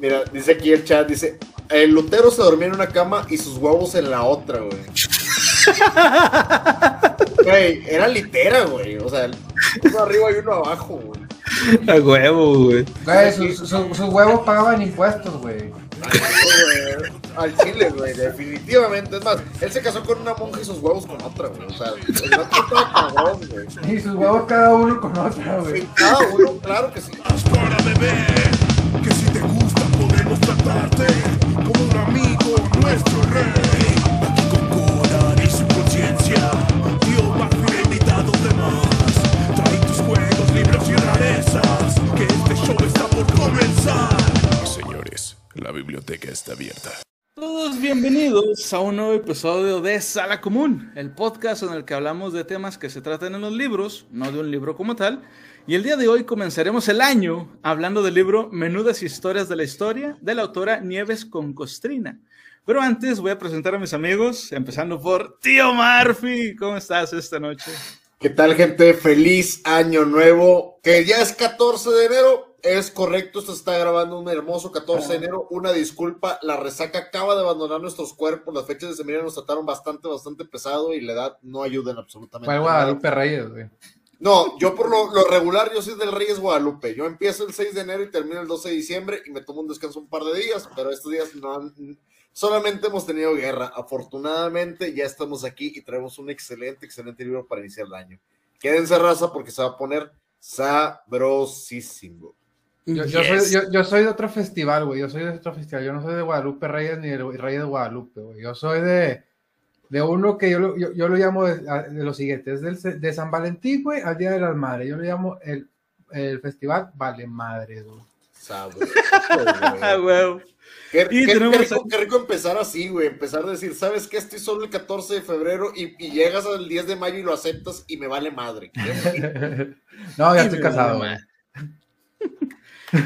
Mira, dice aquí el chat, dice, el Lutero se dormía en una cama y sus huevos en la otra, güey. Güey, era litera, güey. O sea, uno arriba y uno abajo, güey. A huevo, güey. Güey, sus, sus- sus huevos pagaban impuestos, güey. Al chile, güey, definitivamente. Es más, él se casó con una monja y sus huevos con otra, güey. O sea, el estaba cabrón, güey. Y sus huevos cada uno con otra, güey. Sí, Cada uno, claro que sí. para beber. Que si te gusta la biblioteca está abierta. Todos bienvenidos a un nuevo episodio de Sala Común, el podcast en el que hablamos de temas que se tratan en los libros, no de un libro como tal. Y el día de hoy comenzaremos el año hablando del libro Menudas Historias de la Historia de la autora Nieves con Costrina. Pero antes voy a presentar a mis amigos, empezando por Tío Murphy. ¿Cómo estás esta noche? ¿Qué tal, gente? Feliz año nuevo. Que ya es 14 de enero. Es correcto, esto se está grabando un hermoso 14 de enero. Una disculpa, la resaca acaba de abandonar nuestros cuerpos. Las fechas de semana nos trataron bastante, bastante pesado y la edad no ayuda en absolutamente Fue. Guadalupe Reyes, güey. No, yo por lo, lo regular, yo soy del Reyes Guadalupe. Yo empiezo el 6 de enero y termino el 12 de diciembre y me tomo un descanso un par de días, pero estos días no han- solamente hemos tenido guerra. Afortunadamente ya estamos aquí y traemos un excelente, excelente libro para iniciar el año. Quédense raza porque se va a poner sabrosísimo. Yo, yo soy, yo, yo soy de otro festival, güey. Yo soy de otro festival. Yo no soy de Guadalupe Reyes ni del Reyes de Guadalupe, güey. Yo soy de, de uno que yo lo, yo, yo lo llamo de, de lo siguiente. Es del, de San Valentín, güey, al Día de las Madres. Yo lo llamo el, el festival Vale Madre, güey. Sabroso, güey. huevo. Qué, Y qué- tenemos qué rico, qué rico empezar así, güey. Empezar a decir, ¿sabes qué? Estoy solo el 14 de febrero y, y llegas al 10 de mayo y lo aceptas y me vale madre. No, ya estoy casado, güey.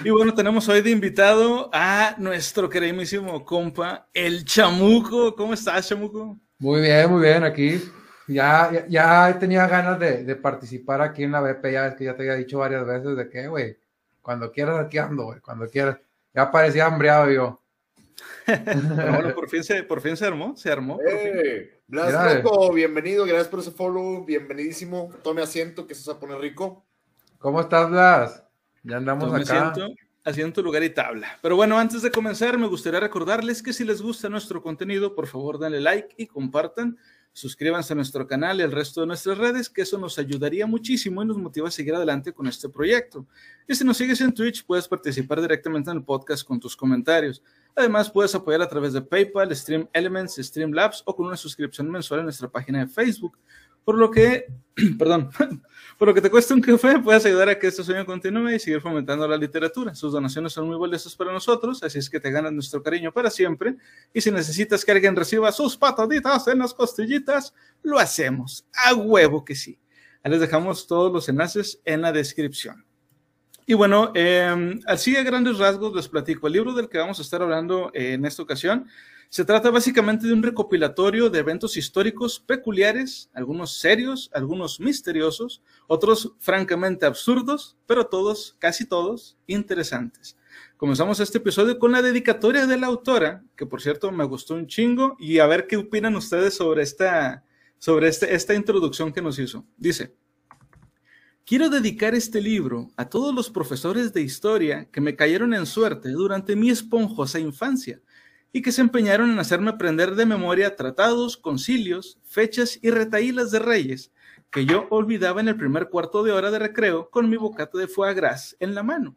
Y bueno, tenemos hoy de invitado a nuestro queridísimo compa, el Chamuco. ¿Cómo estás, Chamuco? Muy bien, muy bien, aquí. Ya, ya, ya tenía ganas de, de participar aquí en la BP, ya es que ya te había dicho varias veces de que, güey, cuando quieras aquí ando, güey, cuando quieras. Ya parecía hambreado yo. Pero bueno, por fin se, por fin se armó, se armó. fin. Eh, Blas Loco, bienvenido, gracias por ese follow, bienvenidísimo. Tome asiento que se va a poner rico. ¿Cómo estás, Blas? Ya andamos Tome acá. asiento, asiento, lugar y tabla. Pero bueno, antes de comenzar, me gustaría recordarles que si les gusta nuestro contenido, por favor, denle like y compartan. Suscríbanse a nuestro canal y al resto de nuestras redes, que eso nos ayudaría muchísimo y nos motiva a seguir adelante con este proyecto. Y si nos sigues en Twitch, puedes participar directamente en el podcast con tus comentarios. Además, puedes apoyar a través de PayPal, Stream Elements, Streamlabs o con una suscripción mensual en nuestra página de Facebook. Por lo que, perdón, por lo que te cuesta un café, puedes ayudar a que este sueño continúe y seguir fomentando la literatura. Sus donaciones son muy valiosas para nosotros, así es que te ganas nuestro cariño para siempre. Y si necesitas que alguien reciba sus pataditas en las costillitas, lo hacemos. A huevo que sí. Ahí les dejamos todos los enlaces en la descripción. Y bueno, eh, así a grandes rasgos les platico. El libro del que vamos a estar hablando eh, en esta ocasión se trata básicamente de un recopilatorio de eventos históricos peculiares, algunos serios, algunos misteriosos, otros francamente absurdos, pero todos, casi todos, interesantes. Comenzamos este episodio con la dedicatoria de la autora, que por cierto me gustó un chingo, y a ver qué opinan ustedes sobre esta, sobre este, esta introducción que nos hizo. Dice, Quiero dedicar este libro a todos los profesores de historia que me cayeron en suerte durante mi esponjosa infancia y que se empeñaron en hacerme aprender de memoria tratados, concilios, fechas y retaílas de reyes que yo olvidaba en el primer cuarto de hora de recreo con mi bocata de foie gras en la mano.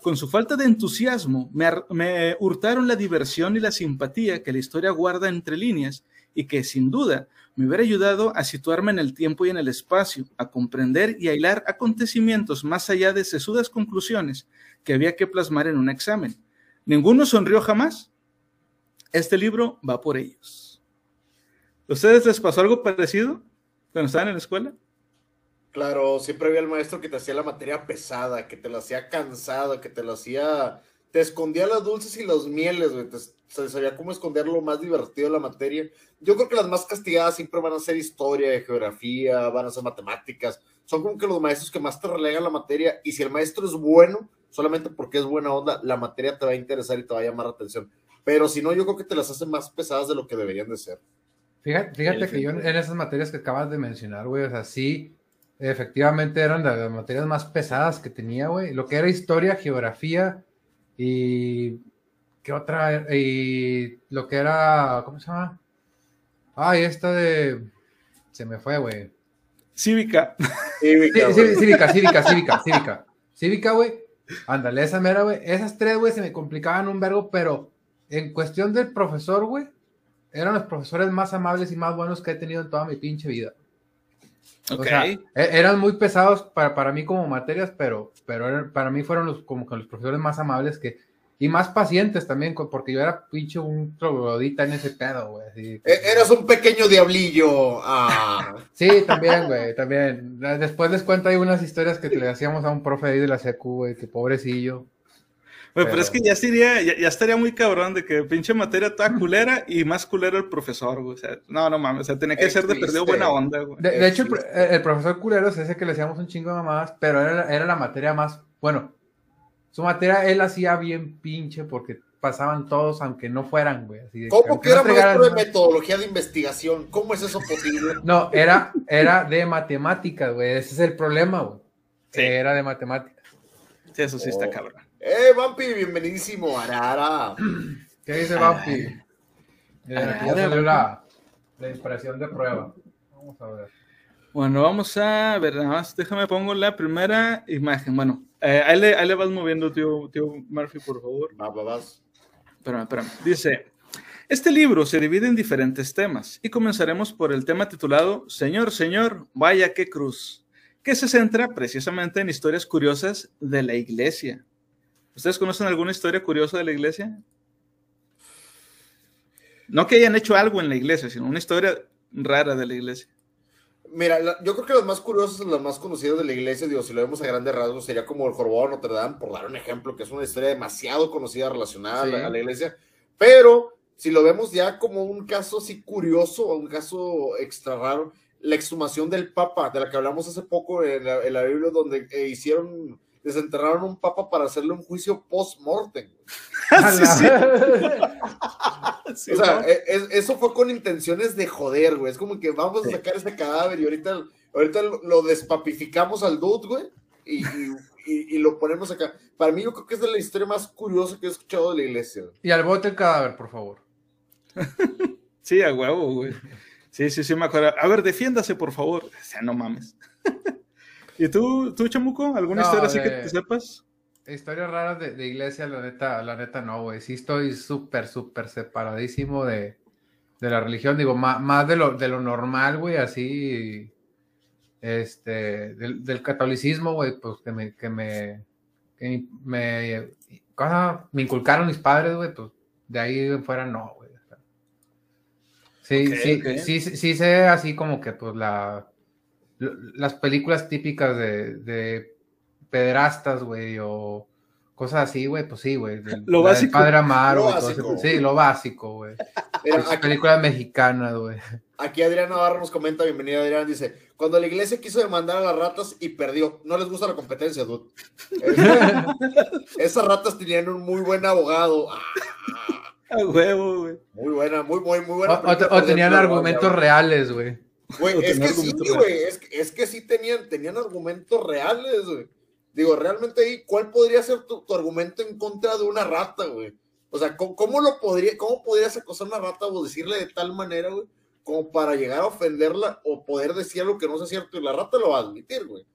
Con su falta de entusiasmo, me, ar- me hurtaron la diversión y la simpatía que la historia guarda entre líneas y que, sin duda, me hubiera ayudado a situarme en el tiempo y en el espacio, a comprender y a hilar acontecimientos más allá de sesudas conclusiones que había que plasmar en un examen. ¿Ninguno sonrió jamás? Este libro va por ellos. ¿A ustedes les pasó algo parecido cuando estaban en la escuela? Claro, siempre había el maestro que te hacía la materia pesada, que te la hacía cansada, que te la hacía. Te escondía las dulces y los mieles, güey. Se sabía cómo esconder lo más divertido de la materia. Yo creo que las más castigadas siempre van a ser historia, geografía, van a ser matemáticas. Son como que los maestros que más te relegan la materia. Y si el maestro es bueno, solamente porque es buena onda, la materia te va a interesar y te va a llamar la atención. Pero si no, yo creo que te las hacen más pesadas de lo que deberían de ser. Fíjate, fíjate que yo en esas materias que acabas de mencionar, güey, o sea, sí, efectivamente eran de las materias más pesadas que tenía, güey. Lo que era historia, geografía y. ¿Qué otra? Y lo que era. ¿Cómo se llama? Ay, esta de. Se me fue, güey. Cívica. Cívica, Sí, cívica, cívica, cívica, cívica. Cívica, güey. Ándale, esa mera, güey. Esas tres, güey, se me complicaban un verbo, pero en cuestión del profesor, güey, eran los profesores más amables y más buenos que he tenido en toda mi pinche vida. Ok. O sea, e- eran muy pesados para, para mí como materias, pero, pero eran- para mí fueron los, como que los profesores más amables que, y más pacientes también, porque yo era pinche un troglodita en ese pedo, güey. así. E- Eras un pequeño diablillo. Ah. Sí, también, güey, también. Después les cuento ahí unas historias que le hacíamos a un profe ahí de la secu, güey, que pobrecillo. Pero pero- es que ya sería, ya, ya estaría muy cabrón de que pinche materia toda culera y más culero el profesor, güey. O sea, no, no mames, o sea, tenía que ser de perdido buena onda, güey. De, de hecho, el, profesor culero es ese que le hacíamos un chingo de mamadas, pero era, era la materia más, bueno, su materia él hacía bien pinche porque pasaban todos aunque no fueran, güey. Así de ¿Cómo que era no maestro de metodología de investigación? ¿Cómo es eso posible? No, era, era de matemáticas, güey. Ese es el problema, güey. Sí. Era de matemáticas. Sí, eso sí está Oh. cabrón. Eh, Vampi, bienvenidísimo, Arara. ¿Qué dice Bampi? Mira, aquí ya salió la, la impresión de prueba. Vamos a ver. Bueno, vamos a ver, nada más déjame pongo la primera imagen. Bueno, eh, ahí, le, ahí le vas moviendo, tío, tío Murphy, por favor. Va, va, vas. Espérame, espérame. Dice, este libro se divide en diferentes temas y comenzaremos por el tema titulado Señor, Señor, vaya qué cruz, que se centra precisamente en historias curiosas de la iglesia. ¿Ustedes conocen alguna historia curiosa de la iglesia? No que hayan hecho algo en la iglesia, sino una historia rara de la iglesia. Mira, la- yo creo que las más curiosas, las más conocidas de la iglesia, digo, si lo vemos a grandes rasgos, sería como el Jorobado de Notre Dame, por dar un ejemplo, que es una historia demasiado conocida relacionada a, la, a la iglesia. Pero si lo vemos ya como un caso así curioso, o un caso extra raro, la exhumación del Papa, de la que hablamos hace poco en la, en la Biblia, donde eh, hicieron, desenterraron un Papa para hacerle un juicio post-mortem. Sí, sí. Sí, O sea, ¿no? e- es- eso fue con intenciones de joder, güey. Es como que vamos a sacar ese cadáver y ahorita, ahorita lo, lo despapificamos al dude, güey, y, y- y- y lo ponemos acá. Para mí, yo creo que es de la historia más curiosa que he escuchado de la iglesia. güey. Y al bote el cadáver, por favor. Sí, a huevo, güey. Sí, sí, sí, me acuerdo. A ver, defiéndase, por favor. O sea, no mames. ¿Y tú, tú, Chamuco? ¿Alguna No, historia así que te sepas? Historias raras de, de iglesia, la neta, la neta no, güey. Sí estoy súper, súper separadísimo de, de la religión. Digo, má- más, de, lo, de lo normal, güey, así. Este, del, del catolicismo, güey, pues que me, que me, que me, cosa, me inculcaron mis padres, güey, pues de ahí en fuera no. Sí, Ok, sí, ok. sí, sí, sí sé así como que, pues, la, las películas típicas de, de pederastas, güey, o cosas así, güey, pues sí, güey. Lo la básico. Padre Amaro, Lo güey, todo básico. ese- Sí, lo básico, güey. Películas mexicanas, güey. aquí Adrián Navarro nos comenta, bienvenida Adrián, dice, cuando la iglesia quiso demandar a las ratas y perdió, no les gusta la competencia, dude. Es- esas ratas tenían un muy buen abogado. A huevo, güey. muy buena, muy, muy, muy buena. o tenían argumentos güey. reales, güey. Es que sí, güey, es, que- es que sí tenían, tenían argumentos reales, güey. Digo, realmente ahí, ¿cuál podría ser tu, tu argumento en contra de una rata, güey? O sea, ¿cómo, cómo lo podría, cómo podrías acosar a una rata o decirle de tal manera, güey, como para llegar a ofenderla o poder decir algo que no sea cierto y la rata lo va a admitir, güey?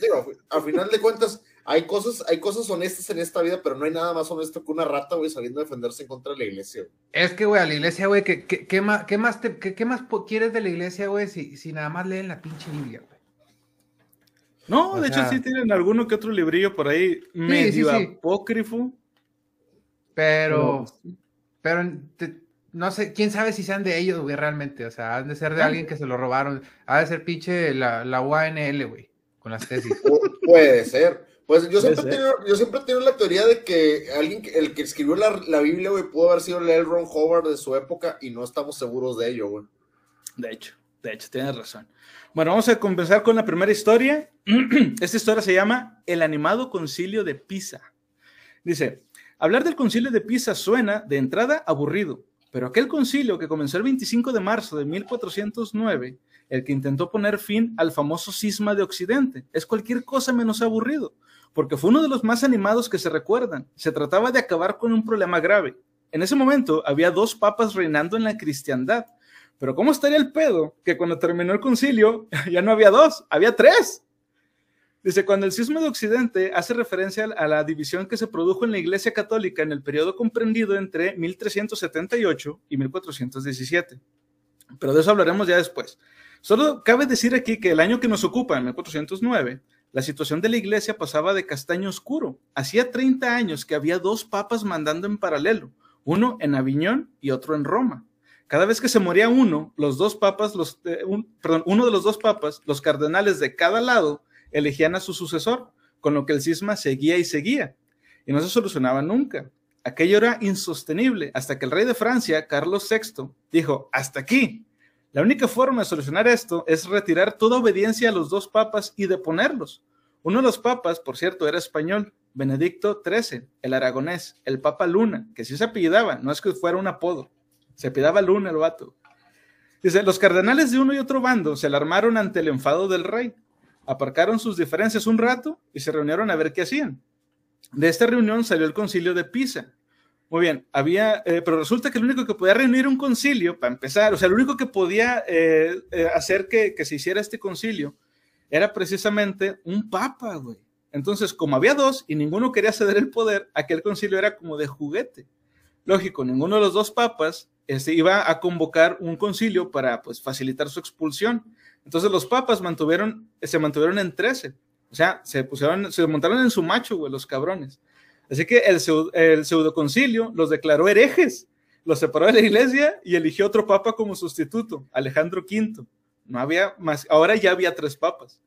Digo, a final de cuentas, hay cosas, hay cosas honestas en esta vida, pero no hay nada más honesto que una rata, güey, sabiendo defenderse en contra de la iglesia, güey. Es que, güey, a la iglesia, güey, ¿qué, qué, qué más, qué más, te- qué, qué más quieres de la iglesia, güey, si, si nada más leen la pinche Biblia, güey? No, O de sea- hecho sí tienen alguno que otro librillo por ahí medio sí, sí. apócrifo. Pero, Pero- pero te- no sé, quién sabe si sean de ellos, güey, realmente. O sea, han de ser de Ah. alguien que se lo robaron. Ha de ser pinche la, la UANL, güey, con las tesis. Pu- Puede ser. Pues yo siempre, tenido, yo siempre he tenido la teoría de que alguien, el que escribió la, la Biblia, güey, pudo haber sido el Ron Howard de su época y no estamos seguros de ello, güey. De hecho, de hecho, tienes razón. Bueno, vamos a comenzar con la primera historia. Esta historia se llama El animado concilio de Pisa. Dice, hablar del concilio de Pisa suena de entrada aburrido, pero aquel concilio que comenzó el 25 de marzo de 1409, el que intentó poner fin al famoso cisma de Occidente, es cualquier cosa menos aburrido, porque fue uno de los más animados que se recuerdan. Se trataba de acabar con un problema grave. En ese momento había dos papas reinando en la cristiandad, pero ¿cómo estaría el pedo que cuando terminó el concilio ya no había dos, había tres? Dice, cuando el cisma de Occidente hace referencia a la división que se produjo en la Iglesia Católica en el periodo comprendido entre 1378 y 1417. Pero de eso hablaremos ya después. Solo cabe decir aquí que el año que nos ocupa, en 1409, la situación de la Iglesia pasaba de castaño oscuro. Hacía 30 años que había dos papas mandando en paralelo, uno en Aviñón y otro en Roma. Cada vez que se moría uno, los dos papas, eh, uno de los dos papas, los cardenales de cada lado, elegían a su sucesor, con lo que el cisma seguía y seguía, y no se solucionaba nunca. Aquello era insostenible hasta que el rey de Francia, Carlos VI, dijo, hasta aquí. La única forma de solucionar esto es retirar toda obediencia a los dos papas y deponerlos. Uno de los papas, por cierto, era español, Benedicto XIII, el aragonés, el papa Luna, que sí se apellidaba, no es que fuera un apodo, se apellidaba Luna el vato. Dice, los cardenales de uno y otro bando se alarmaron ante el enfado del rey, aparcaron sus diferencias un rato y se reunieron a ver qué hacían. De esta reunión salió el concilio de Pisa. Muy bien, había, eh, pero resulta que el único que podía reunir un concilio, para empezar, o sea, el único que podía eh, eh, hacer que, se hiciera este concilio era precisamente un papa, güey. Entonces, como había dos y ninguno quería ceder el poder, aquel concilio era como de juguete. Lógico, ninguno de los dos papas este, iba a convocar un concilio para pues, facilitar su expulsión. Entonces los papas se mantuvieron en 13. O sea, se pusieron, se montaron en su macho, güey, los cabrones. Así que el, el pseudoconcilio los declaró herejes, los separó de la iglesia y eligió otro papa como sustituto, Alejandro V. No había más, ahora ya había tres papas.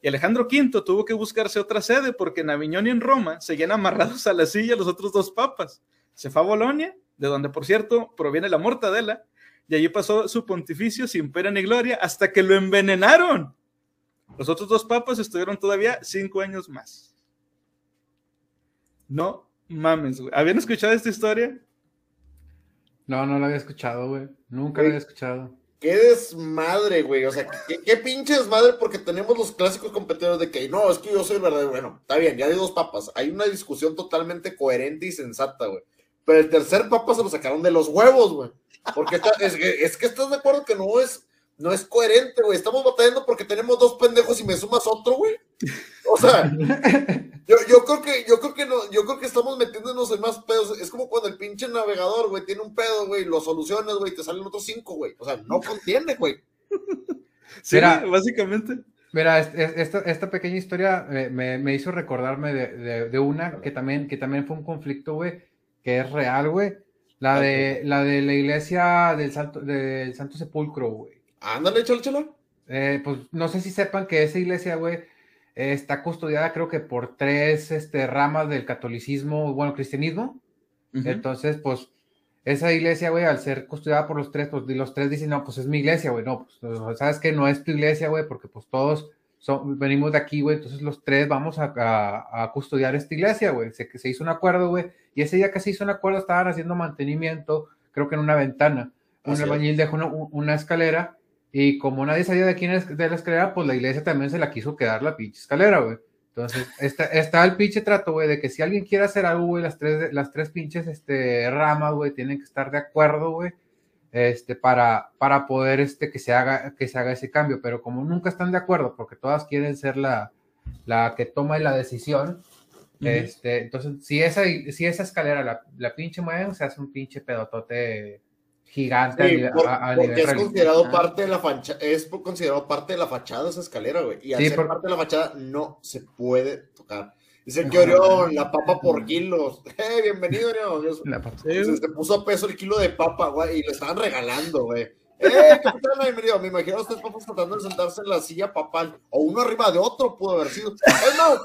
Y Alejandro V tuvo que buscarse otra sede porque en Aviñón y en Roma seguían amarrados a la silla los otros dos papas. Se fue a Bolonia, de donde, por cierto, proviene la mortadela, y allí pasó su pontificio sin pena ni gloria hasta que lo envenenaron. Los otros dos papas estuvieron todavía cinco años más. No mames, güey. ¿Habían escuchado esta historia? No, no lo había escuchado, güey. Nunca lo había escuchado. Qué desmadre, güey. O sea, qué, qué pinche desmadre porque tenemos los clásicos competidores de que no, es que yo soy el verdadero. Bueno, está bien, ya hay dos papas. Hay una discusión totalmente coherente y sensata, güey. Pero el tercer papa se lo sacaron de los huevos, güey. Porque está- es, que, es que estás de acuerdo que no es, no es coherente, güey. Estamos batallando porque tenemos dos pendejos y me sumas otro, güey. O sea, yo, creo que, yo creo que no, yo creo que estamos metiéndonos en más pedos. Es como cuando el pinche navegador, güey, tiene un pedo, güey, lo solucionas, güey, y te salen otros cinco, güey. O sea, no contiene, güey. Sí, Mira. básicamente. Mira, es- es- esta, esta pequeña historia me, me hizo recordarme de, de- de una que también, que también fue un conflicto, güey, que es real, güey. La de, la de la iglesia del Santo, del Santo Sepulcro, güey. Ándale, échale. Eh, pues no sé si sepan que esa iglesia, güey, está custodiada creo que por tres este, ramas del catolicismo, bueno, cristianismo. Entonces, pues, esa iglesia, güey, al ser custodiada por los tres, pues los tres dicen, no, pues es mi iglesia, güey, no, pues, sabes que no es tu iglesia, güey, porque pues todos son, venimos de aquí, güey, entonces los tres vamos a, a- a custodiar esta iglesia, güey. Se, se hizo un acuerdo, güey, y ese día que se hizo un acuerdo estaban haciendo mantenimiento, creo que en una ventana. Un albañil dejó una, una escalera, y como nadie sabía de quién es de la escalera, pues la iglesia también se la quiso quedar la pinche escalera, güey. Entonces, está, está el pinche trato, güey, de que si alguien quiere hacer algo, güey, las tres, las tres pinches este, ramas, güey, tienen que estar de acuerdo, güey, este, para, para poder este, que, se haga, que se haga ese cambio. Pero como nunca están de acuerdo, porque todas quieren ser la, la que toma la decisión, este, entonces, si esa, si esa escalera la, la pinche mueven, se hace un pinche pedotote gigante Sí, por- a- porque nivel es considerado parte de la facha, es considerado parte de la fachada esa escalera, güey. Y al Sí, ser por- parte de la fachada no se puede tocar. Dice que. Orión, la papa por kilos. Eh, bienvenido, Orión. Se, se puso a peso el kilo de papa, güey, y le estaban regalando, güey. ¡Eh, capitán, bienvenido! Me imagino a ustedes papas tratando de sentarse en la silla papal, o uno arriba de otro pudo haber sido. Es más,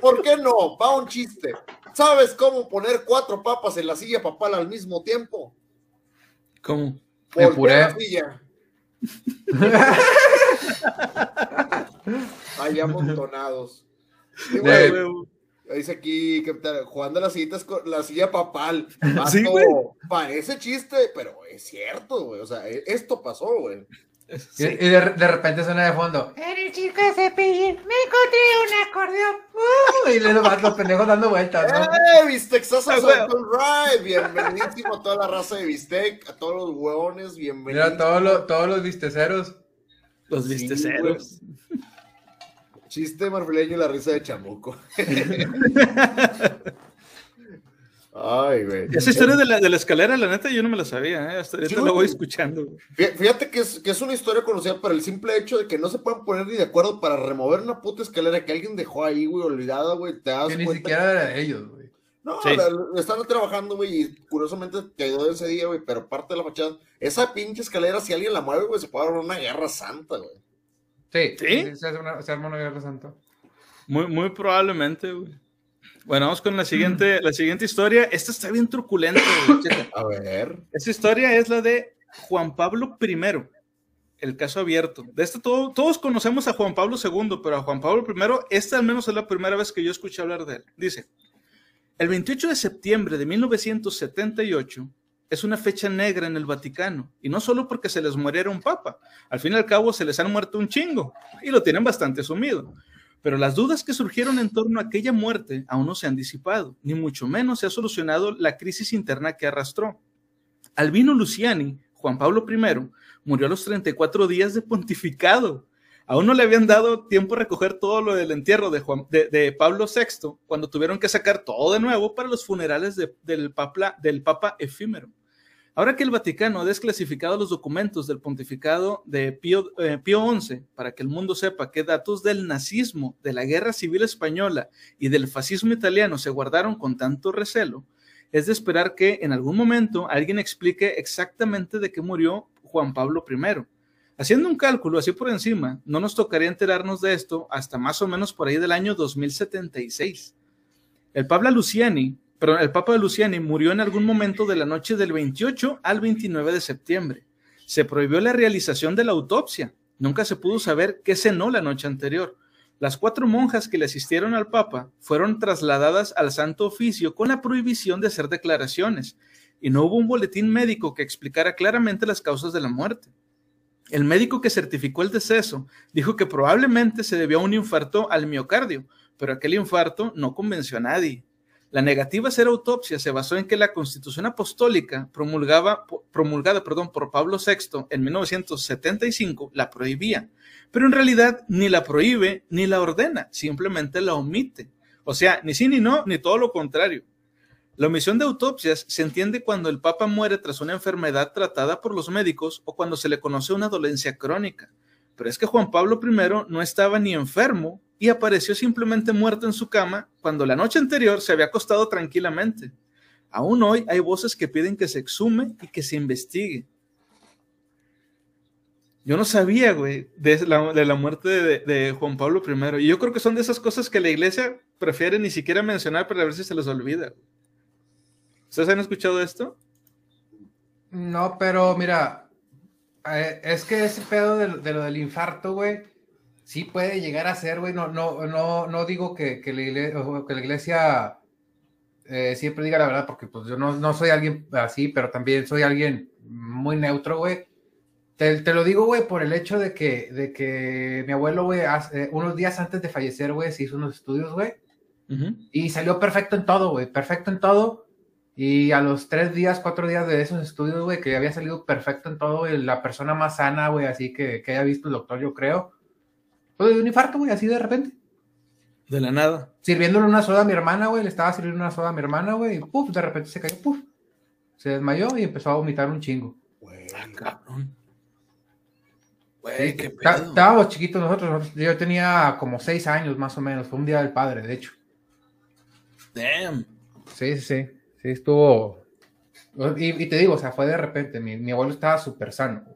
¿por qué no? Va un chiste. ¿Sabes cómo poner cuatro papas en la silla papal al mismo tiempo? ¿Cómo? La puré. silla. Ahí amontonados. Y, De- güey, Huevo. Dice aquí, que jugando las sillitas con la silla papal. Sí, güey. Parece chiste, pero es cierto, güey. O sea, e- esto pasó, güey. Y, Sí. y de, de repente suena de fondo. En el chico de cepillín me encontré un acordeón. ¡Uh! y le los, los pendejos dando vueltas, ¿no? ¡Eh, Bistexazo Ah, Ride! Bienvenidísimo a toda la raza de Bistec, a todos los hueones, bienvenidos. Mira, todos los, todos los visteceros. Los Sí, viste güey. ceros. Chiste marfileño y la risa de chamuco. Ay, güey. Esa historia de la, de la escalera, la neta, yo no me la sabía, ¿eh? Hasta ahorita Sí, la voy escuchando. güey. Fí- Fíjate que es, que es una historia conocida por el simple hecho de que no se pueden poner ni de acuerdo para remover una puta escalera que alguien dejó ahí, güey, olvidada, güey. Te das Que ni siquiera era de ellos, güey. No, Sí. la- la- están trabajando, güey, y curiosamente quedó ese día, güey, pero parte de la fachada. Esa pinche escalera, si alguien la mueve, güey, se puede dar una guerra santa, güey. Sí, ¿Sí? se, hace una, se arma una guerra santa. Muy, muy probablemente, güey. Bueno, vamos con la siguiente, la siguiente historia. Esta está bien truculenta. A ver. Esta historia es la de Juan Pablo I, el caso abierto. De este todo, todos conocemos a Juan Pablo II, pero a Juan Pablo I, esta al menos es la primera vez que yo escuché hablar de él. Dice, el 28 de septiembre de 1978 es una fecha negra en el Vaticano, y no solo porque se les muriera un papa, al fin y al cabo se les han muerto un chingo, y lo tienen bastante sumido. Pero las dudas que surgieron en torno a aquella muerte aún no se han disipado, ni mucho menos se ha solucionado la crisis interna que arrastró. Albino Luciani, Juan Pablo I, murió a los 34 días de pontificado. Aún no le habían dado tiempo a recoger todo lo del entierro de, Juan, de, de Pablo VI, cuando tuvieron que sacar todo de nuevo para los funerales de- del, papa, del Papa efímero. Ahora que el Vaticano ha desclasificado los documentos del pontificado de Pío, eh, XI para que el mundo sepa qué datos del nazismo, de la guerra civil española y del fascismo italiano se guardaron con tanto recelo, es de esperar que en algún momento alguien explique exactamente de qué murió Juan Pablo I. Haciendo un cálculo así por encima, no nos tocaría enterarnos de esto hasta más o menos por ahí del año 2076. El Papa Luciani, el Papa Luciani murió en algún momento de la noche del 28 al 29 de septiembre. Se prohibió la realización de la autopsia. Nunca se pudo saber qué cenó la noche anterior. Las cuatro monjas que le asistieron al Papa fueron trasladadas al Santo Oficio con la prohibición de hacer declaraciones, y no hubo un boletín médico que explicara claramente las causas de la muerte. El médico que certificó el deceso dijo que probablemente se debió a un infarto al miocardio, pero aquel infarto no convenció a nadie. La negativa a hacer autopsia se basó en que la Constitución Apostólica promulgada perdón, por Pablo VI en 1975 la prohibía, pero en realidad ni la prohíbe ni la ordena, simplemente la omite. O sea, ni sí ni no, ni todo lo contrario. La omisión de autopsias se entiende cuando el Papa muere tras una enfermedad tratada por los médicos o cuando se le conoce una dolencia crónica. Pero es que Juan Pablo I no estaba ni enfermo y apareció simplemente muerto en su cama cuando la noche anterior se había acostado tranquilamente. Aún hoy hay voces que piden que se exhume y que se investigue. Yo no sabía, güey, de la, muerte de, de, Juan Pablo I. Y yo creo que son de esas cosas que la iglesia prefiere ni siquiera mencionar para ver si se les olvida. ¿Ustedes han escuchado esto? No, pero mira, eh, es que ese pedo de, de, lo del infarto, güey, sí puede llegar a ser, güey. No, no, no, no digo que, que, la iglesia, que la iglesia eh, siempre diga la verdad, porque pues yo no, no soy alguien así, pero también soy alguien muy neutro, güey. Te, te, lo digo, güey, por el hecho de que, de que mi abuelo, güey, hace, unos días antes de fallecer, güey, se hizo unos estudios, güey. Uh -huh. Y salió perfecto en todo, güey, perfecto en todo. Y a los tres días, cuatro días de esos estudios, güey, que había salido perfecto en todo, güey, la persona más sana, güey, así que, que haya visto el doctor, yo creo. Pues de un infarto, güey, así de repente. De la nada. Sirviéndole una soda a mi hermana, güey, le estaba sirviendo una soda a mi hermana, güey, y puf, de repente se cayó, puf. Se desmayó y empezó a vomitar un chingo. Güey, ah, cabrón. Güey, qué pedo. Estábamos chiquitos nosotros, yo tenía como seis años más o menos, fue un día del padre, de hecho. Damn. Sí, sí, sí, sí, estuvo... Y, y te digo, o sea, fue de repente, mi, mi abuelo estaba súper sano.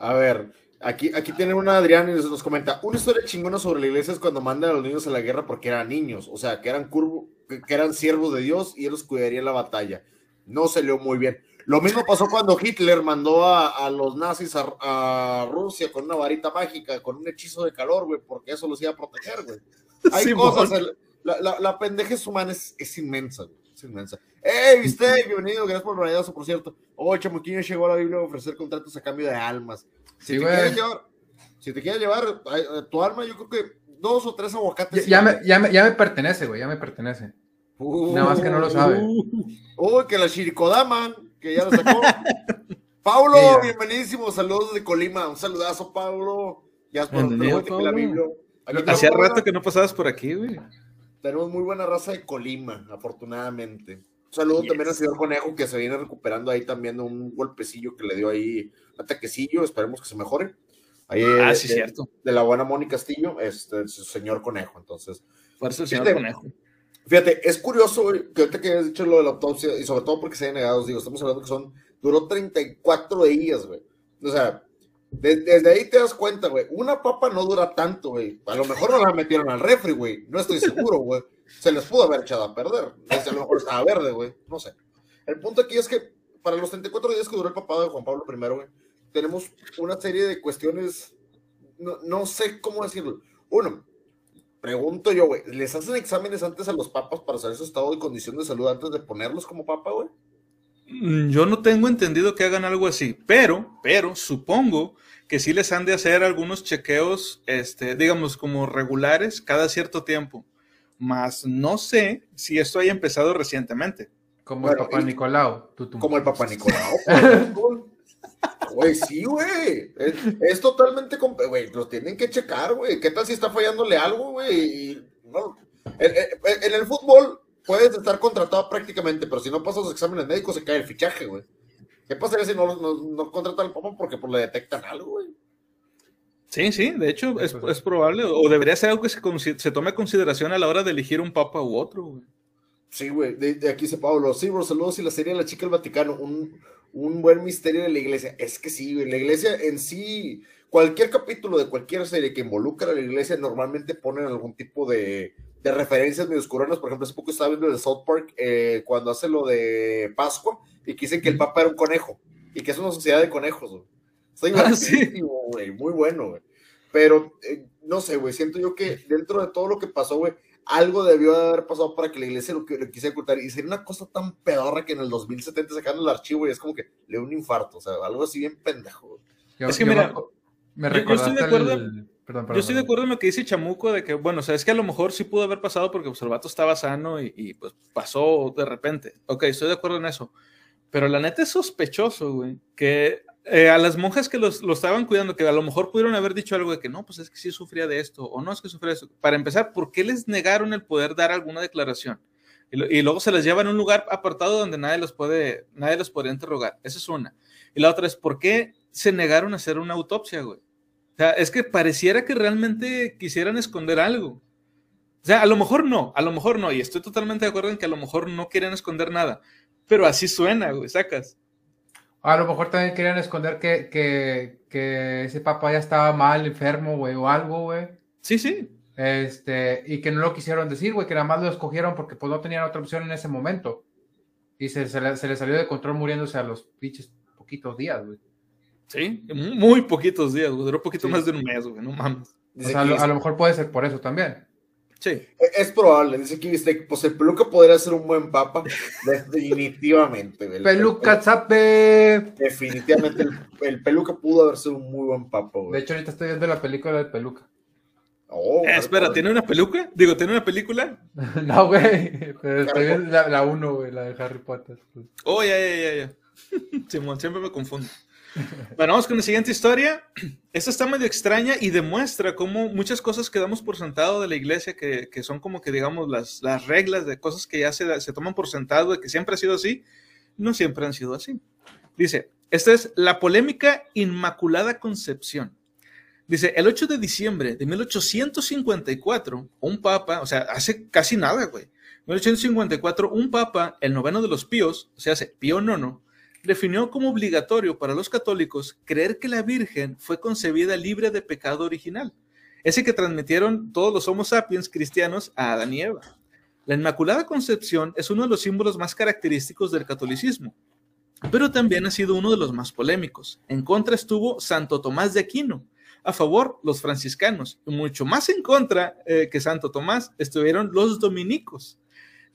A ver, aquí, aquí tiene una Adrián y nos comenta, una historia chingona sobre la iglesia es cuando mandan a los niños a la guerra porque eran niños, o sea, que eran, curvo, que, que eran siervos de Dios y él los cuidaría en la batalla. No se leó muy bien. Lo mismo pasó cuando Hitler mandó a, a los nazis a, a, Rusia con una varita mágica, con un hechizo de calor, güey, porque eso los iba a proteger, güey. Hay, sí, cosas en, la, la, la pendejez humana es, es inmensa, güey. Es inmensa. ¡Ey, viste! Bienvenido, gracias por el por cierto. Oh, Chamuquillo llegó a la Biblia a ofrecer contratos a cambio de almas. Si Sí, te quieres llevar, si te quieres llevar eh, tu alma, yo creo que dos o tres aguacates. Ya, ya me, ya, me, ya me pertenece, güey, ya me pertenece. Uh, Nada más que no lo sabe. Uy, que la Shirikodama, que ya lo sacó. Paulo, Sí, bienvenidísimo, saludos de Colima. Un saludazo, Paulo. Ya es por la. Biblia. Hacía rato que no pasabas por aquí, güey. Tenemos muy buena raza de Colima, afortunadamente. Un saludo Yes. también al señor Conejo, que se viene recuperando ahí también de un golpecillo que le dio ahí, un ataquecillo. Esperemos que se mejore. Ahí, Ah, sí, de, cierto. de la buena Mónica Castillo, este, su señor Conejo. Entonces, Fuerza el señor Fíjate. conejo. Fíjate, es curioso güey, que ahorita que has dicho lo de la autopsia, y sobre todo porque se haya negado, digo, estamos hablando que son, duró 34 días, güey. O sea, de- desde ahí te das cuenta, güey. Una papa no dura tanto, güey. A lo mejor no la metieron al refri, güey. No estoy seguro, güey. Se les pudo haber echado a perder. A lo mejor estaba verde, güey. No sé. El punto aquí es que para los 34 días que duró el papado de Juan Pablo I, güey, tenemos una serie de cuestiones, no, no sé cómo decirlo. Uno, pregunto yo, güey, ¿les hacen exámenes antes a los papas para saber su estado y condición de salud antes de ponerlos como papa, güey? Mm, Yo no tengo entendido que hagan algo así, pero, pero supongo que sí les han de hacer algunos chequeos, este, digamos, como regulares cada cierto tiempo. Más no sé si esto haya empezado recientemente. Como Bueno, el papá Nicolau. tutum. Como el papá Nicolau. Güey, sí, güey. Es, es totalmente. comp- Güey, los tienen que checar, güey. ¿Qué tal si está fallándole algo, güey? No, en, en- en el fútbol puedes estar contratado prácticamente, pero si no pasas los exámenes médicos se cae el fichaje, güey. ¿Qué pasaría si no, no, no contratan al papá porque pues, le detectan algo, güey? Sí, sí, de hecho es, es probable, o debería ser algo que se, se tome en consideración a la hora de elegir un papa u otro. güey. Sí, güey, de, de aquí dice Pablo, sí, bro, saludos y la serie La Chica del Vaticano, un, un buen misterio de la iglesia. Es que sí, güey, la iglesia en sí, cualquier capítulo de cualquier serie que involucra a la iglesia normalmente ponen algún tipo de, de referencias medio. Por ejemplo, hace poco estaba viendo el de South Park eh, cuando hace lo de Pascua y que dicen que el papa era un conejo y que es una sociedad de conejos, güey. Está Ah, sí. divertidísimo, güey, muy bueno, güey. Pero, eh, no sé, güey, siento yo que dentro de todo lo que pasó, güey, algo debió de haber pasado para que la iglesia lo, lo quisiera ocultar. Y sería una cosa tan pedorra que en el 2070 sacaron el archivo y es como que le dio un infarto, o sea, algo así bien pendejo. Yo- Es que yo mira, me me yo- yo estoy de recordaste acuerdo- el- Perdón, perdón, Yo estoy de perdón. acuerdo en lo que dice Chamuco, de que, bueno, o sea, es que a lo mejor sí pudo haber pasado porque pues, el vato estaba sano y, y, pues pasó de repente. Ok, estoy de acuerdo en eso. Pero la neta es sospechoso, güey, que eh, a las monjas que los, lo estaban cuidando, que a lo mejor pudieron haber dicho algo de que no, pues es que sí sufría de esto, o no es que sufría de esto. Para empezar, ¿por qué les negaron el poder dar alguna declaración? Y, luego se les lleva en un lugar apartado donde nadie los puede, nadie los podría interrogar. Esa es una. Y la otra es, ¿por qué se negaron a hacer una autopsia, güey? O sea, es que pareciera que realmente quisieran esconder algo. O sea, a lo mejor no, a lo mejor no, y estoy totalmente de acuerdo en que a lo mejor no quieren esconder nada, pero así suena, güey, sacas. A lo mejor también querían esconder que, que, que ese papá ya estaba mal, enfermo, güey, o algo, güey. Sí, sí, Este, y que no lo quisieron decir, güey, que nada más lo escogieron porque pues no tenían otra opción en ese momento. Y se, se le, se le salió de control muriéndose a los pinches poquitos días, güey. sí, muy, poquitos días, güey, duró poquito Sí. más de un mes, güey, no mames. O Dice sea, a aquí, lo, a lo mejor puede ser por eso también. Sí, E- Es probable, dice aquí, dice, pues el peluca podría ser un buen papa. Definitivamente, güey. El- Peluca, el- zape. definitivamente el, el peluca pudo haber sido un muy buen papa, De güey. hecho, ahorita estoy viendo la película de Peluca. Oh, Eh, espera. ¿tiene una peluca? Digo, ¿tiene una película? no, güey. Pero estoy viendo la, la uno, güey, la de Harry Potter. Oh, ya, ya, ya, ya. Simón, siempre me confundo. Bueno, vamos con la siguiente historia. Esta está medio extraña y demuestra cómo muchas cosas que damos por sentado de la iglesia, que, que son como que, digamos, las, las reglas de cosas que ya se, se toman por sentado, de que siempre ha sido así, no siempre han sido así. Dice, esta es la polémica Inmaculada Concepción. Dice, el 8 de diciembre de 1854, un papa, o sea, hace casi nada, güey. 1854, un papa, el noveno de los píos, o sea, hace Pío IX, definió como obligatorio para los católicos creer que la Virgen fue concebida libre de pecado original, ese que transmitieron todos los Homo sapiens cristianos a Adán y Eva. La Inmaculada Concepción es uno de los símbolos más característicos del catolicismo, pero también ha sido uno de los más polémicos. En contra estuvo Santo Tomás de Aquino, a favor los franciscanos, y mucho más en contra eh, que Santo Tomás estuvieron los dominicos.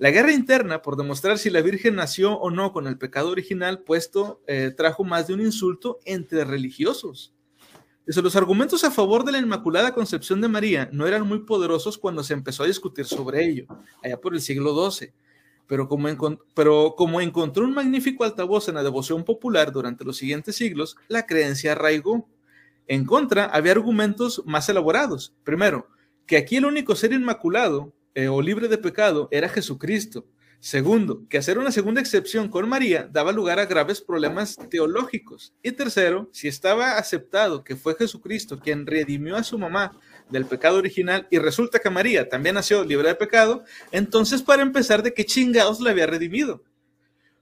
La guerra interna por demostrar si la Virgen nació o no con el pecado original puesto eh, trajo más de un insulto entre religiosos. Dice, los argumentos a favor de la Inmaculada Concepción de María no eran muy poderosos cuando se empezó a discutir sobre ello, allá por el siglo XII. Pero como encontró un magnífico altavoz en la devoción popular durante los siguientes siglos, la creencia arraigó. En contra, había argumentos más elaborados. Primero, que aquí el único ser inmaculado eh, o libre de pecado era Jesucristo. Segundo, que hacer una segunda excepción con María daba lugar a graves problemas teológicos. Y tercero, si estaba aceptado que fue Jesucristo quien redimió a su mamá del pecado original y resulta que María también nació libre de pecado, entonces para empezar, ¿de qué chingados la había redimido?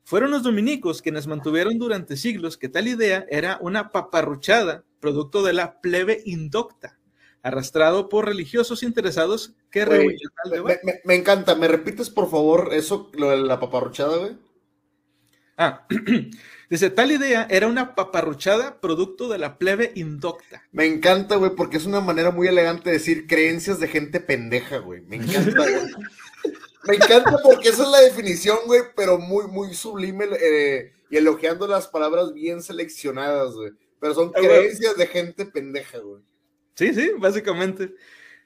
Fueron los dominicos quienes mantuvieron durante siglos que tal idea era una paparruchada, producto de la plebe indocta, arrastrado por religiosos interesados que Güey, al Me, debate. me- me encanta. ¿Me repites, por favor, eso, lo de la paparruchada, güey? Ah, dice, tal idea era una paparruchada producto de la plebe indocta. Me encanta, güey, porque es una manera muy elegante de decir creencias de gente pendeja, güey. Me encanta, güey. Me encanta porque esa es la definición, güey, pero muy, muy sublime eh, y elogiando las palabras bien seleccionadas, güey. Pero son Ah, creencias de gente pendeja, güey. Sí, sí, básicamente.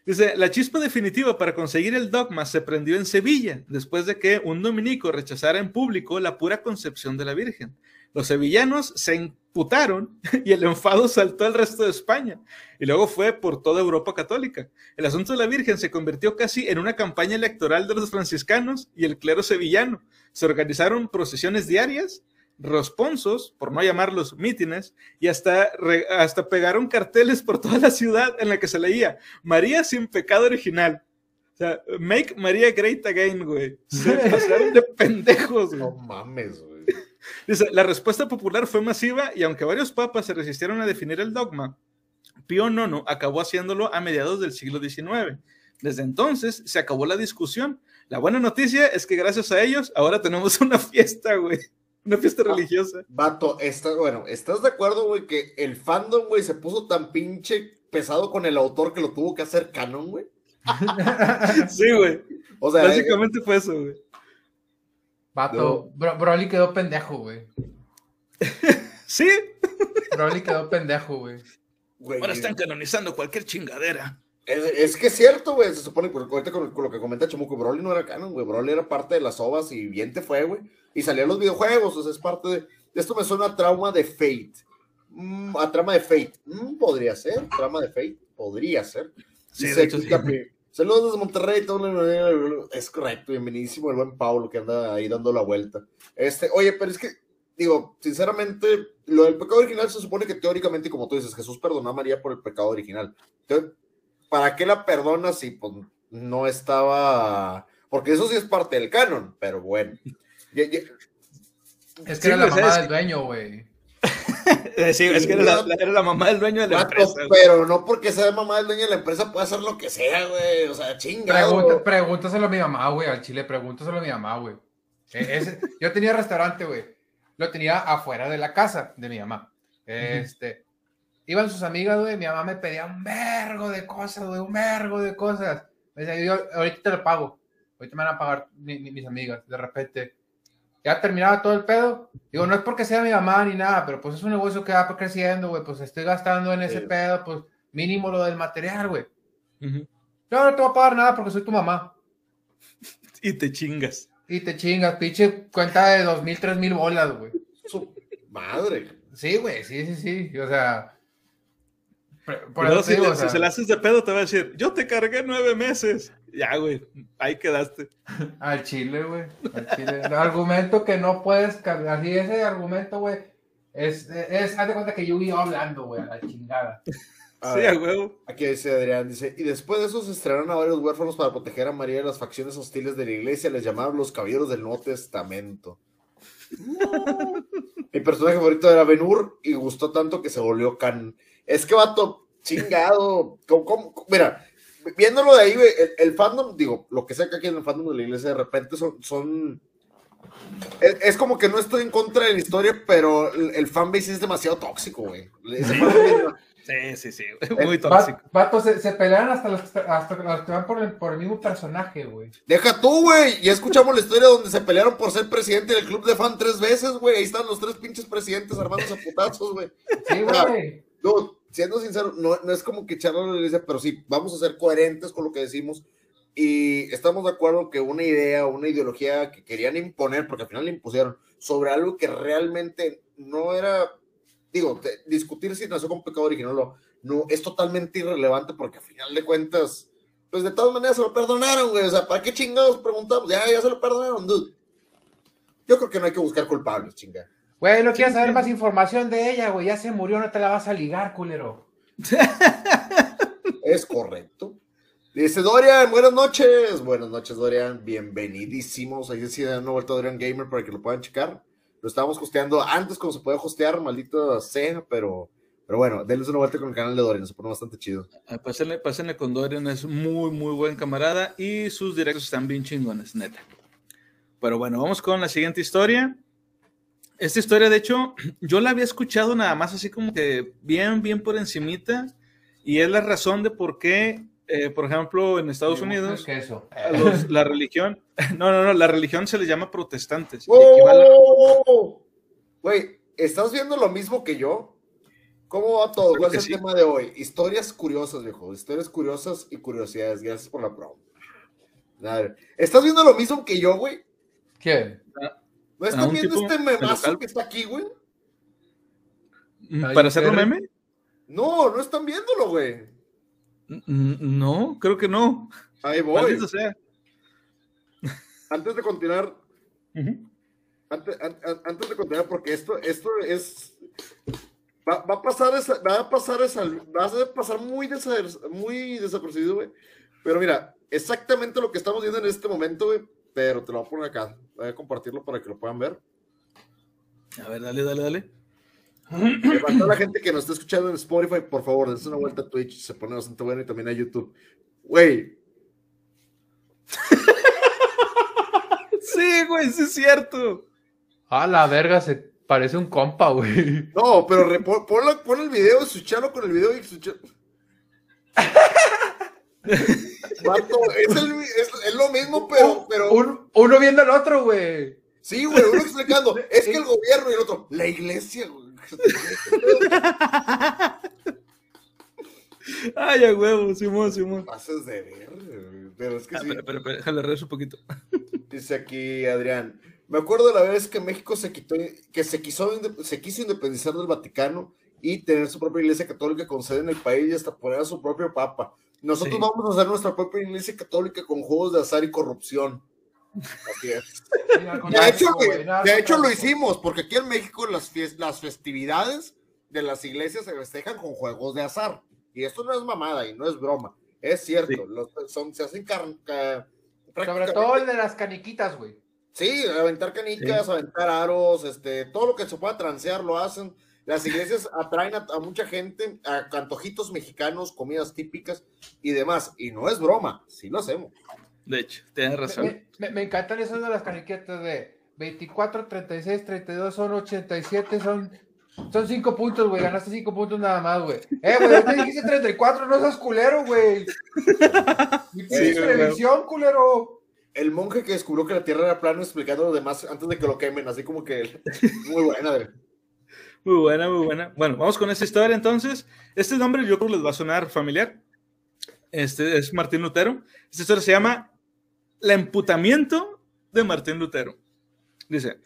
Dice, la chispa definitiva para conseguir el dogma se prendió en Sevilla, después de que un dominico rechazara en público la pura concepción de la Virgen. Los sevillanos se imputaron y el enfado saltó al resto de España y luego fue por toda Europa católica. El asunto de la Virgen se convirtió casi en una campaña electoral de los franciscanos y el clero sevillano. Se organizaron procesiones diarias, responsos, por no llamarlos mítines, y hasta, re- hasta pegaron carteles por toda la ciudad en la que se leía María sin pecado original. O sea, make María great again, güey. Se pasaron de pendejos, güey. No mames, güey. Dice, la respuesta popular fue masiva y aunque varios papas se resistieron a definir el dogma, Pío IX acabó haciéndolo a mediados del siglo XIX. Desde entonces se acabó la discusión. La buena noticia es que gracias a ellos ahora tenemos una fiesta, güey. Una fiesta religiosa. Vato, está, bueno, ¿estás de acuerdo, güey, que el fandom, güey, se puso tan pinche pesado con el autor que lo tuvo que hacer canon, güey? Sí, güey. O sea, Básicamente fue eso, güey. Vato, Bro- Broly quedó pendejo, güey. Sí, Broly quedó pendejo, güey, ahora están canonizando cualquier chingadera. Es, es que es cierto, güey. Se supone que ahorita con, con lo que comenta Chamuco, Broly no era canon, güey. Broly era parte de las ovas y bien te fue, güey. Y salían los videojuegos, o sea, es parte de. Esto me suena a trauma de Fate. Mm, a trama de Fate. Mm, podría ser. Trama de Fate. Podría ser. Sí, de hecho, sí. Saludos desde Monterrey. todo Es correcto. Bienvenidísimo el buen Pablo que anda ahí dando la vuelta. Este, oye, pero es que, digo, sinceramente, lo del pecado original se supone que teóricamente, como tú dices, Jesús perdonó a María por el pecado original. Entonces, ¿para qué la perdona si pues, no estaba? Porque eso sí es parte del canon, pero bueno. Ya- ya- Es que Sí, era la mamá es- del dueño, güey. Sí, es que era la, la- era la mamá del dueño de la empresa. güey. pero no porque sea mamá del dueño de la empresa puede hacer lo que sea, güey. O sea. Pregunta, pregúntaselo a mi mamá, güey, al chile, pregúntaselo a mi mamá, güey. E- ese- yo tenía restaurante, güey. Lo tenía afuera de la casa de mi mamá. Este, iban sus amigas, güey, mi mamá me pedía un vergo de cosas, güey, un vergo de cosas. Me decía, yo ahorita te lo pago. Ahorita me van a pagar mi- mi- mis amigas. De repente, ya terminaba todo el pedo. Digo, no es porque sea mi mamá ni nada, pero pues es un negocio que va creciendo, güey. Pues estoy gastando en ese Sí. pedo, pues mínimo lo del material, güey. Ujú. No, no te voy a pagar nada porque soy tu mamá. Y te chingas. Y te chingas, pinche cuenta de dos mil, tres mil bolas, güey. Su madre. Sí, güey, sí, sí, sí. O sea. Por eso te si, digo, le- o si se la haces de pedo, te va a decir, yo te cargué nueve meses. Ya, güey, ahí quedaste. Al chile, güey. Al chile. El argumento que no puedes cargar. Así ese argumento, güey. Es, es, haz de cuenta que yo iba hablando, güey, a la chingada. A sí, ver. a huevo. Aquí dice Adrián, dice, y después de eso se estrenaron a varios huérfanos para proteger a María de las facciones hostiles de la iglesia, les llamaron los caballeros del Nuevo Testamento. Mi personaje favorito era Ben-Hur y gustó tanto que se volvió can. Es que vato, chingado. ¿Cómo- cómo- Mira, viéndolo de ahí, güey, el, el fandom, digo, lo que sea que aquí en el fandom de la iglesia de repente son... son es, es como que no estoy en contra de la historia, pero el, el fanbase es demasiado tóxico, güey. Sí, sí, sí, güey, muy tóxico. Vatos, se, se pelean hasta los, que- hasta los que van por el, por el mismo personaje, güey. Deja tú, güey. Ya escuchamos la historia donde se pelearon por ser presidente del club de fan tres veces, güey. Ahí están los tres pinches presidentes armándose a putazos, güey. Sí, güey. Dude, siendo sincero, no, no es como que echarlo a la iglesia, pero sí, vamos a ser coherentes con lo que decimos. Y estamos de acuerdo que una idea, una ideología que querían imponer, porque al final le impusieron, sobre algo que realmente no era, digo, te- discutir si nació con pecado original o no, es totalmente irrelevante porque al final de cuentas, pues de todas maneras se lo perdonaron, güey. O sea, ¿para qué chingados preguntamos? Ya, ya se lo perdonaron, dude. Yo creo que no hay que buscar culpables, chinga. Güey, no quieres saber más información de ella, güey. Ya se murió, no te la vas a ligar, culero. Es correcto. Dice Dorian, buenas noches. Buenas noches, Dorian. Bienvenidísimos. Ahí sí dan una vuelta a Dorian Gamer para que lo puedan checar. Lo estábamos hosteando antes como se puede hostear, maldito sea, pero, pero bueno, denles una vuelta con el canal de Dorian, se pone bastante chido. Ah, Pásenle, pásenle con Dorian, es muy, muy buen camarada y sus directos están bien chingones, neta. Pero bueno, vamos con la siguiente historia. Esta historia, de hecho, yo la había escuchado nada más así como que bien, bien por encimita y es la razón de por qué, eh, por ejemplo, en Estados el Unidos, queso. a los- la religión, no, no, no, la religión se les llama protestantes. ¡Oh! Güey, ¿estás viendo lo mismo que yo? ¿Cómo va todo? ¿Cuál es el sí. tema de hoy? Historias curiosas, viejo. Historias curiosas y curiosidades. Gracias por la promo. ¿Estás viendo lo mismo que yo, güey? ¿Quién? ¿No están viendo tipo este memazo que está aquí, güey? Mm, ¿Para hacerlo meme? No, no están viéndolo, güey. Mm, No, creo que no. Ahí voy. Maldito sea. Antes de continuar, antes, an- an- antes de continuar, porque esto, esto es. Va, va a pasar esa, va a pasar esa, va a pasar muy, desa- muy desapercibido, güey. Pero mira, exactamente lo que estamos viendo en este momento, güey. Pero te lo voy a poner acá. Voy a compartirlo para que lo puedan ver. A ver, dale, dale, dale. Para toda la gente que nos está escuchando en Spotify, por favor, dense una vuelta a Twitch, se pone bastante bueno y también a YouTube. Güey, Sí, güey, sí es cierto. A la verga, se parece un compa, güey. no, pero pon, el video, escuchalo con el video y escucha- Vato, es, el- es- es lo mismo, pero, pero Un- uno viendo al otro, güey. sí, güey, uno explicando, es que el gobierno y el otro, la iglesia, güey. Ay, a huevo, Simón, Simón. Pases de ver, güey, pero es que Ah, sí. espera, déjale regreso un poquito. Dice aquí Adrián. Me acuerdo de la vez que México se quitó, que se quiso, se quiso independizar del Vaticano y tener su propia iglesia católica con sede en el país y hasta poner a su propio papa. Nosotros Sí. vamos a hacer nuestra propia iglesia católica con juegos de azar y corrupción. Así es. De hecho, de hecho lo hicimos, porque aquí en México las, las festividades de las iglesias se festejan con juegos de azar. Y esto no es mamada y no es broma. Es cierto, Sí. los- son, se hacen car- ca- Sobre todo el de las caniquitas, güey. Sí, aventar canicas, aventar aros, este, todo lo que se pueda transear lo hacen. Las iglesias atraen a, a mucha gente, a antojitos mexicanos, comidas típicas y demás. Y no es broma, sí lo hacemos. De hecho, tienes razón. me- me- me encantan esas de las caniquitas de 24, 36, 32, son 87, son, son 5 puntos, güey. Ganaste 5 puntos nada más, güey. Eh, güey, ahorita dijiste 34, no seas culero, güey. Sí, televisión, culero. El monje que descubrió que la tierra era plana explicando lo demás antes de que lo quemen, así como que muy buena. güey. Muy buena, muy buena. Bueno, vamos con esta historia entonces. Este nombre yo creo que les va a sonar familiar. Este es Martín Lutero. Esta historia se llama El emputamiento de Martín Lutero. Dice,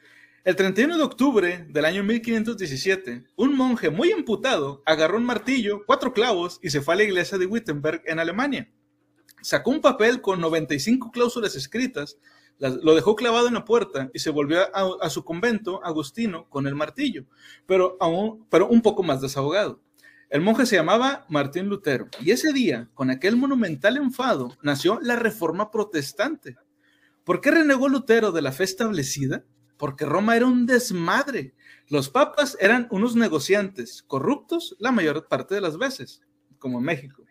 el 31 de octubre del año 1517, un monje muy emputado agarró un martillo, cuatro clavos y se fue a la iglesia de Wittenberg en Alemania. Sacó un papel con 95 cláusulas escritas, lo dejó clavado en la puerta y se volvió a, a su convento agustino con el martillo, pero, aún, pero un poco más desahogado. El monje se llamaba Martín Lutero y ese día, con aquel monumental enfado, nació la reforma protestante. ¿Por qué renegó Lutero de la fe establecida? Porque Roma era un desmadre. Los papas eran unos negociantes corruptos la mayor parte de las veces, como en México.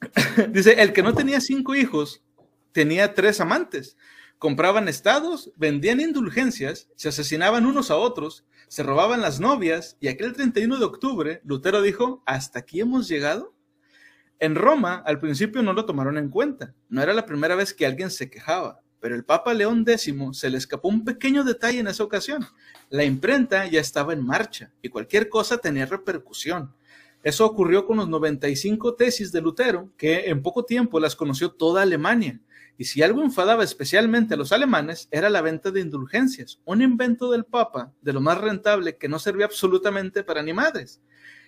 Dice, el que no tenía cinco hijos tenía tres amantes, compraban estados, vendían indulgencias, se asesinaban unos a otros, se robaban las novias y aquel 31 de octubre Lutero dijo, ¿hasta aquí hemos llegado? En Roma al principio no lo tomaron en cuenta, no era la primera vez que alguien se quejaba, pero el Papa León X se le escapó un pequeño detalle en esa ocasión. La imprenta ya estaba en marcha y cualquier cosa tenía repercusión. Eso ocurrió con los 95 tesis de Lutero, que en poco tiempo las conoció toda Alemania. Y si algo enfadaba especialmente a los alemanes, era la venta de indulgencias, un invento del Papa de lo más rentable que no servía absolutamente para ni madres.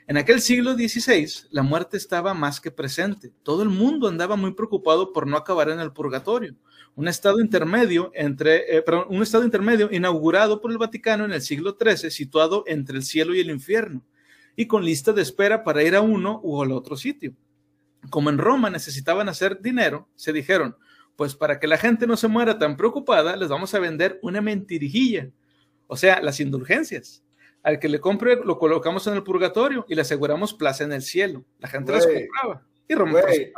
En aquel siglo XVI, la muerte estaba más que presente. Todo el mundo andaba muy preocupado por no acabar en el purgatorio, un estado intermedio entre, eh, un estado intermedio inaugurado por el Vaticano en el siglo XIII, situado entre el cielo y el infierno, y con lista de espera para ir a uno u otro sitio. Como en Roma necesitaban hacer dinero, se dijeron, pues para que la gente no se muera tan preocupada, les vamos a vender una mentirijilla, o sea, las indulgencias. Al que le compre, lo colocamos en el purgatorio y le aseguramos plaza en el cielo. La gente las compraba. Y Güey,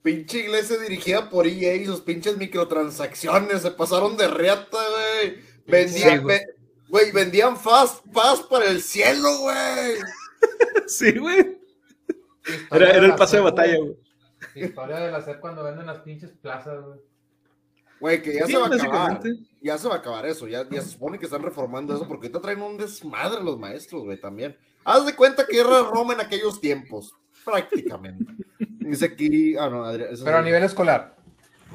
pinche iglesia dirigida por EA y sus pinches microtransacciones se pasaron de reata, güey. Vendían, Sí, güey. vendían fast pass para el cielo, güey. Sí, güey. Era, era el la pase de batalla, güey. Historia de la SEP cuando venden las pinches plazas, güey. Güey, que ya Sí, se va a acabar. Ya se va a acabar eso. Ya, ya se supone que están reformando eso porque ahorita traen un desmadre los maestros, güey, también. Haz de cuenta que era Roma en aquellos tiempos. Prácticamente. Dice aquí. Ah, no, Adrián. Pero a nivel escolar.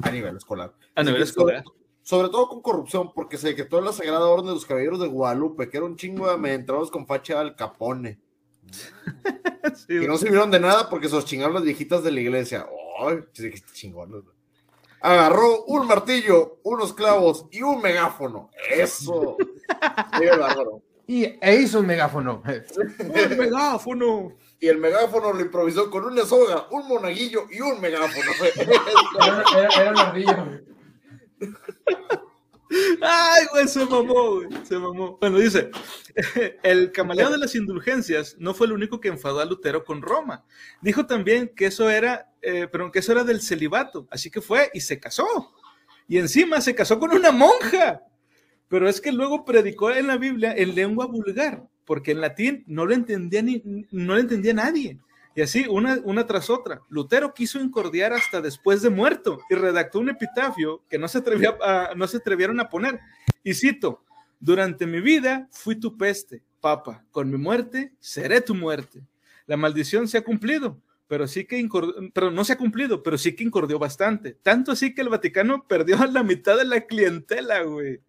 a nivel escolar. A nivel escolar. Sobre, sobre todo con corrupción, porque se decretó la Sagrada Orden de los Caballeros de Guadalupe, que era un chingo de adentrados con facha al capone. Sí, Que no sirvieron de nada porque se los chingaron las viejitas de la iglesia. Qué chingones. Agarró un martillo, unos clavos y un megáfono. ¡Eso! Sí. Y e hizo un megáfono. Y el megáfono lo improvisó con una soga, un monaguillo y un megáfono. Era, era, era un ardillo. ¡Ay, güey! Se mamó, güey. Se mamó. Bueno, dice: El camaleo de las indulgencias no fue el único que enfadó a Lutero con Roma. Dijo también que eso era, eh, pero que eso era del celibato. Así que fue y se casó. Y encima se casó con una monja. Pero es que luego predicó en la Biblia en lengua vulgar, porque en latín no lo entendía ni no lo entendía nadie. Y así, una, una tras otra. Lutero quiso incordiar hasta después de muerto y redactó un epitafio que no se, atrevía a- no se atrevieron a poner. Y cito, durante mi vida fui tu peste, papa, con mi muerte seré tu muerte. La maldición se ha cumplido, pero sí que pero no se ha cumplido, pero sí que incordió bastante. Tanto así que el Vaticano perdió a la mitad de la clientela, güey.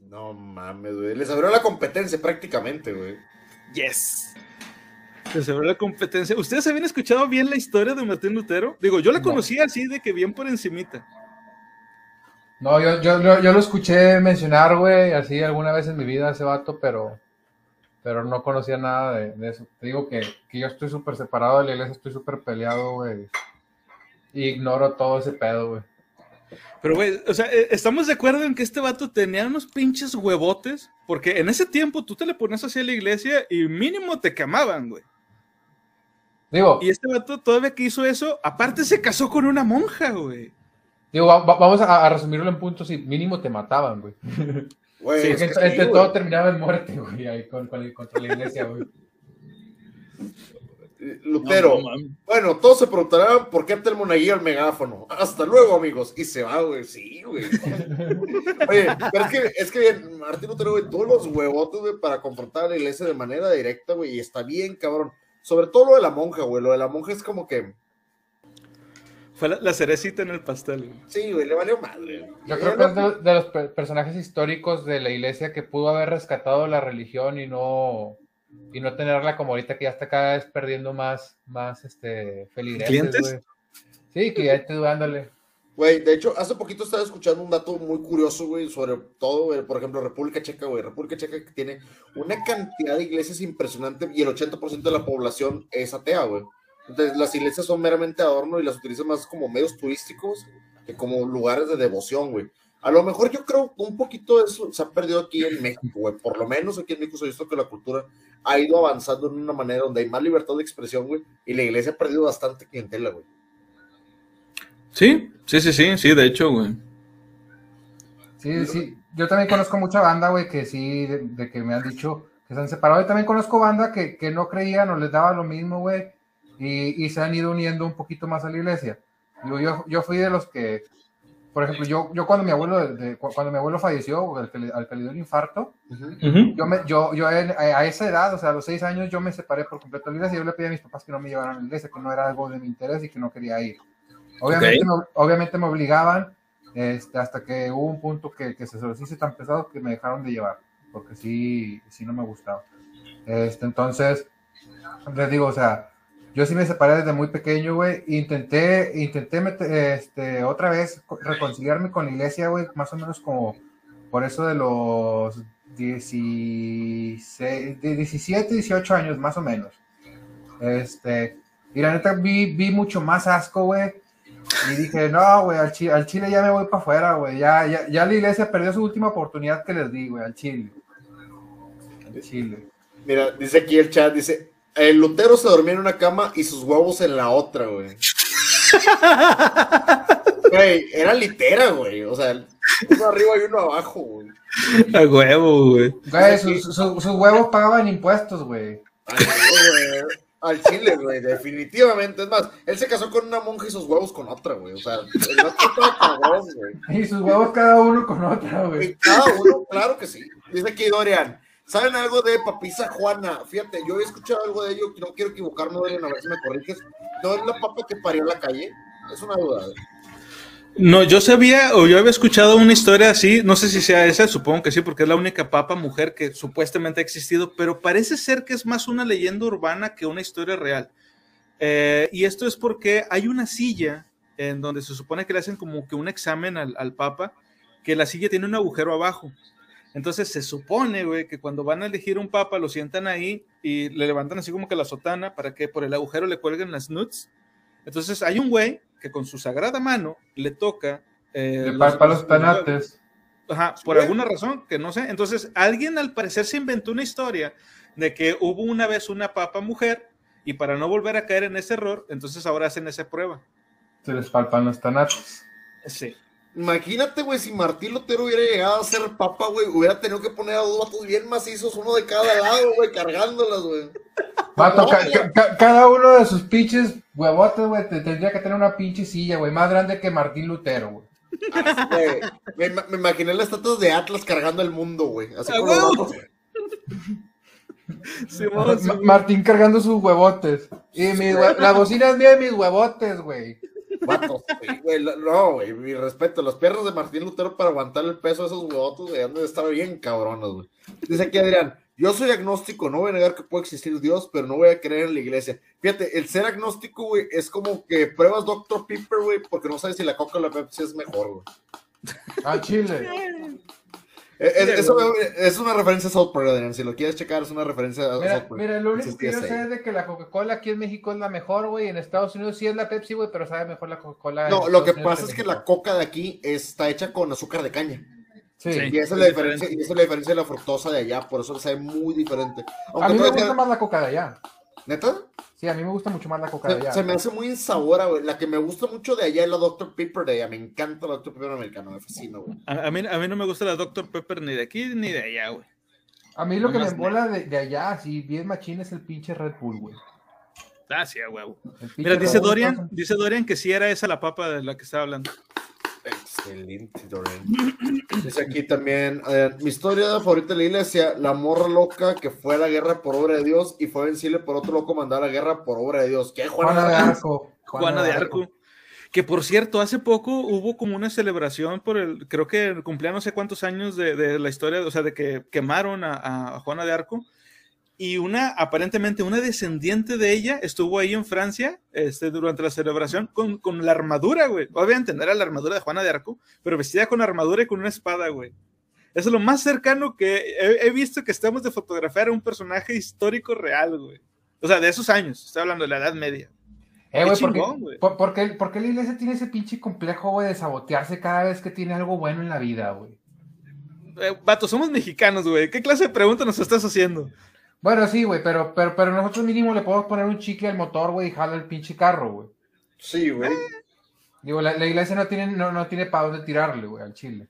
No mames, güey. Les abrió la competencia prácticamente, güey. Yes. Se cerró la competencia. ¿Ustedes habían escuchado bien la historia de Martín Lutero? Digo, yo la No. conocía así de que bien por encimita. No, yo, yo, yo, yo lo escuché mencionar, güey, así alguna vez en mi vida ese vato, pero, pero no conocía nada de, de eso. Te digo que, que yo estoy súper separado de la iglesia, estoy súper peleado, güey. Ignoro todo ese pedo, güey. Pero, güey, o sea, eh, estamos de acuerdo en que este vato tenía unos pinches huevotes, porque en ese tiempo tú te le ponías hacia la iglesia y mínimo te quemaban, güey. Digo, Y este vato todavía que hizo eso, aparte se casó con una monja, güey. digo va- va- vamos a, a resumirlo en puntos y mínimo te mataban, güey. Güey, Sí, es que güey. todo terminaba en muerte, güey, ahí con, con el- contra la iglesia, güey. Lutero. No, no mames. Bueno, todos se preguntarán por qué el monaguillo al megáfono. Hasta luego, amigos. Y se va, güey. Sí, güey. Oye, pero es que, es que bien, Martín Lutero, güey, todos los huevotes, güey, para confrontar a la iglesia de manera directa, güey, y está bien, cabrón. Sobre todo lo de la monja, güey. Lo de la monja es como que, Fue la, la cerecita en el pastel, güey. sí, güey, le valió madre. Yo creo que es de, de los pe- personajes históricos de la iglesia que pudo haber rescatado la religión y no y no tenerla como ahorita que ya está cada vez perdiendo más más este feligreses, ¿Clientes? güey. Sí, que ya esté dudándole. Güey, de hecho, hace poquito estaba escuchando un dato muy curioso, güey, sobre todo, güey, por ejemplo, República Checa, güey. República Checa tiene una cantidad de iglesias impresionante y el 80% de la población es atea, güey. Entonces, las iglesias son meramente adorno y las utilizan más como medios turísticos que como lugares de devoción, güey. A lo mejor yo creo un poquito de eso se ha perdido aquí en México, güey. Por lo menos aquí en México se ha visto que la cultura ha ido avanzando en una manera donde hay más libertad de expresión, güey, y la iglesia ha perdido bastante clientela, güey. Sí, sí, sí, sí, sí, de hecho, güey. Sí, sí. Yo también conozco mucha banda, güey, que sí, de, de que me han dicho que se han separado. Y también conozco banda que, que no creían o les daba lo mismo, güey, y, y se han ido uniendo un poquito más a la iglesia. Digo, yo, yo fui de los que, por ejemplo, yo, yo cuando mi abuelo, de- cuando mi abuelo falleció, al que, le, al que le dio el infarto, yo, me, yo, yo en- a a esa edad, o sea, a los seis años, yo me separé por completo de la iglesia. Yo le pedí a mis papás que no me llevaran a la iglesia, que no era algo de mi interés y que no quería ir. Obviamente, me, obviamente me obligaban, este, hasta que hubo un punto que, que se los hice tan pesado que me dejaron de llevar, porque sí, sí no me gustaba. Este, entonces, les digo, o sea, yo sí me separé desde muy pequeño, güey. Intenté, intenté meter, este, otra vez co- reconciliarme con la iglesia, güey, más o menos como por eso de los 16, de 17, 18 años, más o menos. Este, y la neta vi, vi mucho más asco, güey. Y dije, no, güey, al, Chi- al Chile ya me voy para afuera, güey. Ya, ya, ya la iglesia perdió su última oportunidad que les di, güey, al Chile. Al Chile. Mira, dice aquí el chat, dice, el Lutero se dormía en una cama y sus huevos en la otra, güey. Güey, era litera, güey. O sea, uno arriba y uno abajo, güey. A huevo, güey. Güey, sus, sus- sus huevos pagaban impuestos, güey. Chile, güey. Al chile, güey, definitivamente. Es más, él se casó con una monja y sus huevos con otra, güey. O sea, el vato estaba cabrón, güey. Y sus huevos cada uno con otra, güey. Cada uno, claro que sí. Dice aquí Dorian. ¿Saben algo de Papisa Juana? Fíjate, yo he escuchado algo de ello, no quiero equivocarme, Dorian, a ver si me corriges. ¿No es la papa que parió en la calle? Es una duda. ¿eh? No, yo sabía o yo había escuchado una historia así, no sé si sea esa, supongo que sí, porque es la única papa mujer que supuestamente ha existido, pero parece ser que es más una leyenda urbana que una historia real. Eh, y esto es porque hay una silla en donde se supone que le hacen como que un examen al, al papa, que la silla tiene un agujero abajo. Entonces se supone, güey, que cuando van a elegir un papa lo sientan ahí y le levantan así como que la sotana para que por el agujero le cuelguen las nuts. Entonces hay un güey que con su sagrada mano le toca... eh, De los- pa- para los los- tanates. Ajá, por alguna razón que no sé. Entonces, alguien al parecer se inventó una historia de que hubo una vez una papa mujer y para no volver a caer en ese error, entonces ahora hacen esa prueba. Se les palpan los tanates. Sí. Imagínate, güey, si Martín Lutero hubiera llegado a ser papa, güey, hubiera tenido que poner a dos vatos bien macizos, uno de cada lado, güey, cargándolas, güey. Vato, No, ca- güey. ca- ca- cada uno de sus pinches huevotes, güey, te- tendría que tener una pinche silla, güey, más grande que Martín Lutero, güey. Me, ima- me imaginé las estatuas de Atlas cargando el mundo, güey. Así ¡A como los vatos. Simón. Martín cargando sus huevotes. Y mis hue- la bocina es mía y mis huevotes, güey. Vatos, güey, no, güey, mi respeto. Los perros de Martín Lutero para aguantar el peso de esos huevotos, güey, han de estar bien cabrones, güey. Dice aquí Adrián, yo soy agnóstico, no voy a negar que puede existir Dios, pero no voy a creer en la iglesia. Fíjate, el ser agnóstico, güey, es como que pruebas Dr. Pepper, güey, porque no sabes si la coca o la Pepsi es mejor, güey. A Chile. Es, eso, es una referencia a South Park, Adrián. Si lo quieres checar, es una referencia a Mira, South Park. mira, lo único que yo sé es de que la Coca-Cola aquí en México es la mejor, güey. En Estados Unidos sí es la Pepsi, güey, pero sabe mejor la Coca-Cola. en No, lo que Unidos pasa es que la coca de aquí está hecha con azúcar de caña. Sí. Sí. Y esa es la diferencia, y esa es la diferencia de la fructosa de allá, por eso sabe muy diferente. A Aunque mí me gusta más la Coca de allá. ¿Neta? Sí, a mí me gusta mucho más la Coca de Se, allá. se me hace muy insabora, güey. La que me gusta mucho de allá es la Dr. Pepper de allá. Me encanta la Dr. Pepper americana, me fascina, güey. A, a mí, a mí no me gusta la Dr. Pepper ni de aquí ni de allá, güey. A mí lo que me embola de, de allá, así bien machín, es el pinche Red Bull, güey. Ah, sí, pinche Mira, dice Dorian, dice Dorian que sí era esa la papa de la que estaba hablando. Excelente, Dorian. Dice aquí también, eh, mi historia favorita de la iglesia, la morra loca que fue a la guerra por obra de Dios y fue vencible por otro loco mandar a la guerra por obra de Dios. ¿Qué, Juana de? Arco. Juana de Arco. Que por cierto, hace poco hubo como una celebración por el, creo que cumplía no sé cuántos años de, de la historia, o sea, de que quemaron a, a Juana de Arco. Y una, aparentemente, una descendiente de ella estuvo ahí en Francia este, durante la celebración con, con la armadura, güey. Obviamente no era la armadura de Juana de Arco, pero vestida con armadura y con una espada, güey. Eso es lo más cercano que he, he visto que estamos de fotografiar a un personaje histórico real, güey. O sea, de esos años, estoy hablando de la Edad Media. Eh, güey, Qué ¿por, qué- chingón, güey. por- por qué, por qué la iglesia tiene ese pinche complejo, güey, de sabotearse cada vez que tiene algo bueno en la vida, güey? Eh, vato, somos mexicanos, güey. ¿Qué clase de pregunta nos estás haciendo? Bueno, sí, güey, pero, pero, pero nosotros mínimo le podemos poner un chicle al motor, güey, y jala el pinche carro, güey. Sí, güey. Digo, la, la iglesia no tiene, no, no tiene para dónde tirarle, güey, al chile.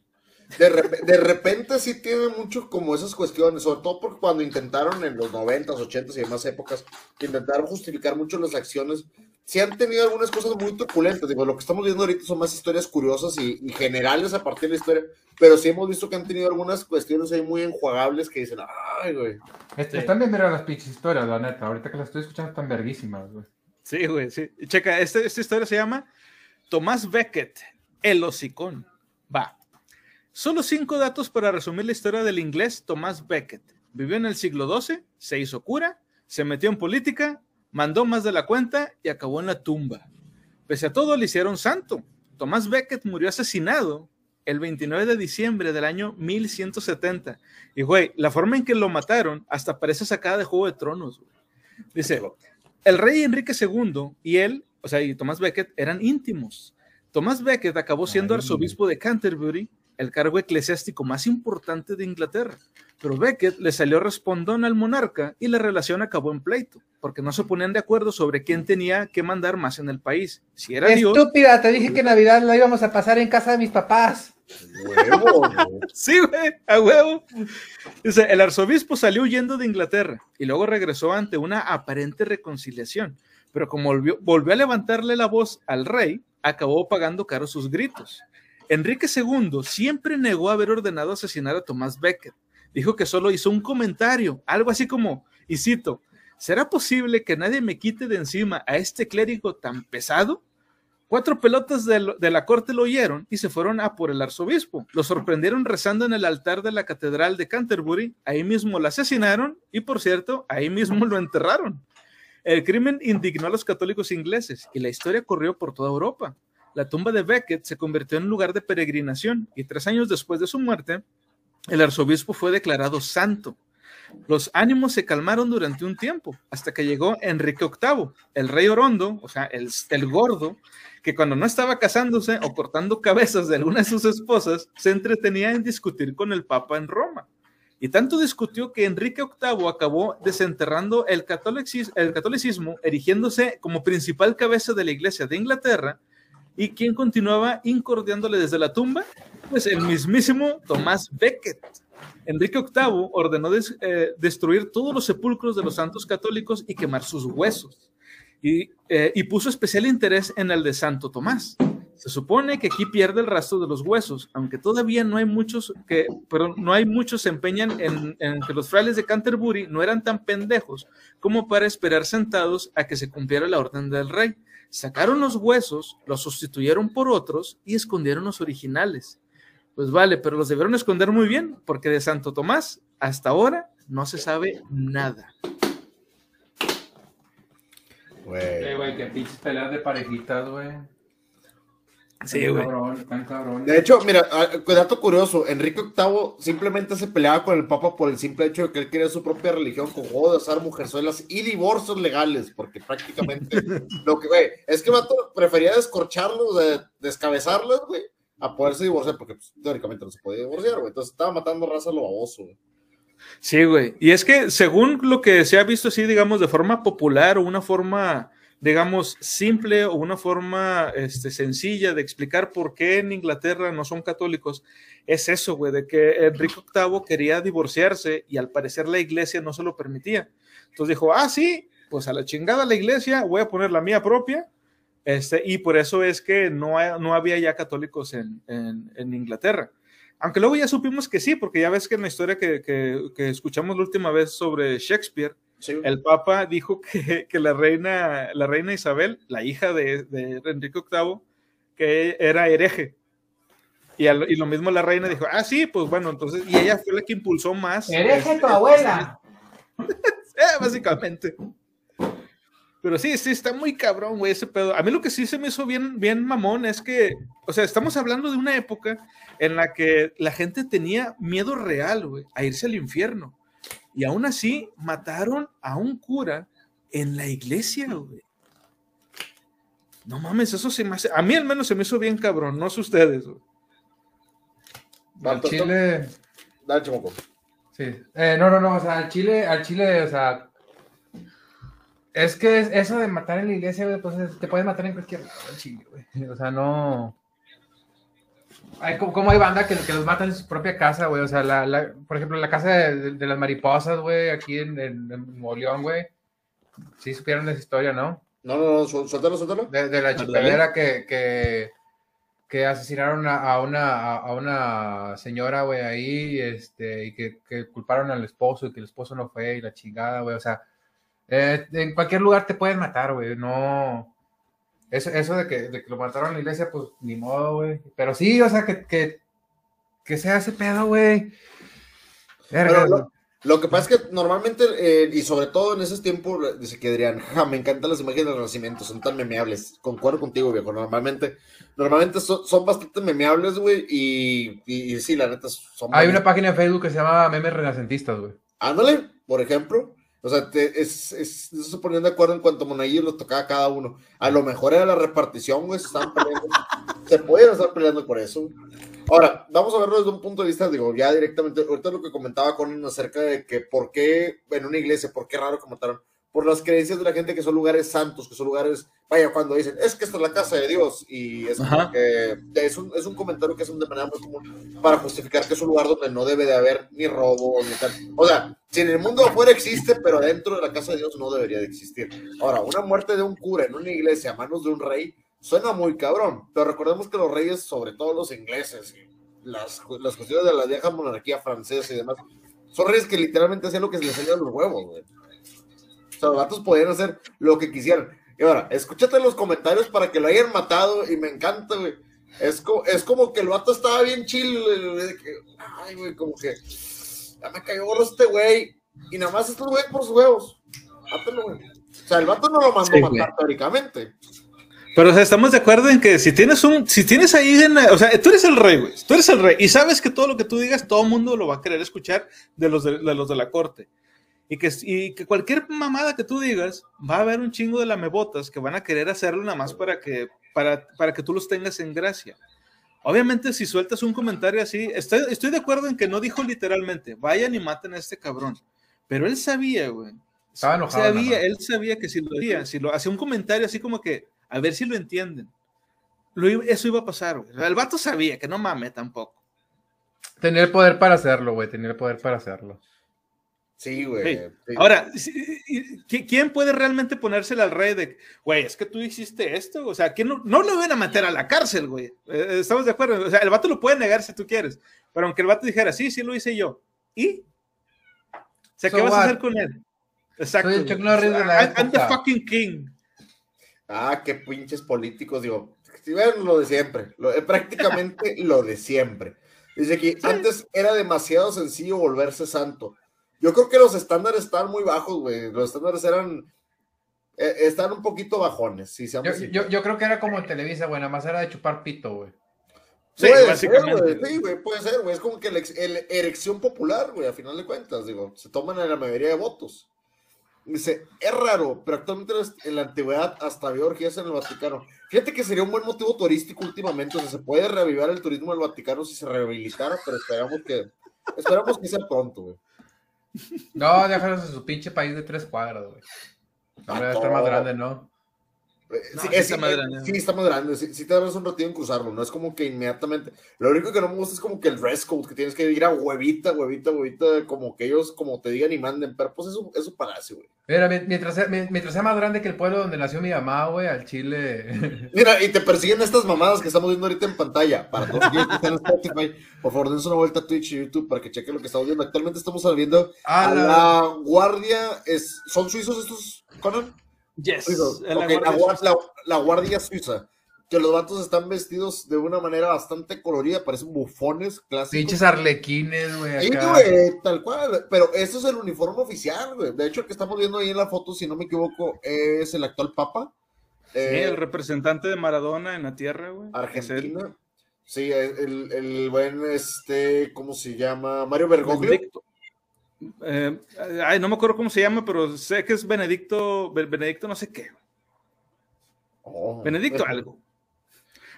De, rep- de repente sí tiene mucho como esas cuestiones, sobre todo porque cuando intentaron en los 90s, 80s y demás épocas, intentaron justificar mucho las acciones, sí han tenido algunas cosas muy truculentas. Digo, lo que estamos viendo ahorita son más historias curiosas y, y generales a partir de la historia, pero sí hemos visto que han tenido algunas cuestiones ahí muy enjuagables que dicen, ay, güey. Est- Sí. Están bien mira las pinches historias, la neta. Ahorita que las estoy escuchando están verguísimas, güey. Sí, güey, sí. Checa, este- esta historia se llama Tomás Becket, el hocicón. Va. Solo cinco datos para resumir la historia del inglés Tomás Becket. Vivió en el siglo XII, se hizo cura, se metió en política, mandó más de la cuenta y acabó en la tumba. Pese a todo, le hicieron santo. Tomás Becket murió asesinado el 29 de diciembre del año 1170. Y, güey, la forma en que lo mataron hasta parece sacada de Juego de Tronos. güey. Dice, el rey Enrique II y él, o sea, y Tomás Becket eran íntimos. Tomás Becket acabó siendo arzobispo de Canterbury, el cargo eclesiástico más importante de Inglaterra. Pero Becket le salió respondón al monarca y la relación acabó en pleito, porque no se ponían de acuerdo sobre quién tenía que mandar más en el país. Si era Dios. Estúpida, te dije que Navidad la íbamos a pasar en casa de mis papás. Huevo, güey. Sí, güey, a huevo. Dice, el arzobispo salió huyendo de Inglaterra y luego regresó ante una aparente reconciliación, pero como volvió, volvió a levantarle la voz al rey, acabó pagando caro sus gritos. Enrique II siempre negó haber ordenado asesinar a Tomás Becket. Dijo que solo hizo un comentario, algo así como, y cito, ¿será posible que nadie me quite de encima a este clérigo tan pesado? Cuatro pelotas de, de la corte lo oyeron y se fueron a por el arzobispo. Lo sorprendieron rezando en el altar de la catedral de Canterbury. Ahí mismo lo asesinaron y, por cierto, ahí mismo lo enterraron. El crimen indignó a los católicos ingleses y la historia corrió por toda Europa. La tumba de Becket se convirtió en lugar de peregrinación y tres años después de su muerte, el arzobispo fue declarado santo. Los ánimos se calmaron durante un tiempo, hasta que llegó Enrique VIII, el rey Orondo, o sea, el, el gordo, que cuando no estaba casándose o cortando cabezas de alguna de sus esposas, se entretenía en discutir con el Papa en Roma. Y tanto discutió que Enrique VIII acabó desenterrando el, catolicis- el catolicismo, erigiéndose como principal cabeza de la Iglesia de Inglaterra, y quien continuaba incordiándole desde la tumba, pues el mismísimo Tomás Becket. Enrique VIII ordenó eh, destruir todos los sepulcros de los santos católicos y quemar sus huesos. Y, eh, y puso especial interés en el de Santo Tomás. Se supone que aquí pierde el rastro de los huesos, aunque todavía no hay muchos que, pero no hay muchos se empeñan en que los frailes de Canterbury no eran tan pendejos como para esperar sentados a que se cumpliera la orden del rey. Sacaron los huesos, los sustituyeron por otros y escondieron los originales. Pues vale, pero los debieron esconder muy bien, porque de Santo Tomás hasta ahora no se sabe nada. Güey. güey, que pinches peleas de parejitas, güey. Sí, güey. Cabrón, tan cabrón. De hecho, mira, ah, dato curioso, Enrique VIII simplemente se peleaba con el Papa por el simple hecho de que él quería su propia religión con juego de azar, mujerzuelas y divorcios legales, porque prácticamente lo que, güey, es que vato prefería descorcharlos, de- descabezarlos, güey, a poderse divorciar, porque pues, teóricamente no se podía divorciar, güey, entonces estaba matando raza a lo baboso, güey. Sí, güey. Y es que según lo que se ha visto así, digamos, de forma popular o una forma, digamos, simple o una forma este, sencilla de explicar por qué en Inglaterra no son católicos, es eso, güey, de que Enrique VIII quería divorciarse y al parecer la iglesia no se lo permitía. Entonces dijo, ah, sí, pues a la chingada la iglesia, voy a poner la mía propia. Este, y por eso es que no, no había ya católicos en, en- en Inglaterra. Aunque luego ya supimos que sí, porque ya ves que en la historia que, que- que escuchamos la última vez sobre Shakespeare, Sí, el Papa dijo que, que la, reina, la reina Isabel, la hija de, de Enrique VIII, que era hereje. Y, al- y lo mismo la reina dijo, ah, sí, pues bueno, entonces, y ella fue la que impulsó más. Hereje este, tu abuela. eh, básicamente. Pero sí, sí, está muy cabrón, güey, ese pedo. A mí lo que sí se me hizo bien, bien mamón es que, o sea, estamos hablando de una época en la que la gente tenía miedo real, güey, a irse al infierno. Y aún así mataron a un cura en la iglesia, güey. No mames, eso se me hace, a mí al menos se me hizo bien cabrón, no sé ustedes, güey. Al Chile. Dale, chamaco. Sí. Eh, no, no, no, o sea, al Chile, al Chile, o sea. Es que es- eso de matar en la iglesia, güey, pues es- te pueden matar en cualquier lado al Chile, güey. O sea, no. Hay, como, como hay banda que, que los matan en su propia casa, güey. O sea, la, la- por ejemplo, la casa de, de- de las mariposas, güey, aquí en, en, en güey. Sí supieron esa historia, ¿no? No, no, no, suéltalo, suéltalo. De, de la chupedera que, que, que asesinaron a, a una, a, a una señora, güey, ahí, este, y que, que culparon al esposo y que el esposo no fue y la chingada, güey. O sea, eh, en cualquier lugar te pueden matar, güey. No. Eso, eso de, que, de que lo mataron en la iglesia, pues ni modo, güey. Pero sí, o sea, que, que, que sea ese pedo, güey. Lo, lo que pasa es que normalmente, eh, y sobre todo en esos tiempos, dice que Adrián, "Ja, me encantan las imágenes del Renacimiento, son tan memeables. Concuerdo contigo, viejo. Normalmente, normalmente son, son bastante memeables, güey, y, y, y sí, la neta, son. Hay una página en Facebook que se llama Memes Renacentistas, güey. Ándale, por ejemplo. O sea, te- es, es, se ponían de acuerdo en cuanto a monaguillos los tocaba cada uno. A lo mejor era la repartición, güey, se estaban peleando. se podían estar peleando por eso. Ahora, vamos a verlo desde un punto de vista, digo, ya directamente, ahorita lo que comentaba Conan acerca de que por qué en una iglesia, por qué raro que mataron, por las creencias de la gente que son lugares santos, que son lugares, vaya, cuando dicen, es que esta es la casa de Dios, y es que es un, es un comentario que hacen de manera muy común para justificar que es un lugar donde no debe de haber ni robo, ni tal. O sea, si en el mundo afuera existe, pero dentro de la casa de Dios no debería de existir. Ahora, una muerte de un cura en una iglesia a manos de un rey suena muy cabrón, pero recordemos que los reyes, sobre todo los ingleses, las, las cuestiones de la vieja monarquía francesa y demás, son reyes que literalmente hacían lo que se les salía los huevos, güey. O sea, los vatos podían hacer lo que quisieran. Y ahora, escúchate los comentarios para que lo hayan matado y me encanta, güey. Es, co- es como que el vato estaba bien chill, güey, que, ay, güey, como que ya me cayó gorro este güey. Y nada más estos güey por sus huevos. Mátalo, güey. O sea, el vato no lo mandó Sí, matar güey. teóricamente. Pero o sea, estamos de acuerdo en que si tienes un, si tienes ahí, en la- o sea, tú eres el rey, güey, tú eres el rey y sabes que todo lo que tú digas, todo el mundo lo va a querer escuchar de los de, de los de la corte. Y que, y que cualquier mamada que tú digas, va a haber un chingo de lamebotas que van a querer hacerlo nada más para que, para, para que tú los tengas en gracia. Obviamente, si sueltas un comentario así, estoy, estoy de acuerdo en que no dijo literalmente, vayan y maten a este cabrón. Pero él sabía, güey. Estaba enojado, Sabía, él sabía que si lo hacía, si lo hacía un comentario así como que, a ver si lo entienden. Lo eso iba a pasar, güey. El vato sabía que no mame tampoco. Tenía el poder para hacerlo, güey. Tenía el poder para hacerlo. Sí, güey. Sí. Ahora, si- y- ¿qui- ¿quién puede realmente ponérsela al rey de, güey, es que tú hiciste esto? O sea, ¿quién no, no lo van a meter a la cárcel, güey? Eh, ¿Estamos de acuerdo? O sea, el vato lo puede negar si tú quieres, pero aunque el vato dijera, sí, sí lo hice yo. ¿Y? O sea, So ¿qué vas a hacer con él? Exacto. Soy el güey. Chuck Norris de la I'm- I'm the fucking king. Ah, qué pinches políticos, digo. Si ven lo de siempre, lo, eh, prácticamente lo de siempre. Dice que antes era demasiado sencillo volverse santo. Yo creo que los estándares estaban muy bajos, güey. Los estándares eran. eh, están un poquito bajones, si seamos Yo, yo, yo creo que era como en Televisa, güey. Nada más era de chupar pito, güey. Sí, Puede ser, básicamente. güey, sí, güey, puede ser, güey. Es como que la el- erección popular, güey, a final de cuentas, digo, se toman en la mayoría de votos. Dice, es raro, pero actualmente en la- en la antigüedad hasta había orgías en el Vaticano. Fíjate que sería un buen motivo turístico últimamente, o sea, se puede reavivar el turismo del Vaticano si se rehabilitara, pero esperamos que, esperamos que sea pronto, güey. No, déjalos en su pinche país de tres cuadras, güey. Hombre, debe estar más no. grande, ¿no? Eh, No, sí, sí es- está más eh, grande. sí, está más grande. Sí, sí te darás un ratito en cruzarlo. No es como que inmediatamente. Lo único que no me gusta es como que el dress code, que tienes que ir a huevita, huevita, huevita, como que ellos como te digan y manden. Pero pues eso, eso palacio, güey. Mira, mi- mientras sea, mi- mientras sea más grande que el pueblo donde nació mi mamá, güey, al Chile. Mira, y te persiguen estas mamadas que estamos viendo ahorita en pantalla. Para todos aquellos que están en Spotify, por favor, dense una vuelta a Twitch y YouTube para que chequen lo que estamos viendo. Actualmente estamos viendo Ah, a la- la guardia. Es, ¿Son suizos estos, Conan? Yes. En la Guardia gua- Suiza. la- la guardia suiza. Que los vatos están vestidos de una manera bastante colorida, parecen bufones clásicos. Pinches arlequines, güey. Sí, güey, tal cual. Pero este es el uniforme oficial, güey. De hecho, el que estamos viendo ahí en la foto, si no me equivoco, es el actual Papa. Sí, Eh, el representante de Maradona en la tierra, güey. Argentina. Sí, el, el buen, este, ¿cómo se llama? Mario Bergoglio. Benedicto. Eh, ay, no me acuerdo cómo se llama, pero sé que es Benedicto, Be- Benedicto no sé qué. Oh. Benedicto algo.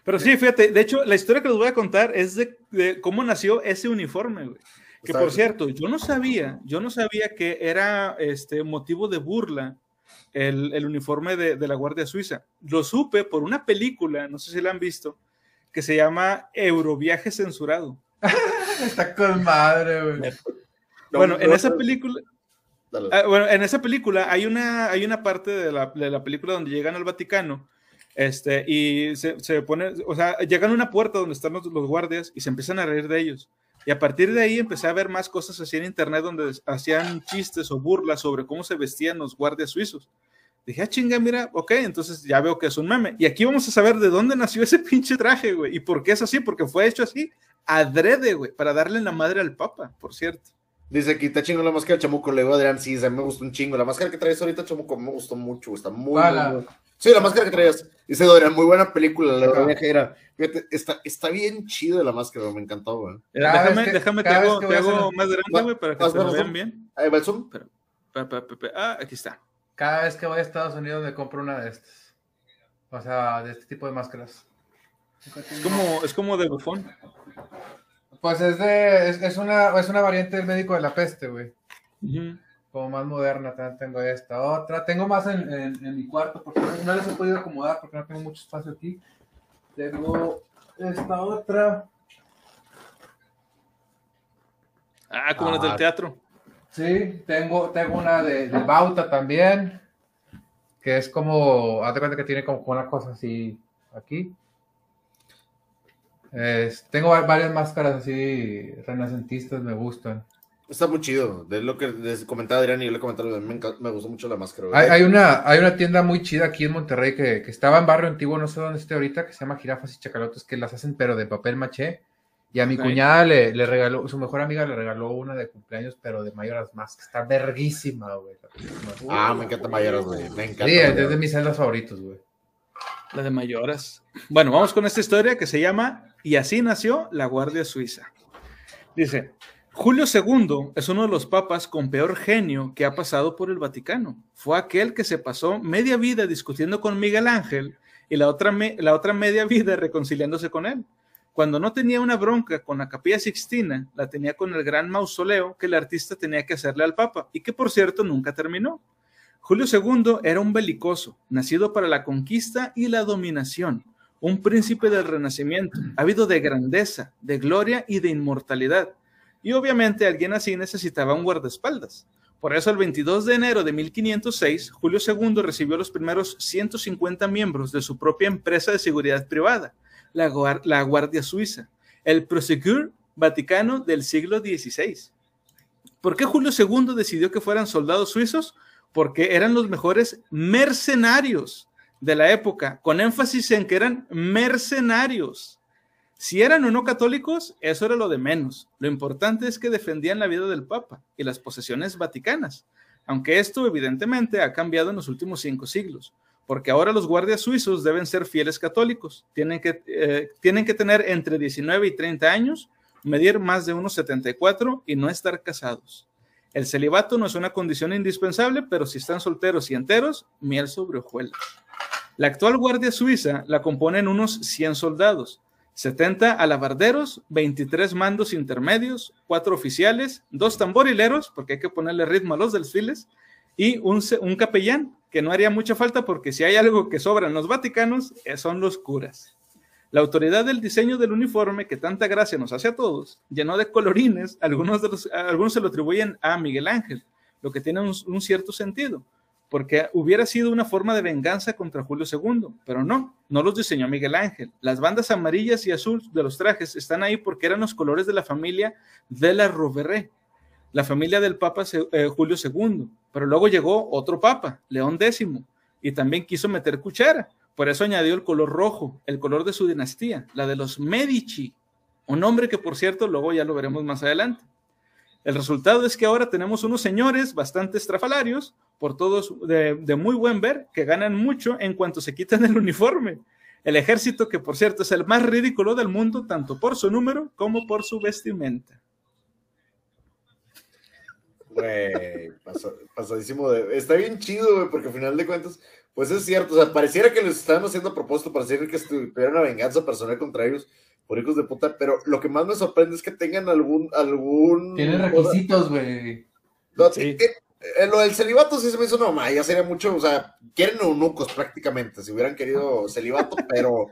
Pero sí, fíjate, de hecho, la historia que les voy a contar es de, de cómo nació ese uniforme, güey. Que por cierto, yo no sabía, yo no sabía que era este motivo de burla el, el uniforme de, de la Guardia Suiza. Lo supe por una película, no sé si la han visto, que se llama Euroviaje Censurado. Está con madre, güey. No, bueno, en esa película, ah, bueno, en esa película hay una, hay una parte de la, de la película donde llegan al Vaticano este, y se, se pone, o sea, llegan a una puerta donde están los, los guardias y se empiezan a reír de ellos. Y a partir de ahí empecé a ver más cosas así en internet donde hacían chistes o burlas sobre cómo se vestían los guardias suizos. Dije, ah, chinga, mira, ok, entonces ya veo que es un meme. Y aquí vamos a saber de dónde nació ese pinche traje, güey. ¿Y por qué es así? Porque fue hecho así, adrede, güey, para darle la madre al Papa, por cierto. Dice aquí, está chingo la máscara de Chamuco. Le digo a Adrián, sí, se me gustó un chingo. La máscara que traes ahorita, Chamuco, me gustó mucho. Está muy, muy Hola. buena. Sí, la máscara que traías. Dice Adrián, muy buena película. La Ajá. viajera. Fíjate, está, está bien chido la máscara, me encantó, güey. Déjame, que- déjame te hago, que te hago hacer- más grande, güey, para que se razón. vean bien. Ahí va el zoom. Pa, pa, pa, pa. Ah, aquí está. Cada vez que voy a Estados Unidos me compro una de estas. O sea, de este tipo de máscaras. Es como, es como de bufón. Pues es de. Es, es una, es una variante del médico de la peste, güey. Como más moderna, también tengo esta otra. Tengo más en, en- en mi cuarto porque no, no les he podido acomodar porque no tengo mucho espacio aquí. Tengo esta otra. Ah, como las del Ah. teatro. Sí, tengo, tengo una de, de Bauta también. Que es como. Haz de cuenta que tiene como una cosa así aquí. Es- tengo va- varias máscaras así renacentistas, me gustan. Está muy chido. De lo que les comentaba Adrián y yo le comentaba, me, me gustó mucho la máscara. Hay, hay una, hay una tienda muy chida aquí en Monterrey que, que estaba en barrio antiguo, no sé dónde esté ahorita, que se llama Jirafas y Chacalotes, que las hacen pero de papel maché. Y a mi Ok. cuñada le, le regaló, su mejor amiga le regaló una de cumpleaños, pero de Mayoras más, que está verguísima, güey. Ah, me encanta Mayoras, güey. Me encanta. Sí, es de mis celdas favoritos, güey. La de mayoras. Bueno, vamos con esta historia que se llama Y así nació la Guardia Suiza. Dice, Julio II es uno de los papas con peor genio que ha pasado por el Vaticano. Fue aquel que se pasó media vida discutiendo con Miguel Ángel y la otra, la otra media vida reconciliándose con él. Cuando no tenía una bronca con la capilla Sixtina, la tenía con el gran mausoleo que el artista tenía que hacerle al papa y que por cierto nunca terminó. Julio II era un belicoso, nacido para la conquista y la dominación, un príncipe del Renacimiento, ávido de grandeza, de gloria y de inmortalidad. Y obviamente alguien así necesitaba un guardaespaldas. Por eso el 22 de enero de 1506, Julio II recibió los primeros 150 miembros de su propia empresa de seguridad privada, la, Guar- la Guardia Suiza, el Prosegur Vaticano del siglo XVI. ¿Por qué Julio II decidió que fueran soldados suizos? Porque eran los mejores mercenarios de la época, con énfasis en que eran mercenarios. Si eran o no católicos, eso era lo de menos. Lo importante es que defendían la vida del Papa y las posesiones vaticanas, aunque esto evidentemente ha cambiado en los últimos cinco siglos, porque ahora los guardias suizos deben ser fieles católicos, tienen que, eh, tienen que tener entre 19 y 30 años, medir más de 1,74 y no estar casados. El celibato no es una condición indispensable, pero si están solteros y enteros, miel sobre hojuelas. La actual Guardia Suiza la componen unos 100 soldados, 70 alabarderos, 23 mandos intermedios, 4 oficiales, 2 tamborileros, porque hay que ponerle ritmo a los desfiles, y un, capellán, que no haría mucha falta porque si hay algo que sobran los vaticanos, eh, son los curas. La autoridad del diseño del uniforme, que tanta gracia nos hace a todos, llenó de colorines, algunos, de los, algunos se lo atribuyen a Miguel Ángel, lo que tiene un, cierto sentido, porque hubiera sido una forma de venganza contra Julio II, pero no, no los diseñó Miguel Ángel. Las bandas amarillas y azul de los trajes están ahí porque eran los colores de la familia de la Rovere, la familia del Papa eh, Julio II, pero luego llegó otro Papa, León X, y también quiso meter cuchara. Por eso añadió el color rojo, el color de su dinastía, la de los Medici, un nombre que por cierto luego ya lo veremos más adelante. El resultado es que ahora tenemos unos señores bastante estrafalarios, por todos de, de muy buen ver, que ganan mucho en cuanto se quitan el uniforme. El ejército, que por cierto es el más ridículo del mundo, tanto por su número como por su vestimenta. Güey, pasa- pasadísimo de... Está bien chido, güey, porque al final de cuentas, pues es cierto, o sea, pareciera que les estaban haciendo a propósito, pareciera que tuvieran una venganza personal contra ellos por hijos de puta, pero lo que más me sorprende es que tengan algún... algún Tienen requisitos, güey. No, Sí. eh, eh, lo del celibato sí se me hizo, no, ma, ya sería mucho, o sea, quieren eunucos prácticamente, si hubieran querido celibato, pero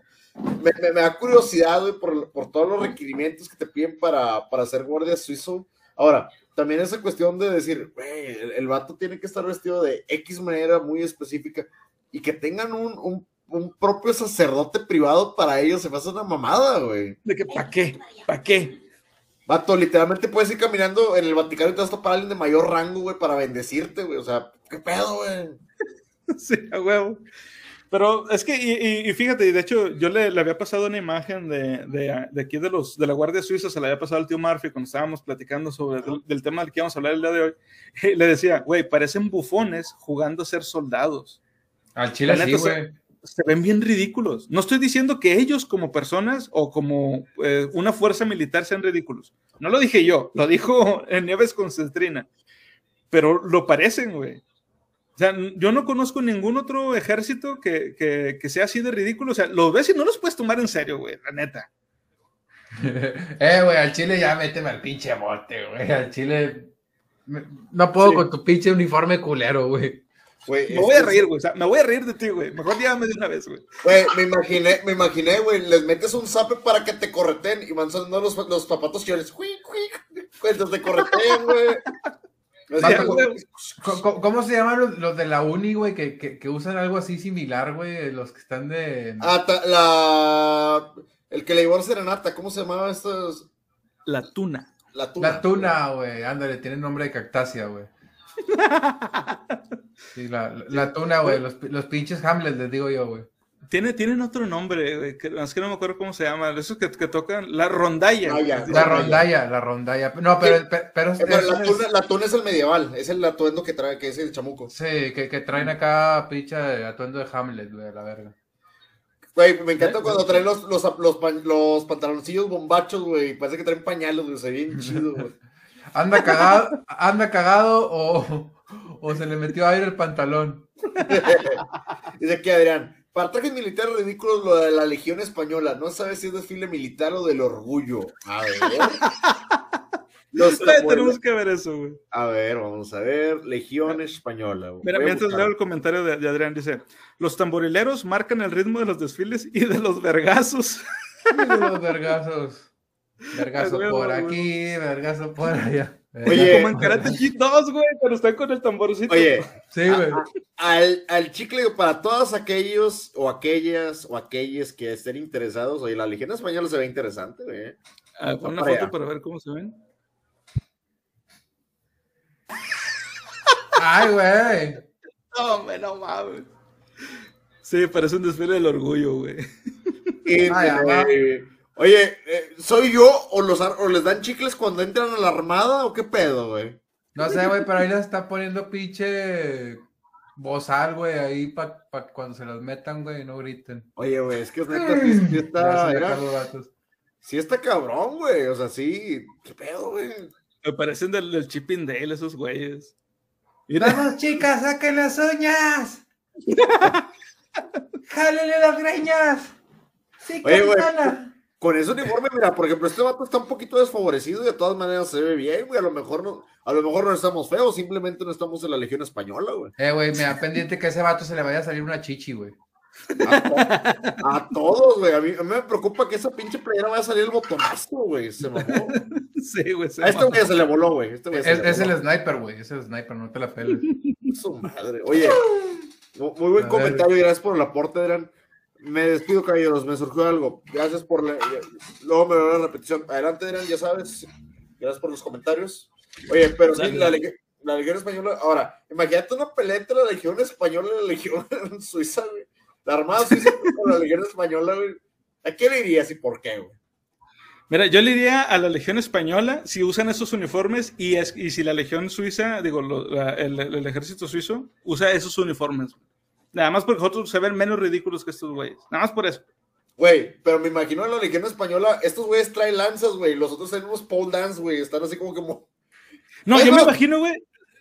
me, me- me da curiosidad, güey, por, por todos los requerimientos que te piden para, para ser guardia suizo. Ahora, también esa cuestión de decir, güey, el, el vato tiene que estar vestido de X manera muy específica y que tengan un, un, un propio sacerdote privado para ellos, se me hace una mamada, güey. De que, ¿para qué? ¿Para qué? Vato, literalmente puedes ir caminando en el Vaticano y te vas a topar a alguien de mayor rango, güey, para bendecirte, güey. O sea, ¿qué pedo, güey? Sí, a huevo. Pero es que, y, y- y fíjate, y de hecho, yo le, le había pasado una imagen de, de, de aquí de los de la Guardia Suiza, se la había pasado al tío Murphy cuando estábamos platicando sobre del, del tema del que íbamos a hablar el día de hoy. Y le decía, güey, parecen bufones jugando a ser soldados. Al chile sí, güey. Se ven bien ridículos. No estoy diciendo que ellos como personas o como eh, una fuerza militar sean ridículos. No lo dije yo, lo dijo en Nieves Concentrina. Pero lo parecen, güey. O sea, yo no conozco ningún otro ejército que, que, que sea así de ridículo. O sea, los ves y no los puedes tomar en serio, güey, la neta. eh, güey, al chile ya méteme al pinche bote, güey. Al chile. No puedo Sí. con tu pinche uniforme culero, güey. Güey, Me voy a reír, güey. O sea, me voy a reír de ti, güey. Mejor llévame de una vez, güey. Güey, me imaginé, me imaginé, güey, les metes un zape para que te correten y van saliendo los, los zapatos cuic, Entonces te correteen, güey. ¿Cómo, cómo- cómo se llaman los, los de la uni, güey, que, que, que usan algo así similar, güey? Los que están de. Ah, ta- la... El que le llevó a Serenata, ¿cómo se llamaba estos? La tuna. La tuna. La tuna, güey. Ándale, tiene nombre de cactácea, güey. Sí, la, tuna, güey. Los, los pinches Hamlet, les digo yo, güey. Tiene, tienen otro nombre, güey. que- Es que no me acuerdo cómo se llama. Esos que, que tocan la rondalla. Ah, ya. La rondalla, la rondalla. No, pero, pero, pero Eh, pero la, tuna, es- la tuna es el medieval, es el atuendo que trae, que es el chamuco. Sí, que, que traen acá picha de atuendo de Hamlet, güey, a la verga. Güey, me encanta ¿Eh? cuando traen los, los, los pantaloncillos bombachos, güey. Parece que traen pañales, güey. Se ve bien chido, güey. Anda cagado, anda cagado o, o se le metió aire el pantalón. Dice aquí Adrián, para trajes militares ridículos lo de la Legión Española. No sabes si es desfile militar o del orgullo. A ver. Los tenemos que ver eso, güey. A ver, vamos a ver. Legión Española. güey. Mira, Voy mientras leo el comentario de, de Adrián, dice: Los tamborileros marcan el ritmo de los desfiles y de los vergazos. Y los vergazos. Vergazo por aquí, vergazo por allá. Oye. Como en Karate Kid 2, güey, cuando están con el tamborcito. Oye, Sí, güey. al, al chicle, para todos aquellos o aquellas o aquellos que estén interesados, oye, la Legión Española se ve interesante, güey. Ah, pon una para foto allá. para ver cómo se ven. Ay, güey. No, hombre, no mames. Sí, parece un desfile del orgullo, güey. Ay, eh, ajá. Oye, eh, ¿soy yo o, los, ar- o les dan chicles cuando entran a la armada o qué pedo, güey? No sé, güey, pero ahí les está poniendo pinche bozal, güey, ahí para cuando se los metan, güey, no griten. Oye, güey, es que es neta, sí, sí está, sí está cabrón, güey. O sea, sí, qué pedo, güey. Me parecen del, del Chipping Dale esos güeyes. Mira, Vamos, chicas, saquen las uñas. Jálele las greñas. Sí, Oye, güey. Con ese uniforme, mira, por ejemplo, este vato está un poquito desfavorecido y de todas maneras se ve bien, güey. A lo mejor no, a lo mejor no estamos feos, simplemente no estamos en la Legión Española, güey. Eh, güey, me da pendiente que a ese vato se le vaya a salir una chichi, güey. A, to- a todos, güey. A mí, a mí me preocupa que esa pinche playera vaya a salir el botonazo, güey. Se mamó. sí, güey. se A este güey se le voló, güey. Este güey Es, se le es voló. el sniper, güey. Es el sniper, no te la peles. Su madre. Oye, mu- muy buen comentario, gracias por el aporte, Adrián. Me despido, caballeros, me surgió algo. Gracias por la... Luego me veo la repetición. Adelante, Adrián, ya sabes. Gracias por los comentarios. Oye, pero sí, la, la Legión Española... Ahora, imagínate una pelea entre la Legión Española y la Legión Suiza, güey. La Armada Suiza con la Legión Española, güey. ¿A qué le irías y por qué, güey? Mira, yo le iría a la Legión Española si usan esos uniformes y, es, y si la Legión Suiza, digo, lo- el, el ejército suizo usa esos uniformes. Nada más porque otros se ven menos ridículos que estos güeyes. Nada más por eso. Güey, pero me imagino en la Legión Española, estos güeyes traen lanzas, güey. Los otros traen unos pole dance, güey. Están así como que... mo- No, yo me imagino, güey.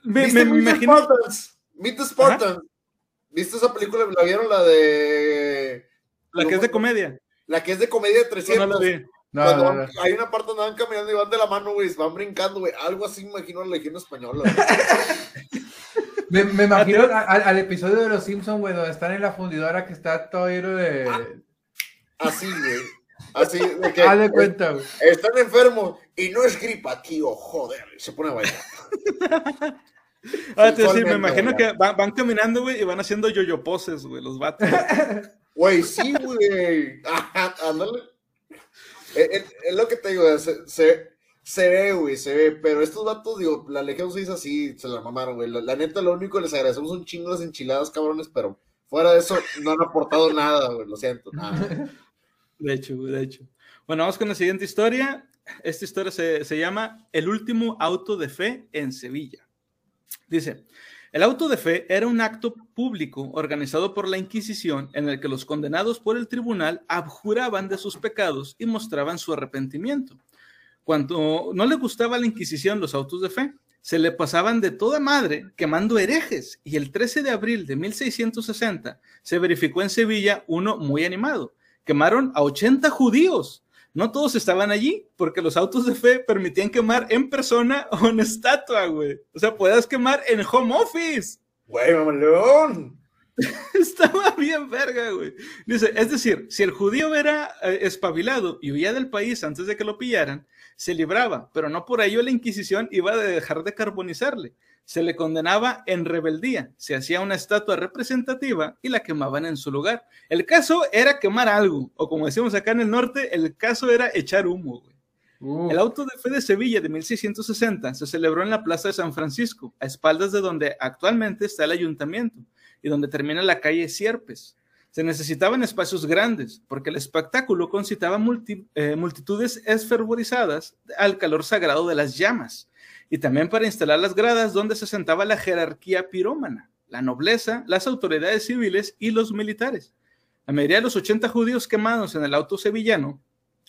Me, ¿Viste me- me Meet the imagino. Spartans? Meet the Spartans. ¿Viste esa película? ¿La vieron? La de... La que es de comedia. La que es de comedia de No, 300. no la vi. No, Cuando no, van- no. Hay una parte donde van caminando y van de la mano, güey. Van brincando, güey. Algo así me imagino la Legión Española. Me, me imagino al episodio de Los Simpsons, güey, donde están en la fundidora que está todo lleno de, Así, güey. Así de que Haz de cuenta, güey. están enfermos y no es gripa, tío, joder. y Se pone a bailar. Ah, te decir, me imagino güey. que van, van caminando, güey, y van haciendo yoyo poses, güey, los vatos. Güey, sí, güey. Ajá, Ándale. Es, es- es lo que te digo, se, se, se ve, güey, se ve. Pero estos vatos, digo, la Legión Suiza sí se la mamaron, güey. La, la neta, lo único que les agradecemos un chingo las enchiladas, cabrones, pero fuera de eso no han aportado nada, güey. Lo siento, nada. De hecho, güey, de hecho. Bueno, vamos con la siguiente historia. Esta historia se, se llama El último auto de fe en Sevilla. Dice, el auto de fe era un acto público organizado por la Inquisición en el que los condenados por el tribunal abjuraban de sus pecados y mostraban su arrepentimiento. Cuando no le gustaba a la Inquisición los autos de fe, se le pasaban de toda madre quemando herejes y el 13 de abril de 1660 se verificó en Sevilla uno muy animado. Quemaron a 80 judíos. No todos estaban allí porque los autos de fe permitían quemar en persona o en estatua, güey. O sea, puedas quemar en home office. Güey, mamalón. Estaba bien verga, güey. Dice, es decir, si el judío era eh, espabilado y huía del país antes de que lo pillaran, se libraba, pero no por ello la Inquisición iba a dejar de carbonizarle. Se le condenaba en rebeldía, se hacía una estatua representativa y la quemaban en su lugar. El caso era quemar algo, o como decimos acá en el norte, el caso era echar humo, güey. Uh, El auto de fe de Sevilla de 1660 se celebró en la Plaza de San Francisco, a espaldas de donde actualmente está el ayuntamiento y donde termina la calle Sierpes. Se necesitaban espacios grandes porque el espectáculo concitaba eh, multitudes esfervorizadas al calor sagrado de las llamas y también para instalar las gradas donde se sentaba la jerarquía pirómana, la nobleza, las autoridades civiles y los militares. La mayoría de los 80 judíos quemados en el auto sevillano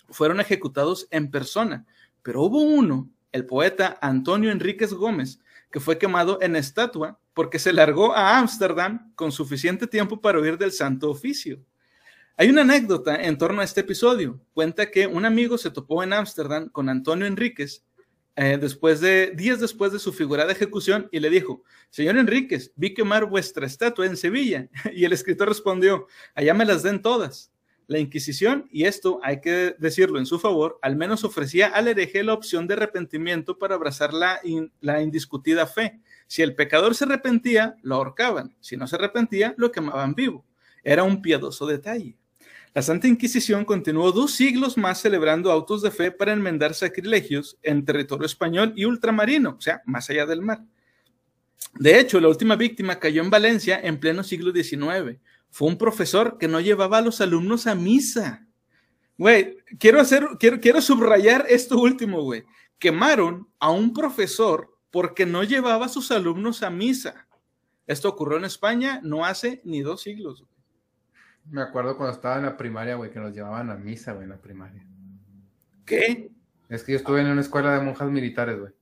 fueron ejecutados en persona, pero hubo uno, el poeta Antonio Enríquez Gómez, que fue quemado en estatua porque se largó a Ámsterdam con suficiente tiempo para huir del santo oficio. Hay una anécdota en torno a este episodio. Cuenta que un amigo se topó en Ámsterdam con Antonio Enríquez eh, después de, días después de su figurada ejecución y le dijo, señor Enríquez, vi quemar vuestra estatua en Sevilla. Y el escritor respondió, allá me las den todas. La Inquisición, y esto hay que decirlo en su favor, al menos ofrecía al hereje la opción de arrepentimiento para abrazar la, la indiscutida fe. Si el pecador se arrepentía, lo ahorcaban. Si no se arrepentía, lo quemaban vivo. Era un piadoso detalle. La Santa Inquisición continuó dos siglos más celebrando autos de fe para enmendar sacrilegios en territorio español y ultramarino, o sea, más allá del mar. De hecho, la última víctima cayó en Valencia en pleno siglo XIX. Fue un profesor que no llevaba a los alumnos a misa. Güey, quiero hacer, quiero, quiero subrayar esto último, güey. Quemaron a un profesor porque no llevaba a sus alumnos a misa. Esto ocurrió en España no hace ni dos siglos. me acuerdo cuando estaba en la primaria, güey, que nos llevaban a misa, güey, en la primaria. ¿Qué? Es que yo estuve en una escuela de monjas militares, güey.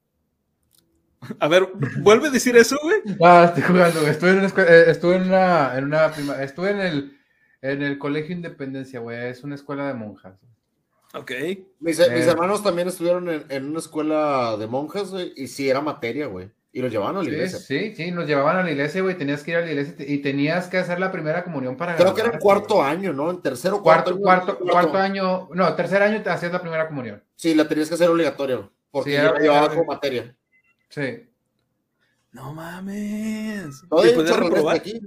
A ver, vuelve a decir eso, güey. Ah, estoy jugando, güey. Estuve en una escuela, eh, estuve en una, en una prima- estuve en el, en el Colegio Independencia, güey. Es una escuela de monjas. Ok. Mis, Eh. mis hermanos también estuvieron en, en una escuela de monjas, güey, y sí era materia, güey. Y los llevaban a la Sí, iglesia. sí, sí, nos llevaban a la iglesia, güey. Tenías que ir a la iglesia y tenías que hacer la primera comunión para Creo que era en graduarte, cuarto güey. año, ¿no? En tercero, Cuarto, cuarto, cuarto, cuarto año, no, tercer año te hacías la primera comunión. Sí, la tenías que hacer obligatoria, porque Sí, era- la llevaba era- como materia. Sí. No mames. Todavía ¿Y podías reprobar? aquí.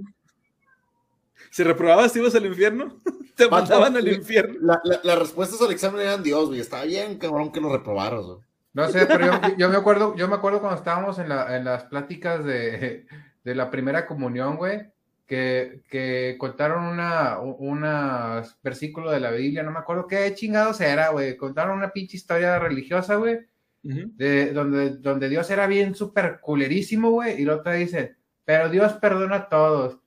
Si reprobabas, te ibas al infierno. Te Vato, mandaban al infierno. La- la- las respuestas al examen eran Dios, güey. Estaba bien, cabrón, que lo reprobaras, güey. No sé, pero yo, yo me acuerdo, yo me acuerdo cuando estábamos en, la, en las pláticas de, de la primera comunión, güey, que, que contaron una, una versículo de la Biblia, no me acuerdo qué chingados era, güey. Contaron una pinche historia religiosa, güey, De donde, donde Dios era bien súper culerísimo, güey, y la otra dice, pero Dios perdona a todos.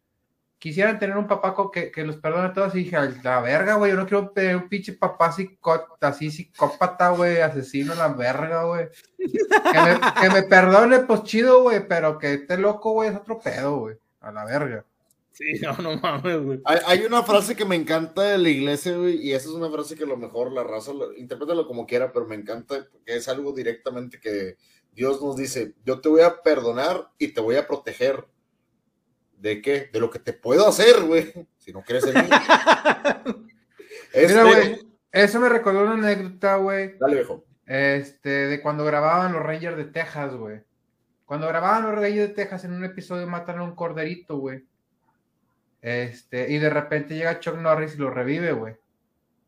Quisieran tener un papá que, que los perdone a todos y dije, "A la verga, güey, yo no quiero tener un pinche papá así psicópata, güey, asesino la verga, güey. Que me, que me perdone, pues chido, güey, pero que esté loco, güey, es otro pedo, güey, a la verga. Sí, no, no mames, güey. Hay, hay una frase que me encanta de la iglesia, güey, y esa es una frase que a lo mejor la raza, lo, interprétalo como quiera, pero me encanta porque es algo directamente que Dios nos dice, yo te voy a perdonar y te voy a proteger. ¿De qué? De lo que te puedo hacer, güey, si no crees en mí. Este, Mira, güey, eso me recordó una anécdota, güey, Dale, viejo. este, de cuando grababan los Rangers de Texas, güey. Cuando grababan los Rangers de Texas en un episodio matan a un corderito, güey. Este, y de repente llega Chuck Norris y lo revive, güey.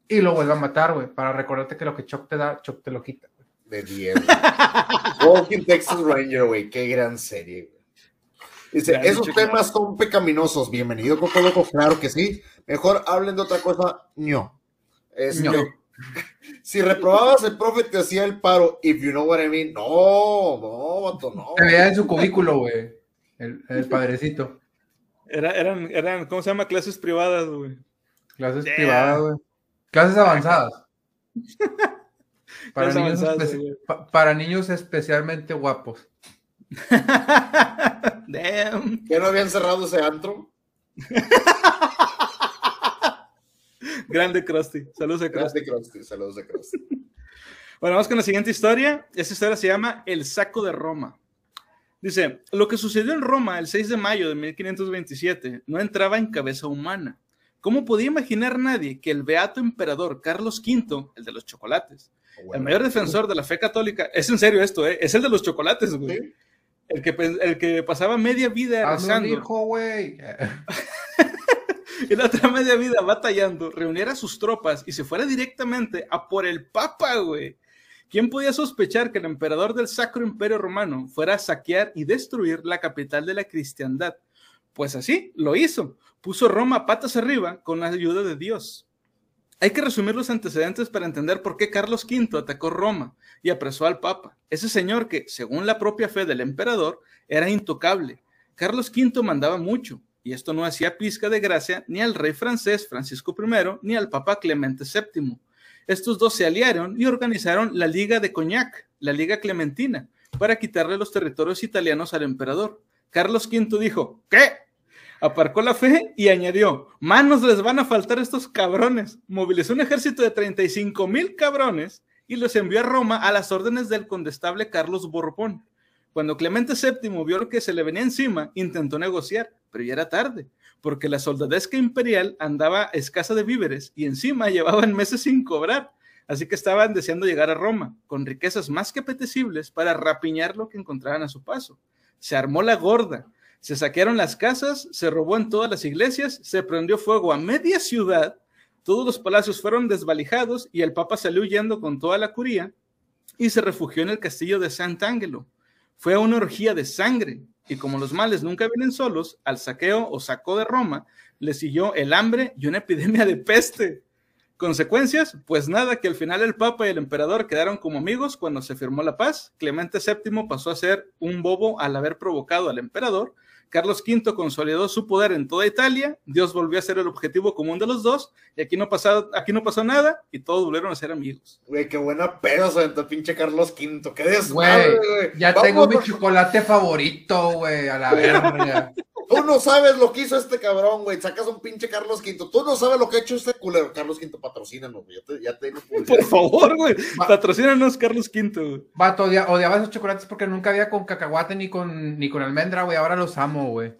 Y lo vuelve a matar, güey, para recordarte que lo que Chuck te da, Chuck te lo quita. güey. De 10. güey. Walking Texas Ranger, güey. Qué gran serie, güey. Dice, Grande esos Chuck temas son pecaminosos. Bienvenido, Coco Loco. Claro que sí. Mejor hablen de otra cosa. No. Este, No. Si reprobabas, el profe te hacía el paro. If you know what I mean. No, no, vato, no. Se veía en su cubículo, güey. El, el padrecito. Era, eran, eran, ¿cómo se llama? Clases privadas, güey. Clases privadas, güey. Clases avanzadas. Para, Clases niños avanzadas, pa- para niños especialmente guapos. Damn. ¿Ya no habían cerrado ese antro? Grande Krusty. Saludos a Krusty. Gracias, Krusty. Saludos de Krusty. Bueno, vamos con la siguiente historia. Esta historia se llama El saco de Roma. Dice, lo que sucedió en Roma el 6 de mayo de 1527 no entraba en cabeza humana. ¿Cómo podía imaginar nadie que el beato emperador Carlos V, el de los chocolates, el mayor defensor de la fe católica, es en serio esto, ¿eh? es el de los chocolates, güey. Sí. El, que, pe- el que pasaba media vida un rezando hijo, güey. y la otra media vida batallando, reuniera a sus tropas y se fuera directamente a por el Papa, güey. ¿Quién podía sospechar que el emperador del Sacro Imperio Romano fuera a saquear y destruir la capital de la cristiandad? Pues así, lo hizo. Puso Roma patas arriba con la ayuda de Dios. Hay que resumir los antecedentes para entender por qué Carlos V atacó Roma y apresó al Papa. Ese señor que, según la propia fe del emperador, era intocable. Carlos V mandaba mucho, y esto no hacía pizca de gracia ni al rey francés Francisco I ni al Papa Clemente VII. Estos dos se aliaron y organizaron la Liga de Cognac, la Liga Clementina, para quitarle los territorios italianos al emperador. Carlos V dijo, ¿qué? Aparcó la fe y añadió, manos les van a faltar estos cabrones. Movilizó un ejército de 35 mil cabrones y los envió a Roma a las órdenes del condestable Carlos Borbón. Cuando Clemente VII vio lo que se le venía encima, intentó negociar, pero ya era tarde, porque la soldadesca imperial andaba escasa de víveres y encima llevaban meses sin cobrar. Así que estaban deseando llegar a Roma, con riquezas más que apetecibles para rapiñar lo que encontraran a su paso. Se armó la gorda, se saquearon las casas, se robó en todas las iglesias, se prendió fuego a media ciudad, todos los palacios fueron desvalijados y el Papa salió huyendo con toda la curía y se refugió en el castillo de Sant'Angelo. Fue una orgía de sangre y como los males nunca vienen solos, al saqueo o saco de Roma le siguió el hambre y una epidemia de peste. ¿Consecuencias? Pues nada, que al final el Papa y el Emperador quedaron como amigos cuando se firmó la paz. Clemente VII pasó a ser un bobo al haber provocado al Emperador. Carlos V consolidó su poder en toda Italia. Dios volvió a ser el objetivo común de los dos. Y aquí no, pasó, aquí no pasó nada y todos volvieron a ser amigos. Güey, qué buena peda se pinche Carlos V. Qué desmadre, Güey, ya Vamos, tengo mi chocolate favorito, güey, a la verga. Tú no sabes lo que hizo este cabrón, güey. Sacas un pinche Carlos V. Tú no sabes lo que ha hecho este culero. Carlos V, patrocínanos, güey. Ya te, ya te. Por favor, güey. Patrocínanos Carlos V, güey. Vato, odia- odiaba esos chocolates porque nunca había con cacahuate ni con, ni con almendra, güey. Ahora los amo, güey.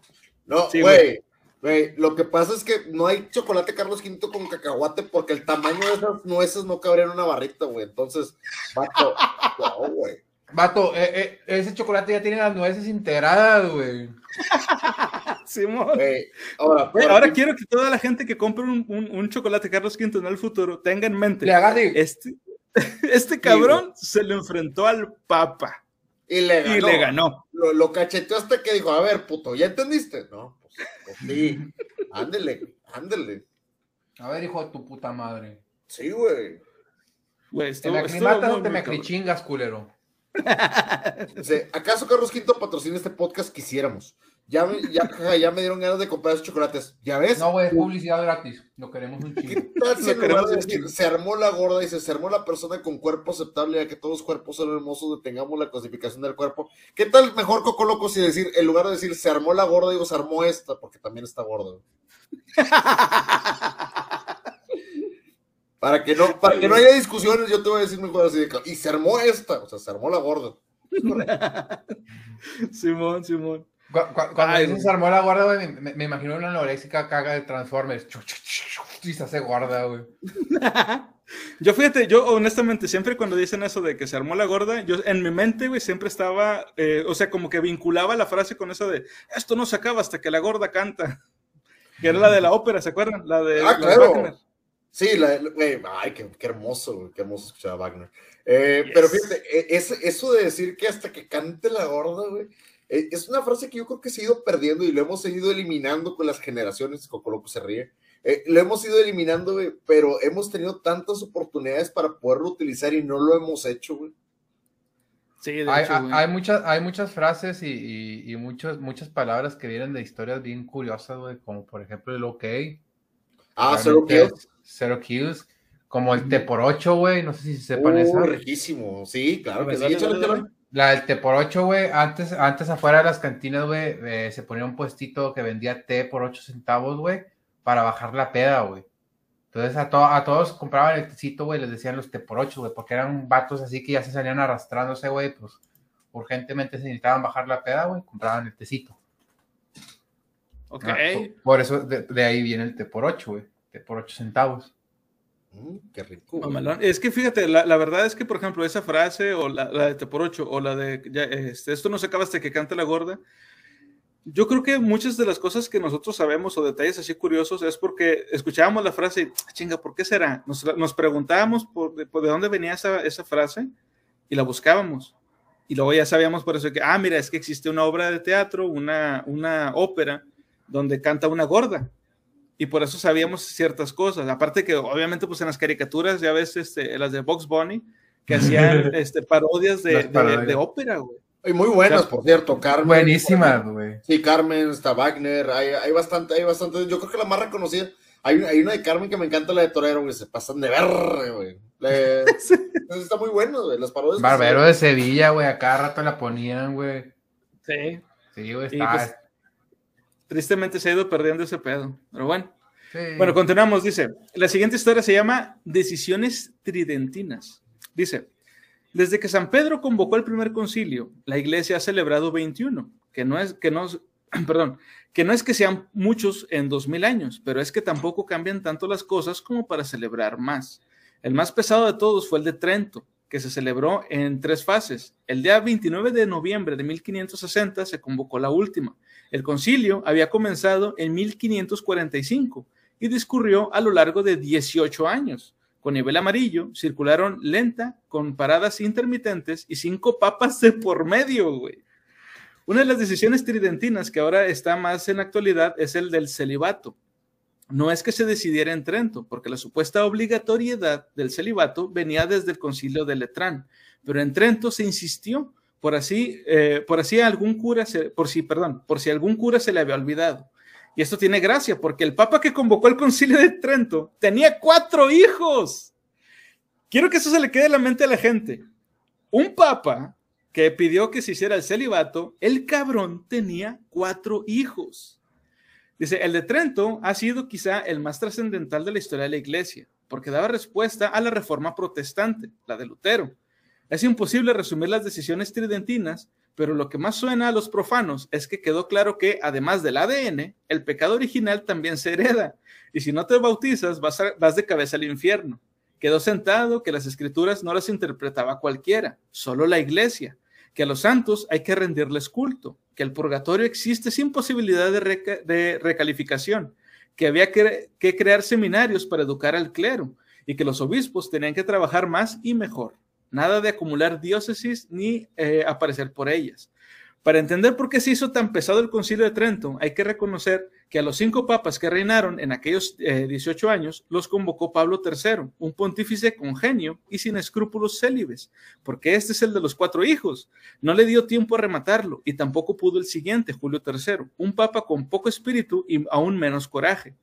No, Sí, güey. Güey, lo que pasa es que no hay chocolate Carlos V con cacahuate porque el tamaño de esas nueces no cabría en una barrita, güey. Entonces, vato, no, güey. Vato, eh, eh, ese chocolate ya tiene las nueces integradas, güey. Simón. Güey, Ahora, quiero que toda la gente que compre un, un- un chocolate Carlos V en el futuro tenga en mente. Le. Este, este cabrón se le enfrentó al Papa y le ganó. y le ganó. Lo, lo cacheteó hasta que dijo, a ver, puto, ¿ya entendiste? No, pues, pues sí. Ándele, ándele. A ver, hijo de tu puta madre. Sí, güey. Güey, ¿Te me te me culero? Dice, ¿acaso Carlos V patrocina este podcast? Quisiéramos. Ya me, ya, ya me dieron ganas de comprar esos chocolates. ¿Ya ves? No, güey, es publicidad gratis. Lo queremos un ¿Qué chingo. tal si Lo en lugar queremos decir, chingo. se armó la gorda y se armó la persona con cuerpo aceptable, ya que todos los cuerpos son hermosos, detengamos la clasificación del cuerpo? ¿Qué tal mejor Coco Loco si decir, en lugar de decir se armó la gorda, digo se armó esta, porque también está gorda? Para que no, para que no haya discusiones, yo te voy a decir mejor así de y se armó esta, o sea, se armó la gorda. Simón, Simón. Cu- cu- Cuando Ay, se armó la guarda, güey, me, me- me imagino una anoréxica caga de Transformers. Y se hace gorda, güey. Yo fíjate, yo honestamente, siempre cuando dicen eso de que se armó la gorda, yo en mi mente, güey, siempre estaba, eh, o sea, como que vinculaba la frase con eso de esto no se acaba hasta que la gorda canta. Que era la de la ópera, ¿se acuerdan? La de, Ah, la de claro. Wagner. Sí, la, la- güey, ay, qué, qué hermoso, güey, qué hermoso escuchar a Wagner. Eh, Yes. Pero fíjate, ese- eso de decir que hasta que cante la gorda, güey, es una frase que yo creo que se ha ido perdiendo y lo hemos ido eliminando con las generaciones, con lo que se ríe. Eh, lo hemos ido eliminando, güey, pero hemos tenido tantas oportunidades para poderlo utilizar y no lo hemos hecho, güey. Sí, de Hay, hecho, hay- güey. hay muchas, hay muchas frases y, y, y muchos, muchas palabras que vienen de historias bien curiosas, güey, como por ejemplo el OK. Ah, Zero realmente Kills. Zero Kills. Como el T por 8, güey, no sé si sepan Uh, esa. riquísimo, sí, claro que sí. Dale, échale, dale, échale. dale. La del té por 8, güey, antes, antes afuera de las cantinas, güey, eh, se ponía un puestito que vendía té por 8 centavos, güey, para bajar la peda, güey. Entonces a, to- a todos compraban el tecito, güey, les decían los té por 8, güey, porque eran vatos así que ya se salían arrastrándose, güey, pues urgentemente se necesitaban bajar la peda, güey, compraban el tecito. Ok. Ah, por, por eso de, de ahí viene el té por 8, güey, té por 8 centavos. Qué rico. Mamalón. Es que fíjate, la, la verdad es que, por ejemplo, esa frase o la, la de Te por ocho o la de ya, este, esto no se acaba hasta que cante la gorda, yo creo que muchas de las cosas que nosotros sabemos o detalles así curiosos es porque escuchábamos la frase y, "Ah, chinga, ¿por qué será? Nos, nos preguntábamos por, de, por de dónde venía esa, esa frase y la buscábamos. Y luego ya sabíamos por eso que, ah, mira, es que existe una obra de teatro, una, una ópera, donde canta una gorda y por eso sabíamos ciertas cosas. Aparte que obviamente pues en las caricaturas ya ves este, las de Box Bunny que hacían este, parodias de, ópera, güey. Y muy buenas, por cierto, Carmen. Buenísimas, güey. Sí, Carmen, está Wagner, hay, hay bastante, hay bastante. Yo creo que la más reconocida, hay, una- hay una de Carmen que me encanta, la de Torero, güey, se pasan de ver, güey. Le- Está muy bueno, güey, las parodias. Barbero de Sevilla, güey, a cada rato la ponían, güey. Sí. Sí, güey, está. pues, Tristemente se ha ido perdiendo ese pedo. Pero bueno. sí. Bueno, continuamos. Dice, la siguiente historia se llama Decisiones Tridentinas. Dice, desde que San Pedro convocó el primer concilio, la iglesia ha celebrado 21, que no es que no, perdón, que no es que sean muchos en 2000 años, pero es que tampoco cambian tanto las cosas como para celebrar más. El más pesado de todos fue el de Trento, que se celebró en tres fases. El día 29 de noviembre de 1560 se convocó la última. El concilio había comenzado en 1545 y discurrió a lo largo de 18 años. Con nivel amarillo, circularon lenta, con paradas intermitentes y cinco papas de por medio, güey. Una de las decisiones tridentinas que ahora está más en actualidad es el del celibato. No es que se decidiera en Trento, porque la supuesta obligatoriedad del celibato venía desde el concilio de Letrán, pero en Trento se insistió por así, eh, por así algún cura, se, por si, perdón, por si algún cura se le había olvidado. Y esto tiene gracia, porque el papa que convocó el concilio de Trento tenía cuatro hijos. Quiero que eso se le quede en la mente a la gente. Un papa que pidió que se hiciera el celibato, el cabrón tenía cuatro hijos. Dice, el de Trento ha sido quizá el más trascendental de la historia de la iglesia, porque daba respuesta a la reforma protestante, la de Lutero. Es imposible resumir las decisiones tridentinas, pero lo que más suena a los profanos es que quedó claro que, además del ADN, el pecado original también se hereda, y si no te bautizas vas, a- vas de cabeza al infierno. Quedó sentado que las escrituras no las interpretaba cualquiera, solo la iglesia, que a los santos hay que rendirles culto, que el purgatorio existe sin posibilidad de, reca- de recalificación, que había que crear seminarios para educar al clero. Y que los obispos tenían que trabajar más y mejor. Nada de acumular diócesis ni eh, aparecer por ellas. Para entender por qué se hizo tan pesado el concilio de Trento, hay que reconocer que a los cinco papas que reinaron en aquellos eh, 18 años los convocó Pablo III, un pontífice con genio y sin escrúpulos célibes, porque este es el de los cuatro hijos. No le dio tiempo a rematarlo y tampoco pudo el siguiente, Julio III, un papa con poco espíritu y aún menos coraje.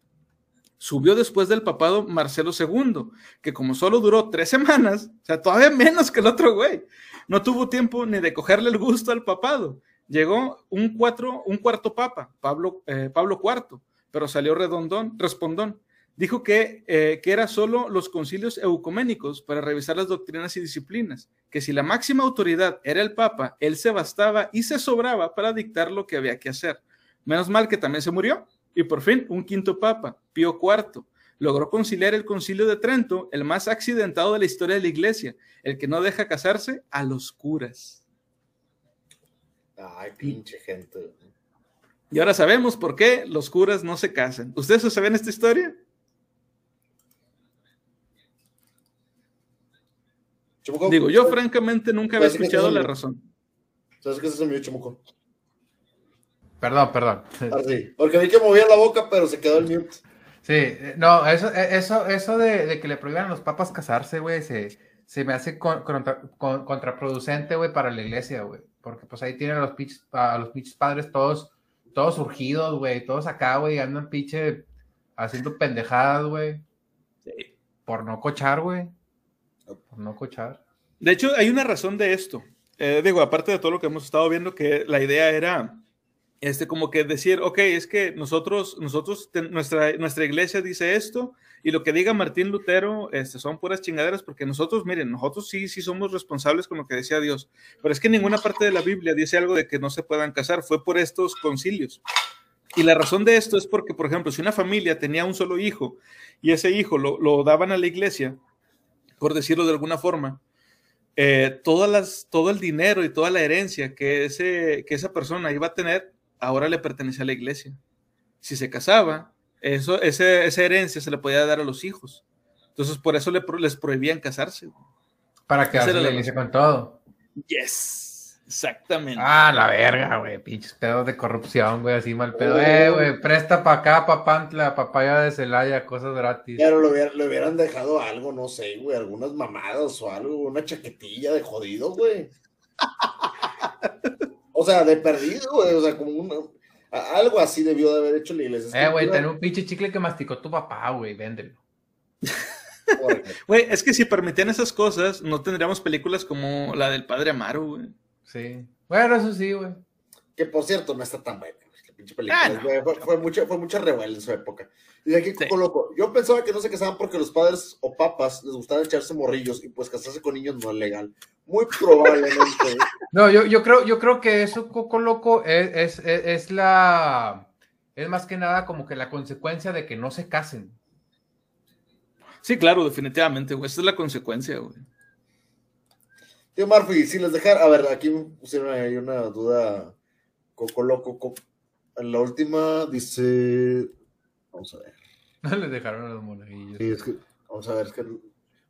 Subió después del papado Marcelo II, que como solo duró tres semanas, o sea, todavía menos que el otro güey, no tuvo tiempo ni de cogerle el gusto al papado. Llegó un, cuatro, un cuarto papa, Pablo, eh, Pablo IV, pero salió redondón, respondón. Dijo que, eh, que era solo los concilios eucuménicos para revisar las doctrinas y disciplinas, que si la máxima autoridad era el papa, él se bastaba y se sobraba para dictar lo que había que hacer. Menos mal que también se murió. Y por fin, un quinto papa, Pío IV, logró conciliar el concilio de Trento, el más accidentado de la historia de la iglesia, el que no deja casarse a los curas. Ay, pinche gente. Y ahora sabemos por qué los curas no se casan. ¿Ustedes saben esta historia? Digo, yo francamente nunca había escuchado la razón. ¿Sabes qué se me dio? Perdón, perdón. Ah, sí. Porque vi que movía la boca, pero se quedó el mute. Sí, eh, no, eso, eh, eso, eso de, de que le prohíban a los papas casarse, güey, se, se me hace con- contra- con- contraproducente, güey, para la iglesia, güey. Porque pues ahí tienen a los pinches, a los pinches padres todos, todos surgidos, güey, todos acá, güey, andan pinche haciendo pendejadas, güey. Por no cochar, güey. Por no cochar. De hecho, hay una razón de esto. Eh, digo, aparte de todo lo que hemos estado viendo, que la idea era este, como que decir, ok, es que nosotros, nosotros, nuestra, nuestra iglesia dice esto, y lo que diga Martín Lutero este, son puras chingaderas, porque nosotros, miren, nosotros sí, sí somos responsables con lo que decía Dios, pero es que ninguna parte de la Biblia dice algo de que no se puedan casar, fue por estos concilios. Y la razón de esto es porque, por ejemplo, si una familia tenía un solo hijo y ese hijo lo, lo daban a la iglesia, por decirlo de alguna forma, eh, todas las, todo el dinero y toda la herencia que, ese, que esa persona iba a tener, ahora le pertenece a la iglesia. Si se casaba, eso, ese, esa herencia se le podía dar a los hijos. Entonces, por eso le les prohibían casarse. Para que Esa hace era la la iglesia con todo. Yes, exactamente. Ah, la verga, güey. Pinches pedos de corrupción, güey. Así mal pedo. Eh, güey. Presta pa' acá, pa' Pantla, papaya de Celaya, cosas gratis. Pero le hubieran, le hubieran dejado algo, no sé, güey, algunas mamadas o algo, una chaquetilla de jodido, güey. O sea, de perdido, güey, o sea, como una, a- algo así debió de haber hecho la iglesia. Es Eh, que güey, iba- ten un pinche chicle que masticó tu papá, güey. Véndelo. Güey, es que si permitían esas cosas, no tendríamos películas como la del Padre Amaro, güey. Sí. Bueno, eso sí, güey. Que por cierto, no está tan buena. güey, La pinche película. Ah, no. güey, fue, fue mucha, fue mucha revuelo en su época. Dice aquí, Sí. Coco Loco. Yo pensaba que no se casaban porque los padres o papas les gustaba echarse morrillos y pues casarse con niños no es legal. Muy probablemente. No, yo, yo creo, yo creo que eso, Coco Loco, es, es, es- es la. Es más que nada como que la consecuencia de que no se casen. Sí, claro, definitivamente, güey. Esa es la consecuencia, güey. Tío Murphy, si les dejar, a ver, aquí me pusieron ahí una duda, Coco Loco, Co- en la última dice, vamos a ver, No les dejaron a los monaguillos. sí, es que, vamos a ver, es que,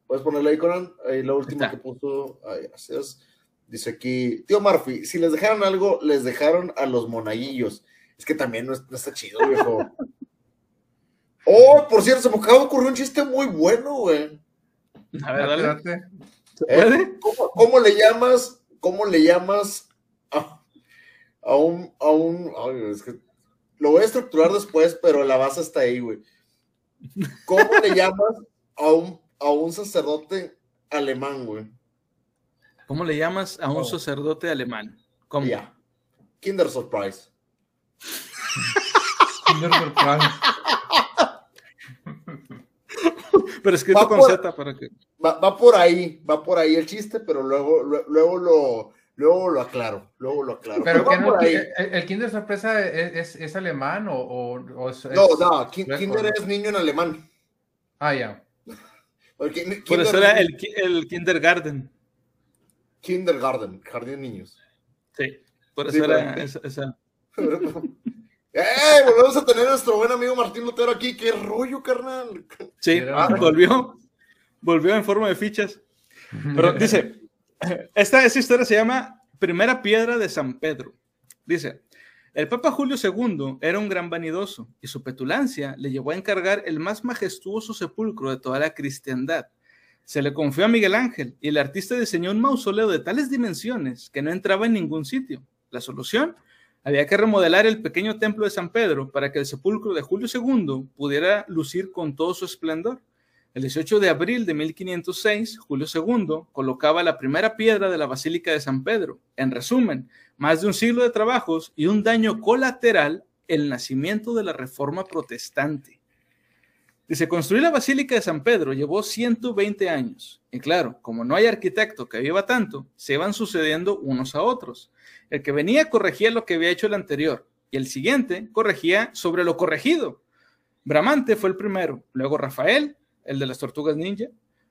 puedes ponerle ahí, Conan, ahí la última está. que puso, ahí, gracias, dice aquí, tío Murphy, si les dejaron algo, les dejaron a los monaguillos, es que también no, es- no está chido, viejo. Oh, por cierto, se me acaba de ocurrir un chiste muy bueno, güey. A ver, dale. ¿Se ¿Eh? ¿Cómo, cómo le llamas? ¿Cómo le llamas a, a un, a un, ay, es que lo voy a estructurar después, pero la base está ahí, güey. ¿Cómo le llamas a un, a un sacerdote alemán, güey? ¿Cómo le llamas a un Oh. sacerdote alemán? ¿Cómo? Kinder Surprise. Kinder Surprise. Pero escrito Va con por- Z para que. Va, va por ahí, va por ahí el chiste, pero luego, lue- luego lo, luego lo aclaro, luego lo aclaro. Pero va que no, por ahí. el, el Kinder Sorpresa es, es, es alemán o, o, o es, No, no, Kinder es niño en alemán. Ah, ya. Porque Por eso es era el, el kindergarten. Kindergarten, jardín de niños. Sí, por Sí, eso era pero- esa. esa- ¡Eh! Volvemos a tener a nuestro buen amigo Martín Lutero aquí. ¡Qué rollo, carnal! Sí, Era- volvió. Volvió en forma de fichas. Pero dice, esta, esta historia se llama Primera Piedra de San Pedro. Dice, el Papa Julio II era un gran vanidoso y su petulancia le llevó a encargar el más majestuoso sepulcro de toda la cristiandad. Se le confió a Miguel Ángel y el artista diseñó un mausoleo de tales dimensiones que no entraba en ningún sitio. La solución, había que remodelar el pequeño templo de San Pedro para que el sepulcro de Julio II pudiera lucir con todo su esplendor. El 18 de abril de 1506, Julio II colocaba la primera piedra de la Basílica de San Pedro. En resumen, más de un siglo de trabajos y un daño colateral, el nacimiento de la Reforma Protestante. Dice, construir la Basílica de San Pedro llevó 120 años. Y claro, como no hay arquitecto que viva tanto, se iban sucediendo unos a otros. El que venía corregía lo que había hecho el anterior y el siguiente corregía sobre lo corregido. Bramante fue el primero, luego Rafael, el de las tortugas ninja,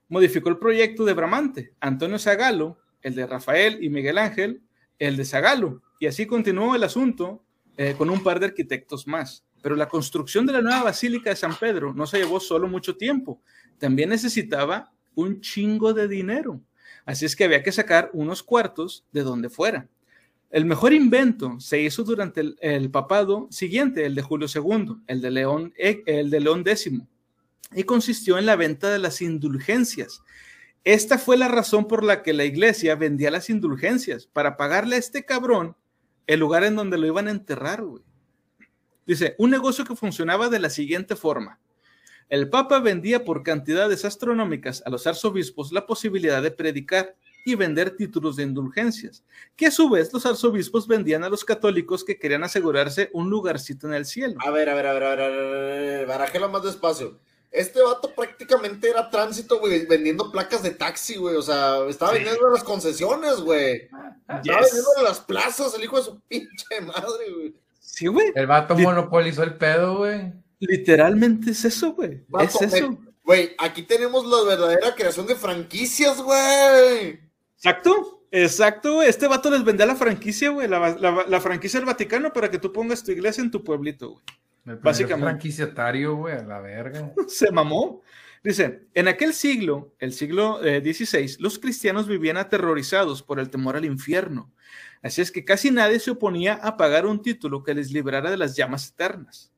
modificó el proyecto de Bramante, Antonio Zagalo, el de Rafael y Miguel Ángel, el de Zagalo, y así continuó el asunto eh, con un par de arquitectos más. Pero la construcción de la nueva Basílica de San Pedro no se llevó solo mucho tiempo, también necesitaba un chingo de dinero. Así es que había que sacar unos cuartos de donde fuera. El mejor invento se hizo durante el, el papado siguiente, el de Julio II, el de León, eh, el de León X, y consistió en la venta de las indulgencias. Esta fue la razón por la que la iglesia vendía las indulgencias, para pagarle a este cabrón el lugar en donde lo iban a enterrar, güey. Dice, un negocio que funcionaba de la siguiente forma. El Papa vendía por cantidades astronómicas a los arzobispos la posibilidad de predicar y vender títulos de indulgencias, que a su vez los arzobispos vendían a los católicos que querían asegurarse un lugarcito en el cielo. A ver, a ver, a ver, a ver, barajela más despacio. Este vato prácticamente era tránsito, güey, vendiendo placas de taxi, güey. O sea, estaba Sí. vendiendo en las concesiones, güey. Estaba Yes. vendiendo en las plazas, el hijo de su pinche madre, güey. Sí, güey. El vato Lit- monopolizó el pedo, güey. Literalmente es eso, güey. Vato, Es eso. Güey, aquí tenemos la verdadera creación de franquicias, güey. Exacto, exacto, güey. Este vato les vendía la franquicia, güey, la, la- la franquicia del Vaticano para que tú pongas tu iglesia en tu pueblito, güey. El Básicamente. franquiciatario, güey, a la verga. Se mamó. Dice, en aquel siglo, el siglo eh, XVI, los cristianos vivían aterrorizados por el temor al infierno. Así es que casi nadie se oponía a pagar un título que les librara de las llamas eternas.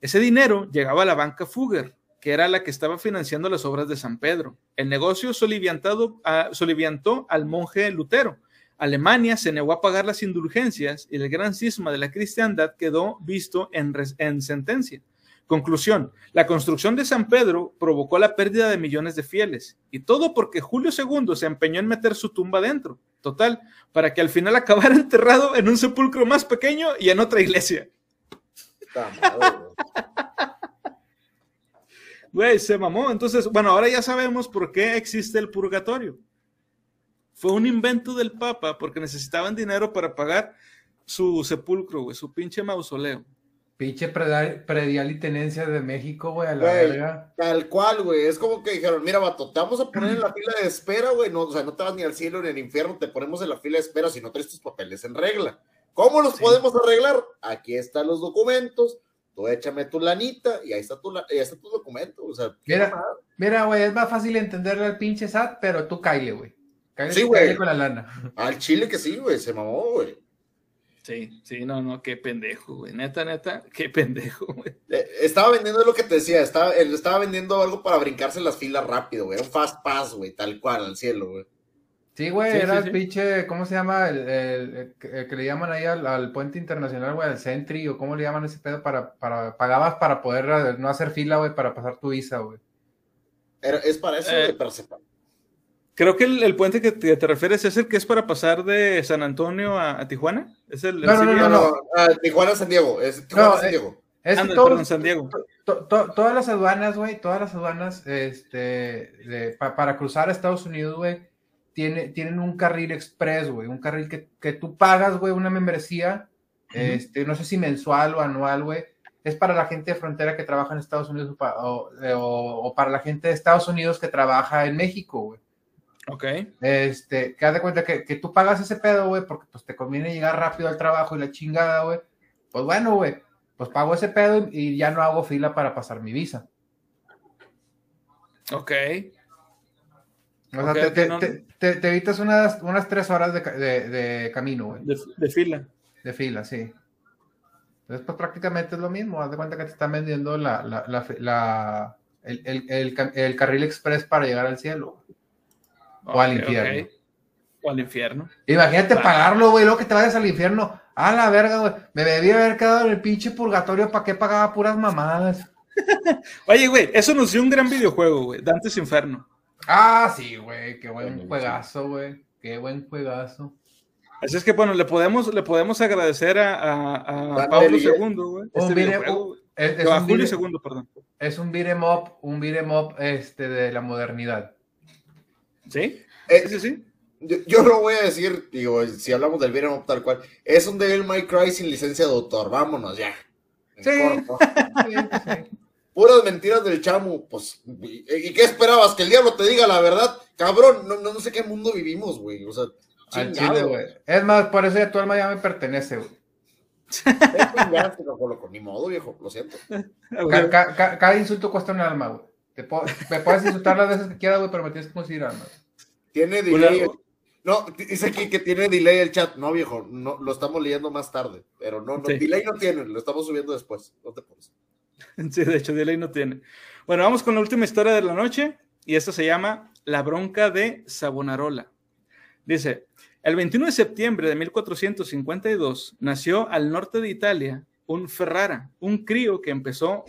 Ese dinero llegaba a la banca Fugger, que era la que estaba financiando las obras de San Pedro. El negocio soliviantado, ah, soliviantó al monje Lutero. Alemania se negó a pagar las indulgencias y el gran cisma de la cristiandad quedó visto en, en sentencia. Conclusión, la construcción de San Pedro provocó la pérdida de millones de fieles, y todo porque Julio II se empeñó en meter su tumba dentro, total, para que al final acabara enterrado en un sepulcro más pequeño y en otra iglesia. Güey, se mamó. Entonces, bueno, ahora ya sabemos por qué existe el purgatorio. Fue un invento del Papa porque necesitaban dinero para pagar su sepulcro, güey, su pinche mausoleo. Pinche predial y tenencia de México, güey, a la Güey. verga. Tal cual, güey. Es como que dijeron, mira, vato, te vamos a poner en la fila de espera, güey. No, o sea, no te vas ni al cielo ni al infierno, te ponemos en la fila de espera si no traes tus papeles en regla. ¿Cómo los Sí. podemos arreglar? Aquí están los documentos, tú échame tu lanita y ahí está tu, ahí está tu documento. O sea, qué Mira. Mira, güey, es más fácil entenderle al pinche SAT, pero tú caile, güey. Cáile, Sí, güey. con la lana. al chile que sí, güey, se mamó, güey. Sí, sí, no, no, qué pendejo, güey. Neta, neta, qué pendejo, güey. Eh, Estaba vendiendo lo que te decía, estaba, él estaba vendiendo algo para brincarse las filas rápido, güey. Un fast pass, güey, tal cual, al cielo, güey. Sí, güey, Sí, era sí, el sí. pinche, ¿cómo se llama? El, el- el que el que le llaman ahí al, al puente internacional, güey, al Sentry, o cómo le llaman ese pedo para, para, pagabas para poder eh, no hacer fila, güey, para pasar tu visa, güey. Era- es para eso, Eh, güey, para separar. Creo que el, el puente que te, te refieres es el que es para pasar de San Antonio a, a Tijuana. Es el, el No, no, no, No, ah, Tijuana, San Diego. Es Tijuana, No, San eh, Diego. Es todos- perdón, San Diego. to- to- todas las aduanas, güey, todas las aduanas, este, de- pa- para cruzar a Estados Unidos, güey, tiene, tienen un carril express, güey, un carril que, que tú pagas, güey, una membresía, este, no sé si mensual o anual, güey, es para la gente de frontera que trabaja en Estados Unidos o, pa- o- o- o para la gente de Estados Unidos que trabaja en México, güey. Ok. Este, que haz de cuenta que, que tú pagas ese pedo, güey, porque pues te conviene llegar rápido al trabajo y la chingada, güey. Pues bueno, güey, pues pago ese pedo y y ya no hago fila para pasar mi visa. Ok. O sea, te, te- no- te- te- te evitas unas, unas tres horas de, de- de camino, güey, De, de fila. de fila, sí. Entonces, pues prácticamente es lo mismo. Haz de cuenta que te están vendiendo la, la, la, la- el, el- el el carril express para llegar al cielo. O al infierno. O al infierno. Imagínate Claro. pagarlo, güey, luego que te vayas al infierno. A la verga, güey. Me debía haber quedado en el pinche purgatorio. ¿Para qué pagaba puras mamadas? Oye, güey, eso nos dio un gran videojuego, güey. Dantes Inferno. Ah, sí, güey. Qué buen Bueno, juegazo, güey. Qué buen juegazo. Así es que, bueno, le podemos, le podemos agradecer a, a, a Pablo. II, güey. Este video- videojuego. Es, es a un Julio beat- II, perdón. es un beat 'em up, un beat 'em up este, de la modernidad. ¿Sí? Eh, Sí, sí, yo, yo lo voy a decir, digo, si hablamos del up tal cual, es un Devil May Cry sin licencia de autor, vámonos ya. Sí. puras mentiras del chamu. Pues, ¿y qué esperabas? ¿Que el diablo te diga la verdad? Cabrón, no, no, no sé qué mundo vivimos, güey. O sea, Al chingado, chile, güey. Es más, por eso ya tu alma ya me pertenece, güey. Ni modo, viejo, lo siento. Ca- ca- ca- cada insulto cuesta un alma, güey. Te puedo- me puedes insultar las veces que quieras, güey, pero me tienes que conseguir alma. Tiene delay. No, dice aquí que tiene delay el chat. No, viejo, no, lo estamos leyendo más tarde. Pero no, no, Sí. delay no tiene, lo estamos subiendo después. No te pones. Sí, de hecho, de ley no tiene. Bueno, vamos con la última historia de la noche y esta se llama La bronca de Savonarola. Dice, el 21 de septiembre de 1452 nació al norte de Italia un Ferrara, un crío que empezó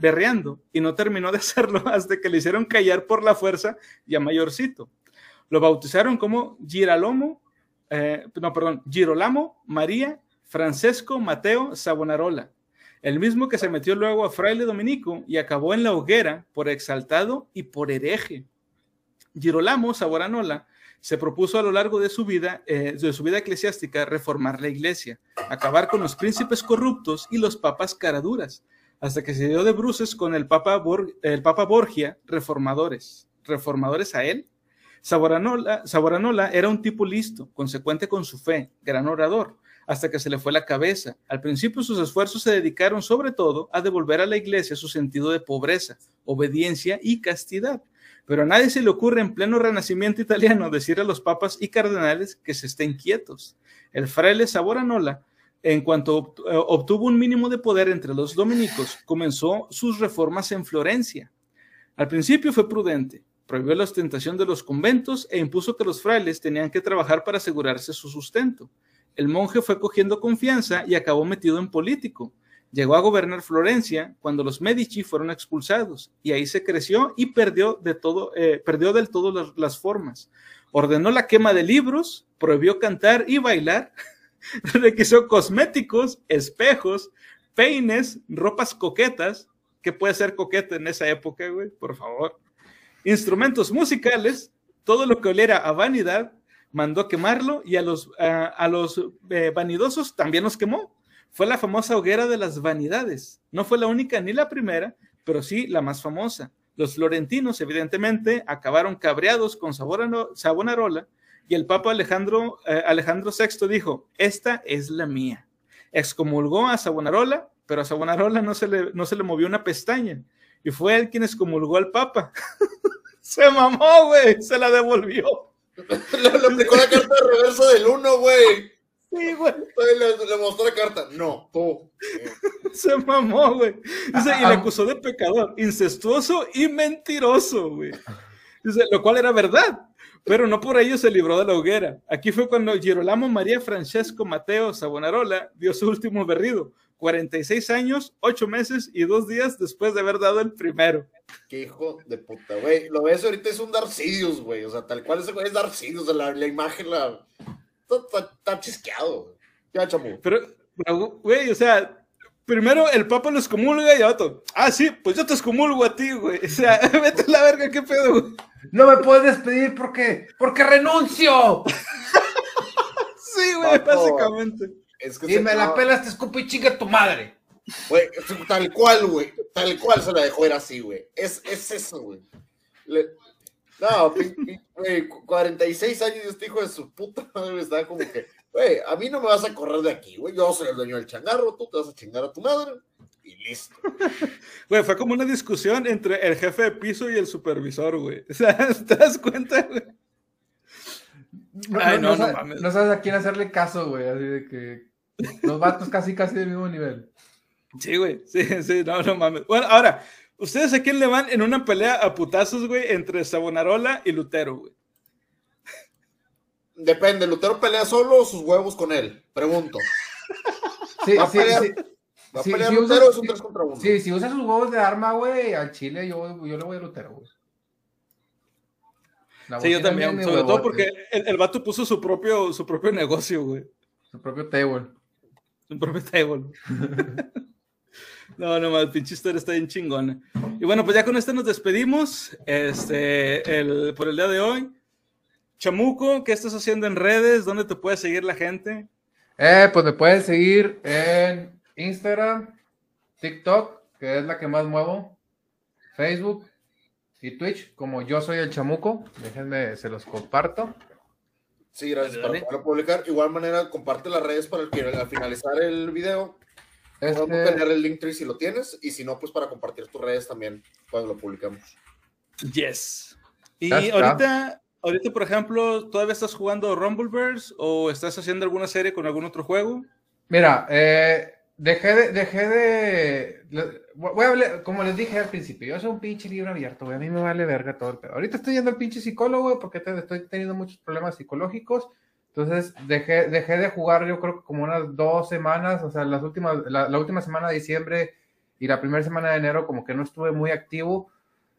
berreando y no terminó de hacerlo hasta que le hicieron callar por la fuerza ya mayorcito. Lo bautizaron como Giralomo, eh, no, perdón, Girolamo María Francesco Mateo Savonarola el mismo que se metió luego a fraile dominico y acabó en la hoguera por exaltado y por hereje. Girolamo Saboranola se propuso a lo largo de su vida, eh, de su vida eclesiástica, reformar la iglesia, acabar con los príncipes corruptos y los papas caraduras, hasta que se dio de bruces con el papa, el papa Borgia, reformadores. ¿Reformadores a él? Saboranola, Saboranola era un tipo listo, consecuente con su fe, gran orador, hasta que se le fue la cabeza. Al principio sus esfuerzos se dedicaron sobre todo a devolver a la iglesia su sentido de pobreza, obediencia y castidad. Pero a nadie se le ocurre en pleno renacimiento italiano decir a los papas y cardenales que se estén quietos. El fraile Saboranola, en cuanto eh, obtuvo un mínimo de poder entre los dominicos, comenzó sus reformas en Florencia. Al principio fue prudente, prohibió la ostentación de los conventos e impuso que los frailes tenían que trabajar para asegurarse su sustento. El monje fue cogiendo confianza y acabó metido en político. Llegó a gobernar Florencia cuando los Medici fueron expulsados y ahí se creció y perdió, de todo, eh, perdió del todo las, formas. Ordenó la quema de libros, prohibió cantar y bailar, requisó cosméticos, espejos, peines, ropas coquetas. ¿Qué puede ser coqueta en esa época, güey? Por favor. Instrumentos musicales, todo lo que oliera a vanidad, mandó quemarlo y a los, a, los eh, vanidosos también los quemó. Fue la famosa hoguera de las vanidades. No fue la única ni la primera, pero sí la más famosa. Los florentinos, evidentemente, acabaron cabreados con Savonarola y el Papa Alejandro, eh, Alejandro VI dijo, esta es la mía. Excomulgó a Savonarola, pero a Savonarola no se le, no se le movió una pestaña. Y fue él quien excomulgó al Papa. se mamó, güey, se la devolvió. Le, aplicó la carta de reverso del 1, güey. Sí, güey. Le, le mostró la carta. No, tú. Se mamó, güey. Dice, y le acusó de pecador, incestuoso y mentiroso, güey. Dice, lo cual era verdad, pero no por ello se libró de la hoguera. Aquí fue cuando Girolamo María Francesco Mateo Savonarola dio su último berrido, 46 años, 8 meses y 2 días después de haber dado el primero. Qué hijo de puta, güey. Lo ves ahorita es un Darcidius, güey. O sea, tal cual ese güey es Darcidius. La, la imagen, la. Está, está- está chisqueado. Ya, chamu. Pero, güey, o sea, primero el Papa lo excomulga y otro, ah, sí, pues yo te excomulgo a ti, güey. O sea, vete a la verga, qué pedo, güey. No me puedes despedir porque, porque renuncio. Sí, güey, básicamente. Es que Si se- me la no, pelas, te escupo y chinga tu madre. Güey, tal cual, güey. Tal cual se la dejó era así, güey. Es, es eso, güey. Le- No, güey, cu- 46 años y este hijo de su puta madre está como que, güey, a mí no me vas a correr de aquí, güey. Yo soy el dueño del changarro, tú te vas a chingar a tu madre y listo. Güey, fue como una discusión entre el jefe de piso y el supervisor, güey. O sea, ¿te das cuenta, güey? Ay, no, no sabes, mames. no sabes a quién hacerle caso, güey. Así de que los vatos casi, casi del mismo nivel. Sí, güey. Sí, sí, no, no mames. Bueno, ahora, ¿ustedes a quién le van en una pelea a putazos, güey, entre Savonarola y Lutero, güey? Depende, ¿Lutero pelea solo o sus huevos con él? Pregunto. Sí, Va a sí, pelear- sí. ¿Va a Sí, pelear sí, Lutero usa- o es un 3 contra 1? Sí, si usa sus huevos de arma, güey, al chile, yo, yo le voy a Lutero, güey. La Sí, yo también. Sobre todo porque el, el vato puso su propio, su propio negocio, güey. Su propio table. Su propio table. No, no, el pinche historia está bien chingona. Y bueno, pues ya con esto nos despedimos este, el, por el día de hoy. Chamuco, ¿qué estás haciendo en redes? ¿Dónde te puede seguir la gente? Eh, pues me pueden seguir en Instagram, TikTok, que es la que más muevo. Facebook y Twitch como yo soy el chamuco. Déjenme, se los comparto. Sí, gracias Dale, para publicar. Igual manera, comparte las redes para el que al finalizar el video podamos Este, tener el link tree si lo tienes y si no, pues para compartir tus redes también cuando lo publicamos. Yes. Y ahorita, ahorita, por ejemplo, ¿todavía estás jugando Rumbleverse o estás haciendo alguna serie con algún otro juego? Mira, eh, dejé de, dejé de, voy a hablar, como les dije al principio, yo soy un pinche libro abierto, güey, a mí me vale verga todo el pedo. Ahorita estoy yendo al pinche psicólogo, güey, porque te- estoy teniendo muchos problemas psicológicos, entonces dejé, dejé de jugar yo creo que como unas dos semanas, o sea, las últimas, la, la última semana de diciembre y la primera semana de enero como que no estuve muy activo,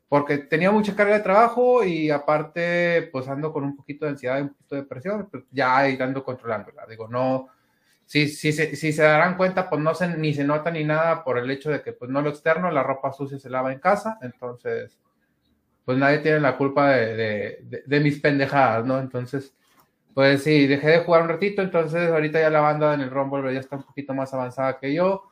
porque tenía mucha carga de trabajo y aparte, pues ando con un poquito de ansiedad y un poquito de depresión, pues ya ahí ando controlándola, digo, no si, si, se, si se darán cuenta, pues no se, ni se nota ni nada por el hecho de que pues no lo externo, la ropa sucia se lava en casa, entonces pues nadie tiene la culpa de, de, de- de mis pendejadas, ¿no? Entonces, pues sí, dejé de jugar un ratito, entonces ahorita ya la banda en el Rumble ya está un poquito más avanzada que yo.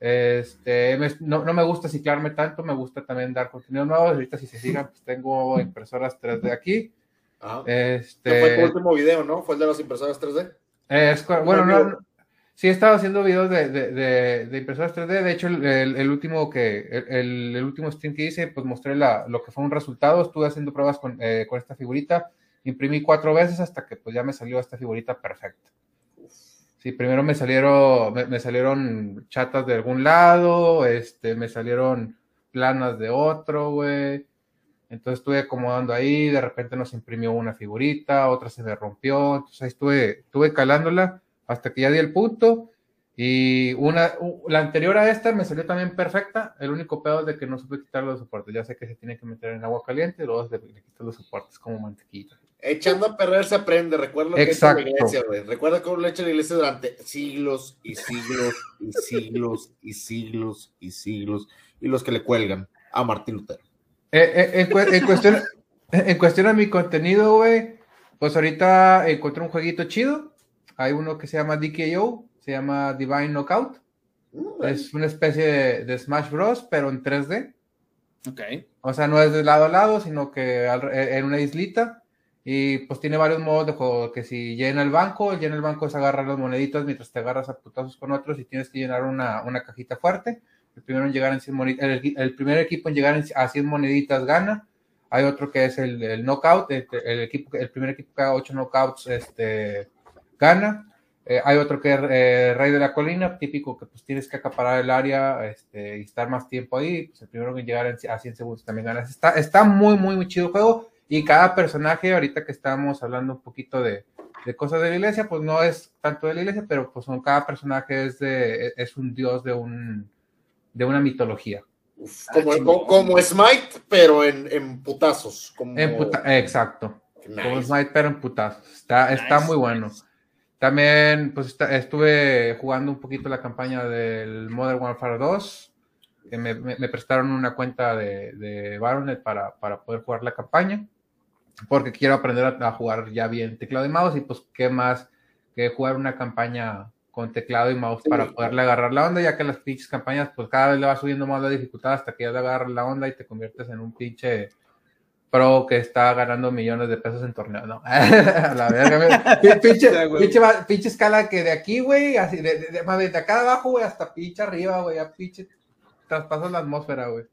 Este, me- no, no me gusta ciclarme tanto, me gusta también dar contenido nuevo. Ahorita si se sigan, pues tengo impresoras 3D aquí. Ajá. Este, Que fue tu último video, ¿no? Fue el de las impresoras 3D. Eh, es bueno, no- sí he estado haciendo videos de, de, de- impresoras 3D. De hecho, el, último que el último stream que hice, pues mostré la, lo que fue un resultado. Estuve haciendo pruebas con, eh, con esta figurita. Imprimí cuatro veces hasta que pues ya me salió esta figurita perfecta. Sí, primero me salieron, me, me salieron chatas de algún lado, este, me salieron planas de otro, güey. Entonces estuve acomodando ahí, de repente nos imprimió una figurita, otra se me rompió, entonces ahí estuve, estuve calándola hasta que ya di el punto. Y una, la anterior a esta me salió también perfecta. El único pedo es de que no supe quitar los soportes. Ya sé que se tiene que meter en agua caliente y luego se le quitas los soportes como mantequilla. Echando a perder se aprende. Recuerda lo que Exacto. hecho la iglesia, güey. Recuerda cómo lo ha hecho la iglesia durante siglos y siglos y siglos y siglos y siglos. Y los que le cuelgan a Martín Lutero. Eh, eh, en, cue- en cuestión, en cuestión a mi contenido, güey, pues ahorita encontré un jueguito chido. Hay uno que se llama DKO, se llama Divine Knockout. Es una especie de, de Smash Bros, pero en 3D. Ok. O sea, no es de lado a lado, sino que al- en una islita. Y pues tiene varios modos de juego. Que si llena el banco, llena el banco es agarrar las moneditas mientras te agarras a putazos con otros y tienes que llenar una, una cajita fuerte. El primero en llegar en 100 moni- el, el primer equipo en llegar en- a 100 moneditas gana. Hay otro que es el, el knockout. El, el equipo, el primer equipo que haga 8 knockouts este, gana. Eh, hay otro que es eh, Rey de la Colina, típico que pues tienes que acaparar el área este, y estar más tiempo ahí. Pues el primero en llegar en- a 100 segundos también ganas. Está, está muy, muy, muy chido el juego. Y cada personaje, ahorita que estamos hablando un poquito de, de cosas de la iglesia, pues no es tanto de la iglesia, pero pues son, cada personaje es, de, es un dios de, un, de una mitología. uf, Ah, como, como, como Smite, pero en, en putazos. Como... En puta- exacto. Nice. Como Smite, pero en putazos. Está, está Nice, muy bueno. También, pues está- estuve jugando un poquito la campaña del Modern Warfare 2, que me, me- me prestaron una cuenta de, de Baronet para, para poder jugar la campaña, porque quiero aprender a, a jugar ya bien teclado y mouse, y pues qué más que jugar una campaña con teclado y mouse Sí. para poderle agarrar la onda, ya que las pinches campañas, pues cada vez le va subiendo más la dificultad hasta que ya le agarras la onda y te conviertes en un pinche pro que está ganando millones de pesos en torneo, ¿no? a la verga, pinche, Ya, güey. pinche, pinche escala que de aquí, güey, así, de, de, de, de acá abajo, güey, hasta pinche arriba, güey, a pinche traspasas la atmósfera, güey.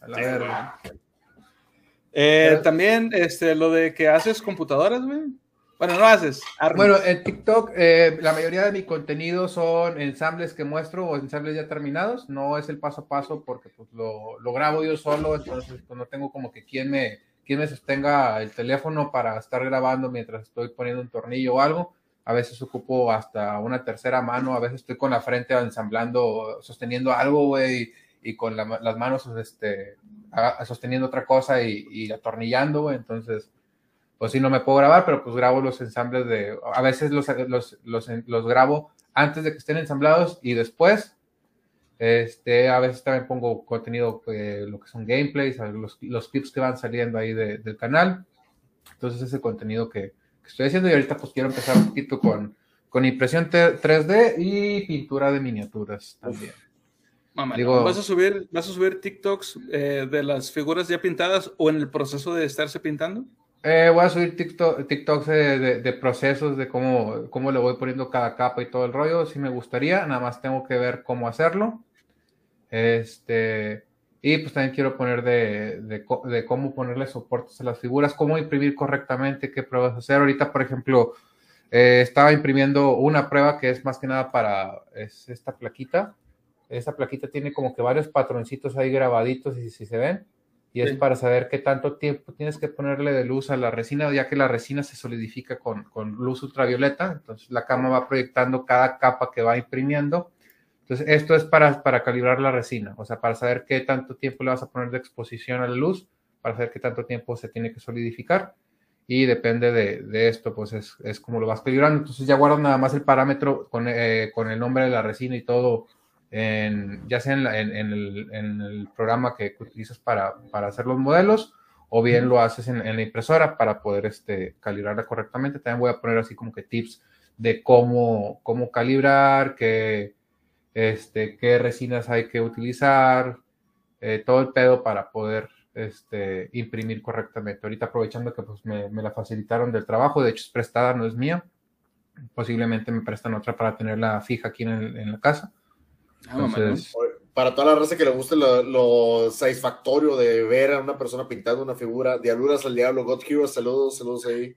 A la Sí, verga. Eh, Pero- también este, lo de que haces computadoras, güey. Bueno, no haces. armas. Bueno, en TikTok eh, la mayoría de mi contenido son ensambles que muestro o ensambles ya terminados. No es el paso a paso porque pues, lo, lo grabo yo solo, entonces pues, no tengo como que quien me, quien me sostenga el teléfono para estar grabando mientras estoy poniendo un tornillo o algo. A veces ocupo hasta una tercera mano, a veces estoy con la frente ensamblando, sosteniendo algo, güey, y con la- las manos este, a- sosteniendo otra cosa y, y atornillando, güey. Entonces, pues sí, no me puedo grabar, pero pues grabo los ensambles de, a veces los, los, los, los grabo antes de que estén ensamblados y después, este, a veces también pongo contenido, eh, lo que son gameplays, los, los clips que van saliendo ahí de- del canal. Entonces ese contenido que, que estoy haciendo y ahorita pues quiero empezar un poquito con, con impresión te- 3D y pintura de miniaturas también. Mamá, Digo- ¿vas, a subir, ¿Vas a subir TikToks eh, de las figuras ya pintadas o en el proceso de estarse pintando? Eh, voy a subir TikTok, TikToks de, de- de procesos, de cómo, cómo le voy poniendo cada capa y todo el rollo. Sí me gustaría, nada más tengo que ver cómo hacerlo. Este, y pues también quiero poner de, de, de cómo ponerle soportes a las figuras, cómo imprimir correctamente, qué pruebas hacer. Ahorita, por ejemplo, eh, estaba imprimiendo una prueba que es más que nada para es esta plaquita. Esta plaquita tiene como que varios patroncitos ahí grabaditos, y si se ven y es Sí. para saber qué tanto tiempo tienes que ponerle de luz a la resina, ya que la resina se solidifica con, con luz ultravioleta, entonces la cama va proyectando cada capa que va imprimiendo. Entonces, esto es para, para calibrar la resina, o sea, para saber qué tanto tiempo le vas a poner de exposición a la luz, para saber qué tanto tiempo se tiene que solidificar. Y depende de, de esto, pues es, es como lo vas calibrando. Entonces ya guardas nada más el parámetro con, eh, con el nombre de la resina y todo en, ya sea en, la- en- en el, en el programa que utilizas para, para hacer los modelos o bien lo haces en, en la impresora para poder este, calibrarla correctamente. También voy a poner así como que tips de cómo, cómo calibrar, qué, este, qué resinas hay que utilizar, eh, todo el pedo para poder este, imprimir correctamente. Ahorita aprovechando que pues, me, me la facilitaron del trabajo, de hecho es prestada, no es mía. Posiblemente me prestan otra para tenerla fija aquí en, el- en la casa. Ah, mamá, ¿no? Entonces, Para toda la raza que le guste lo, lo satisfactorio de ver a una persona pintando una figura, diabluras al diablo, God Hero, saludos, saludos ahí.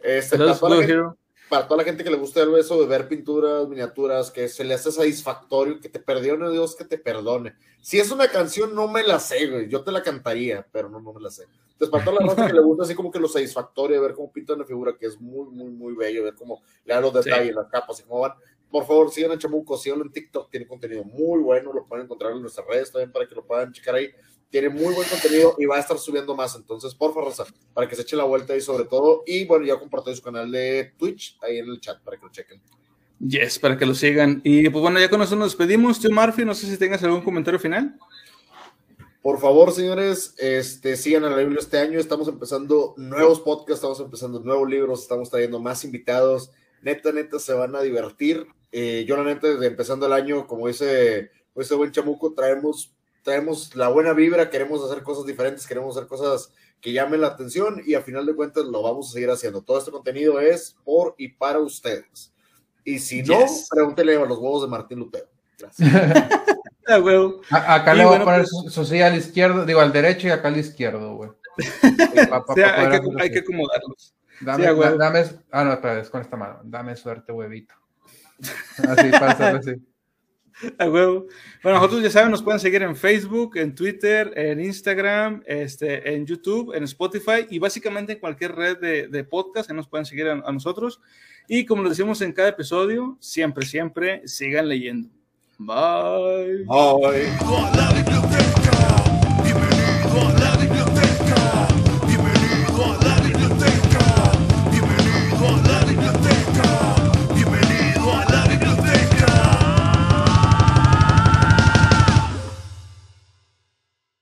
Este, Saludos, gente, Hero. Para toda la gente que le guste algo eso de ver pinturas, miniaturas, que se le hace satisfactorio, que te perdone Dios, que te perdone. Si es una canción, no me la sé, güey. Yo te la cantaría, pero no, no me la sé. Entonces, para toda la raza que le gusta así como que lo satisfactorio de ver cómo pinta una figura, que es muy, muy, muy bello, ver cómo le da los detalles, las capas y cómo van. Por favor, sigan a Chamuco, síganlo en TikTok, tiene contenido muy bueno, lo pueden encontrar en nuestras redes también para que lo puedan checar ahí. Tiene muy buen contenido y va a estar subiendo más. Entonces, por favor, raza, para que se eche la vuelta ahí sobre todo. Y bueno, ya compartió su canal de Twitch ahí en el chat para que lo chequen. Yes, para que lo sigan. Y pues bueno, ya con eso nos despedimos. Tío Murphy, no sé si tengas algún comentario final. Por favor, señores, este, sigan a la Biblia este año. Estamos empezando nuevos podcasts, estamos empezando nuevos libros, estamos trayendo más invitados. Neta, neta, se van a divertir. Eh, yo, la neta, desde empezando el año, como dice dice buen chamuco, traemos, traemos la buena vibra, queremos hacer cosas diferentes, queremos hacer cosas que llamen la atención y a final de cuentas lo vamos a seguir haciendo. Todo este contenido es por y para ustedes. Y si no, Yes. pregúntele a los huevos de Martín Lutero. Gracias. Ah, Acá Y le voy bueno, a poner pues- su, su silla al izquierdo, digo al derecho y acá al izquierdo, güey. Pa- pa- O sea, hay, que, hay acomodarlos. Dame, sí, a huevo. da- dame, ah, no, es con esta mano. Dame suerte, huevito. Así, para hacerlo así. A huevo. Bueno, nosotros ya saben, nos pueden seguir en Facebook, en Twitter, en Instagram, este, en YouTube, en Spotify y básicamente en cualquier red de, de podcast que nos pueden seguir a, a nosotros. Y como lo decimos en cada episodio, siempre, siempre sigan leyendo. Bye. Bye.